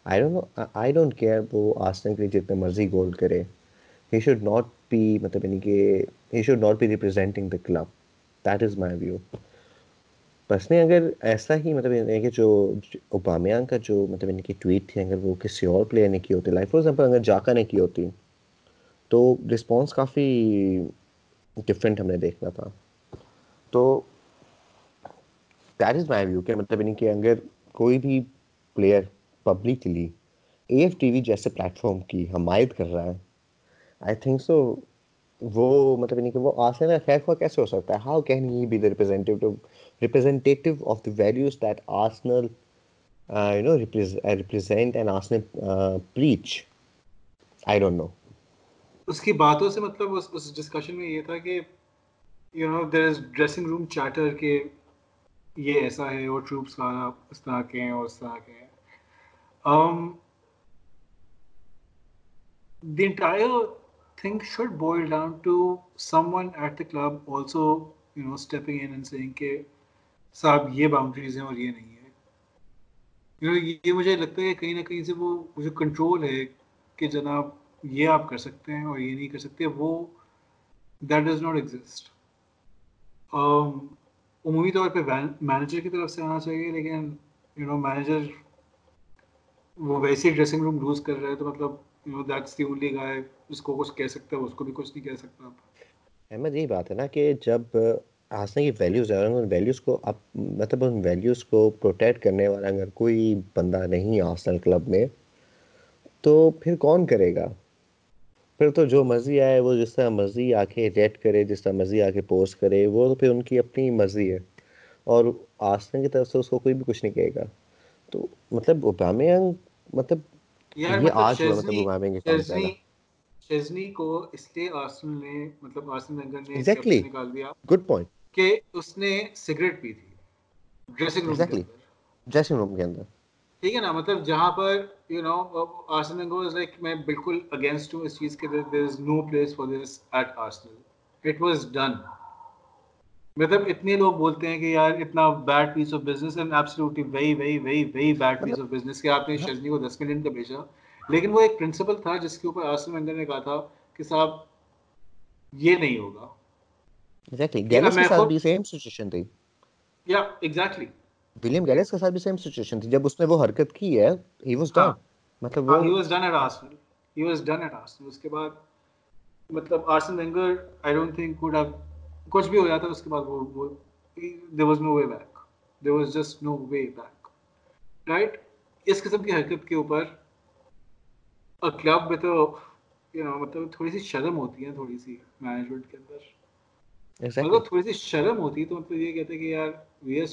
I don't I don't care وہ آسٹن کے لیے جتنے مرضی گول کرے۔ ہی شوڈ ناٹ بی مطلب یعنی کہ he should not be representing the club that is my view بس نہیں اگر ایسا ہی مطلب یعنی کہ جو اوبامیانگ کا جو مطلب یعنی کہ ٹویٹ تھی، اگر وہ کسی اور پلیئر نے کی ہوتی لائک فار ایگزامپل اگر جاکا نے کی ہوتی تو رسپانس کافی ڈفرینٹ ہم نے دیکھنا تھا۔ تو دیٹ از مائی ویو کہ مطلب یعنی کہ اگر کوئی بھی player publicly A F T V جیسے پلیٹ فارم کی حمایت کر رہا ہے آئی تھنک سو وہ مطلب یعنی کہ وہ آسن خیر خواہ کیسے ہو سکتا ہے؟ How can he be the representative representative of the values that Arsenal you know represent and Arsenal preach I don't know اس کی باتوں سے مطلب اس اس ڈسکشن میں یہ تھا کہ you know there is dressing room chatter کہ یہ ایسا ہے اور ٹروپس کا اس طرح کے ہیں اور اس طرح کے ہیں۔ Um, the entire thing should boil down to someone at the club also you know stepping in and saying کہ صاحب یہ باؤنڈریز ہیں اور یہ نہیں ہے you know, یہ مجھے لگتا ہے کہ کہیں نہ کہیں سے وہ جو کنٹرول ہے کہ جناب یہ آپ کر سکتے ہیں اور یہ نہیں کر سکتے، وہ دیٹ ڈز ناٹ ایگزسٹ عمومی طور پہ مینیجر کی طرف سے آنا چاہیے، لیکن یو نو مینیجر وہ ویسے ڈریسنگ روم لوز کر رہا ہے، تو مطلب you know that's the only guy جس کو کچھ کہہ سکتا ہے، اس کو بھی کچھ نہیں کہہ سکتا احمد، یہی بات ہے نا کہ جب ہنسنے کی ویلیوز ہے ان ویلیوز کو اب مطلب ان ویلیوز کو پروٹیکٹ کرنے والا اگر کوئی بندہ نہیں آرسنل کلب میں، تو پھر کون کرے گا؟ پھر تو جو مرضی آئے وہ جس طرح مرضی آ کے ریٹ کرے جس طرح مرضی آ کے پوسٹ کرے وہ تو پھر ان کی اپنی مرضی ہے۔ اور آسن کی طرف سے اس کو کوئی بھی کچھ نہیں کہے گا۔ تو مطلب اوبامیانگ مطلب یہ مطلب آج ہوا مطلب شزنی کو اس لیے آرسنل نے مطلب وینگر نے ایگزیکٹلی نکال دیا گڈ پوائنٹ کہ اس نے سگریٹ پی تھی۔ ڈریسنگ روم ڈریسنگ روم کے اندر۔ ٹھیک ہے نا مطلب جہاں پر یو نو آرسنل لائک میں بالکل اگینسٹ ہوں اس چیز کے there is no place for this at Arsenal it was done مطلب اتنے لوگ بولتے ہیں کہ یار اتنا bad piece of business and absolutely very very very very bad piece of business کہ آپ نے شزنی کو دس ملین کا بھیجا لیکن وہ ایک پرنسپل تھا جس کے اوپر آسن وینگر نے کہا تھا کہ صاحب یہ نہیں ہوگا۔ ایگزیکٹلی گیلس کے ساتھ بھی سیم سچویشن تھی۔ یا ایگزیکٹلی ولیم گیلس کے ساتھ بھی سیم سچویشن تھی جب اس نے وہ حرکت کی ہے ہی واز ڈن مطلب وہ he was done at Arsenal he was done at Arsenal اس کے بعد مطلب Arsene Wenger I don't think would have کچھ بھی ہو جاتا اس کے بعد وہ there was no way back there was just no way back right اس قسم کی حرکت کے اوپر کلب میں تو یو نو مطلب تھوڑی سی شرم ہوتی ہے تھوڑی سی مینجمنٹ کے اندر مطلب تھوڑی سی شرم ہوتی تو مطلب یہ کہتے کہ یار وی آر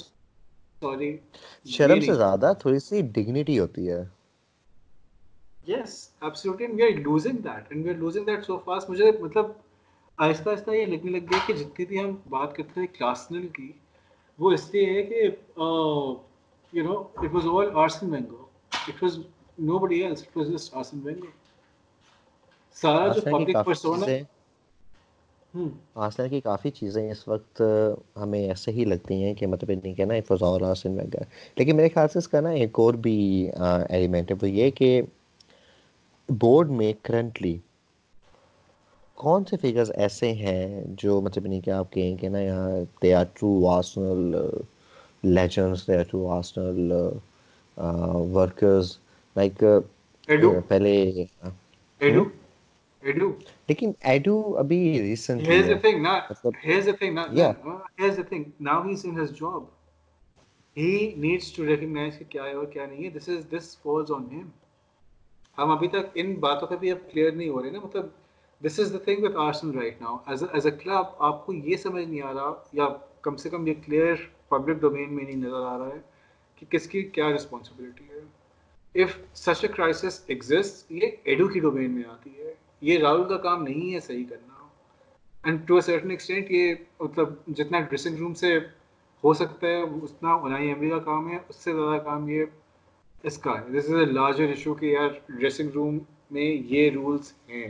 سوری شرم سے زیادہ تھوڑی سی ڈگنیٹی ہوتی ہے۔ Yes absolutely and we are losing that and we are losing that so fast مجھے مطلب آہستہ آہستہ یہ لگنے لگ گیا کہ جتنی بھی ہم بات کرتے تھے کلاسنل کی وہ اس لیے ہے کہ you know it was all arson وینگو it was no body else it was just arson وینگو سارا جو پبلک پرسونا آرسنل کی کافی چیزیں اس وقت ہمیں ایسے ہی لگتی ہیں کہ مطلب نہیں کہنا it was all Arsene Wenger لیکن میرے خیال سے اس کا نا ایک اور بھی ایلیمنٹ ہے وہ یہ کہ بورڈ میں کرنٹلی کون سے فگرز ایسے ہیں جو مطلب نہیں کہ آپ کہیں کہ نا یہاں they are true Arsenal legends they are true Arsenal workers like پہلے ایڈو لیکن ایڈو ابھی recently here's the thing now here's the thing now here's the thing. Now he's in his job. He needs to recognize کہ کیا ہے اور کیا نہیں ہے this is this falls on him. ہم ابھی تک ان باتوں پہ بھی اب کلیئر نہیں ہو رہے نا مطلب this is the thing with Arsene right now as a club آپ کو یہ سمجھ نہیں آ رہا یا کم سے کم یہ کلیئر پبلک ڈومین میں نہیں نظر آ رہا ہے کہ کس کی کیا رسپانسبلٹی ہے if such a crisis exist یہ ایڈو کی ڈومین میں آتی ہے یہ راہل کا کام نہیں ہے صحیح کرنا۔ And to a certain extent یہ مطلب جتنا ڈریسنگ روم سے ہو سکتا ہے، اتنا انائی ایمری کا کام ہے۔ اس سے زیادہ کام یہ اس کا ہے۔ دس از اے لارجر ایشو کہ یار ڈریسنگ روم میں یہ رولس ہیں۔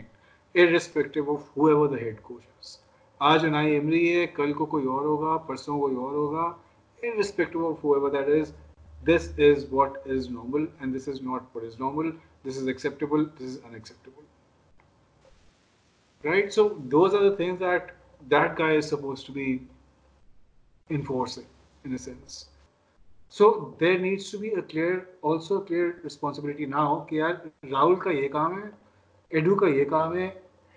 Irrespective of whoever the head coaches آج انائی ایمری ہے، کل کو کوئی اور ہوگا، پرسوں کوئی اور ہوگا۔ Irrespective of whoever that is this is what is normal and this is not what is normal this is acceptable this is unacceptable right? So those are the things that that guy is supposed to be enforcing in a sense. So there needs to be a clear also a clear responsibility now کہ یار راہل کا یہ کام ہے ایڈو کا یہ کام ہے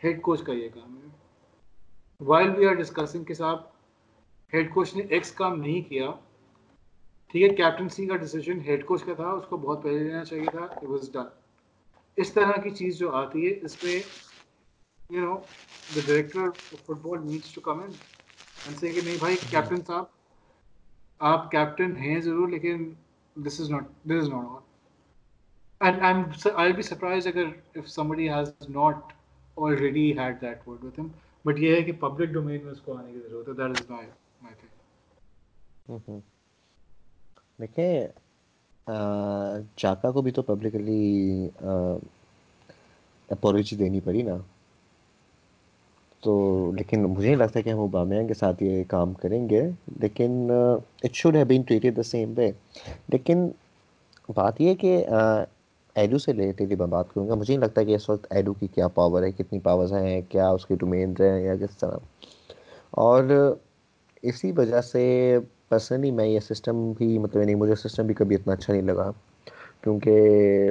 head coach کا یہ کام ہے وائل وی آر ڈسکسنگ کہ صاحب ہیڈ کوچ نے ایکس کام نہیں کیا ٹھیک ہے کیپٹنسی کا ڈیسیجن ہیڈ کوچ کا تھا اس کو بہت پہلے لینا چاہیے تھا اٹ واز ڈن اس طرح کی چیز جو آتی ہے اس پہ you know the director football needs to come in سے کہ نہیں بھائی کیپٹن صاحب آپ کیپٹن ہیں ضرور لیکن this is not this is not all and I am I be surprised اگر if somebody has not already had that word with him but یہ ہے کہ پبلک ڈومین میں اس کو آنے کی ضرورت ہے that is my my thing دیکھیں چاکا کو بھی تو پبلکلی اپولوجی دینی پڑی نا تو لیکن مجھے نہیں لگتا کہ ہم اوبامیاں کے ساتھ یہ کام کریں گے، لیکن it should have been treated the same way لیکن بات یہ کہ ایڈو سے ریلیٹڈلی میں بات کروں گا۔ مجھے نہیں لگتا کہ اس وقت ایڈو کی کیا پاور ہے، کتنی پاورز ہیں، کیا اس کی ڈومینز ہیں یا کس طرح۔ اور اسی وجہ سے پرسنلی میں یہ سسٹم بھی مطلب نہیں، مجھے سسٹم بھی کبھی اتنا اچھا نہیں لگا۔ کیونکہ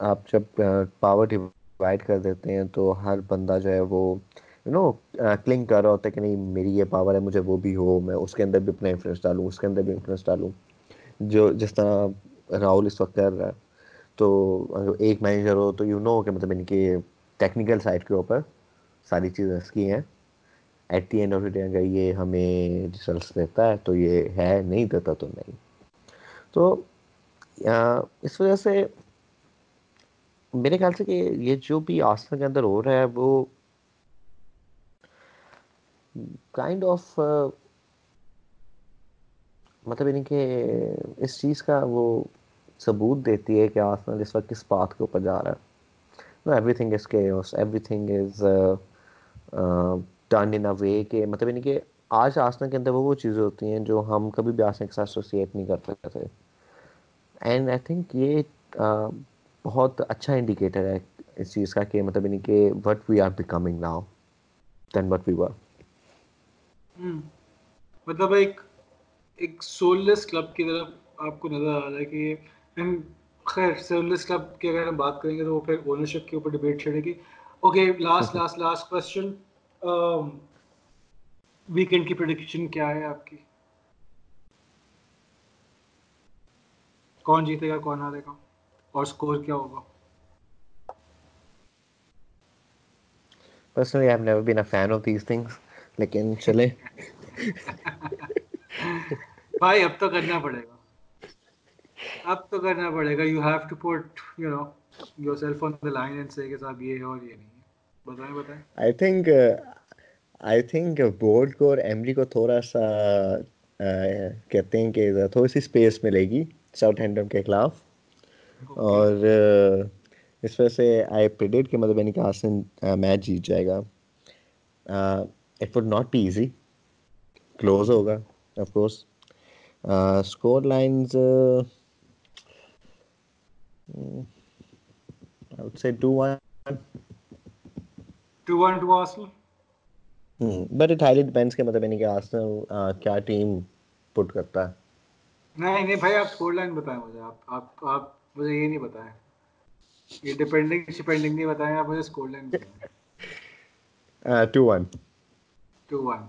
آپ جب پاور ڈیوائڈ کر دیتے ہیں تو ہر بندہ جو ہے وہ یو نو کلنگ کر رہا ہوتا ہے کہ نہیں، میری یہ پاور ہے، مجھے وہ بھی ہو، میں اس کے اندر بھی اپنا انفلوئنس ڈالوں، اس کے اندر بھی انفلوئنس ڈالوں۔ جو جس طرح راہل اس وقت کر رہا ہے، تو ایک مینیجر ہو تو یو نو کہ مطلب ان کے ٹیکنیکل سائڈ کے اوپر ساری چیزیں اس کی ہیں at the end of day اگر یہ ہمیں ریزلٹس دیتا ہے تو یہ ہے، نہیں دیتا تو نہیں۔ تو اس وجہ سے میرے خیال سے کہ یہ جو بھی آسما کے اندر ہو رہا ہے، وہ کائنڈ آف uh, مطلب یعنی کہ اس چیز کا وہ ثبوت دیتی ہے کہ آسما جس وقت کس بات کے اوپر جا رہا ہے۔ ایوری تھنگ از کے everything is done in a way کہ مطلب یعنی کہ آج آسنا کے اندر وہ وہ چیزیں ہوتی ہیں جو ہم کبھی بھی آسنا کے ساتھ ایسوسیٹ نہیں کر سکتے تھے۔ اینڈ آئی تھنک یہ uh, بہت اچھا انڈیکیٹر ہے اس چیز کا کہ مطلب یعنی کہ what we are becoming now than what we were مطلب ایک ایک سولس کلب کی طرف آپ کو نظر آ رہا ہے کہ خیر سولس کلب کی اگر ہم بات کریں گے تو وہ پھر اونرشپ کے اوپر ڈبیٹ چھڑے گی۔ Okay last last last question weekend کی پروڈکشن کیا ہے آپ کی؟ کون جیتے گا کون ہارے گا؟ اور سکور کیا ہوگا؟ Personally, I've never been a fan of these things. لیکن چلے۔ بھائی اب تو کرنا پڑے گا۔ اب تو کرنا پڑے گا۔ You have to put you know yourself on the line and say کہ صاحب یہ ہے اور یہ نہیں ہے۔ بتائیں بتائیں۔ I think I think board کو اور ایمری کو تھوڑا سا کہتے ہیں کہ تھوڑی سی اسپیس ملے گی ساؤتھ ہینڈم کے خلاف۔ اور اس وجہ سے آئی پریڈیٹ کہ مطلب یعنی کہ آسن میچ جیت جائے گا۔ It would not be easy close ہوگا آف کورس اسکور لائنز کہ مطلب یعنی کہ آرسنل کیا ٹیم پٹ کرتا ہے نہیں نہیں بھائی آپ اسکور لائن بتائیں مجھے آپ آپ آپ مجھے یہ نہیں بتائیں یہ نہیں بتائیں آپ مجھے اسکور لائن بتائیں two one two one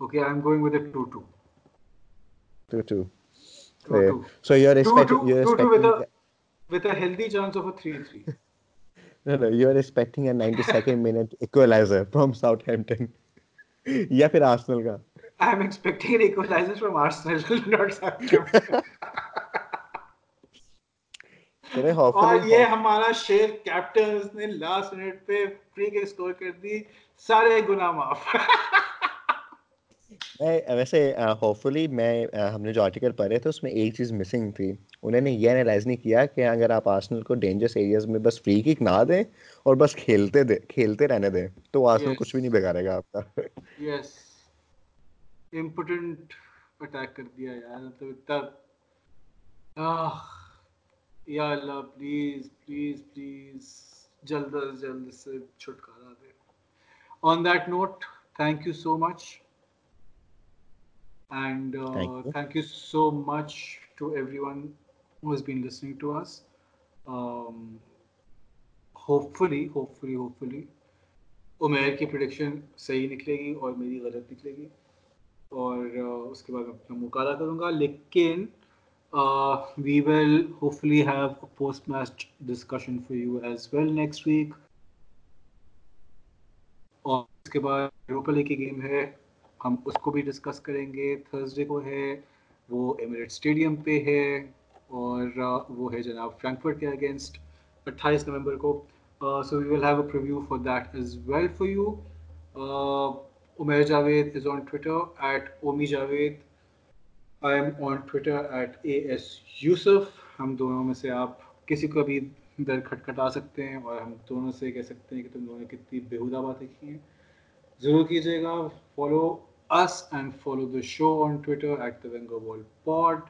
okay I am going with two two two two So you're expecting you're expecting with a with a healthy chance of a 3-3. No, no, you're expecting a 92nd minute equalizer from Southampton. یا پھر Arsenal کا am expecting an equalizer from Arsenal, not Southampton. اور یہ ہمارا شیر captain اس نے last minute پہ فری کے اسکور کر دی سارے گناہ معاف ویسے ہوپفلی میں ہم نے جو آرٹیکل پڑھے تھے اس میں ایک چیز مسنگ تھی۔ انہوں نے یہ انالائز نہیں کیا کہ اگر آپ آرسنل کو ڈینجرس ایریاز میں بس فری کک نہ دیں اور بس کھیلتے دیں کھیلتے رہنے دیں تو آرسنل کچھ بھی نہیں بگاڑے گا آپ کا۔ یس امپورٹنٹ اٹیک کر دیا یار مطلب اتنا۔ یا اللہ پلیز پلیز پلیز جلد از جلد سے چھٹکارا دے on that note thank you so much and thank you so much to everyone who has been listening to us. Um, hopefully, hopefully, hopefully, Umair کی پریڈکشن صحیح نکلے گی اور میری غلط نکلے گی اور اس کے بعد میں اپنا مکالہ کروں گا لیکن we will hopefully have post match discussion for you as well next week اور اس کے بعد یوروپا لیگ کی گیم ہے ہم اس کو بھی ڈسکس کریں گے۔ تھرسڈے کو ہے، وہ ایمریٹ اسٹیڈیم پہ ہے اور وہ ہے جناب فرینکفرٹ کے اگینسٹ اٹھائیس نومبر کو۔ So we will have a preview for that as well for you Umair Javed is on Twitter at Umi Javed I am on Twitter at A S Yousuf ہم دونوں میں سے آپ کسی کو بھی در کھٹکھٹا سکتے ہیں اور ہم دونوں سے کہہ سکتے ہیں کہ تم دونوں نے کتنی بےحدہ باتیں کی ہیں۔ ضرور کیجیے گا follow us and follow the show on Twitter at the wingo ball pod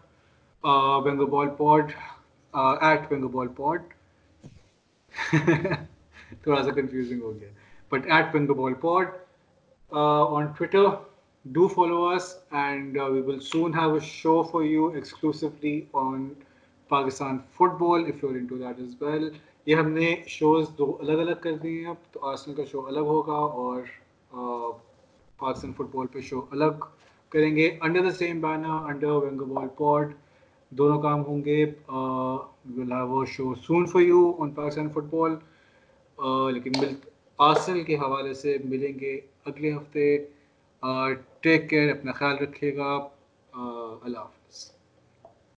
wingo ball pod at wingo ball pod تھوڑا سا کنفیوزنگ ہو گیا۔ But at wingo ball pod on Twitter do follow us and we will soon have a show for you exclusively on Pakistan football if you're into that as well یہ ہم نے shows دو الگ الگ کر دیے ہیں، اب تو آرسنل کا شو الگ ہوگا اور پاکستان فٹ بال پہ شو الگ کریں گے۔ Under the same banner under wingo ball pod دونوں کام ہوں گے۔ Will have a show soon for you on Pakistan football لیکن مل آرسنل کے حوالے سے ملیں گے اگلے ہفتے۔ ٹیک کیئر اپنا خیال رکھیے گا۔ اللہ حافظ۔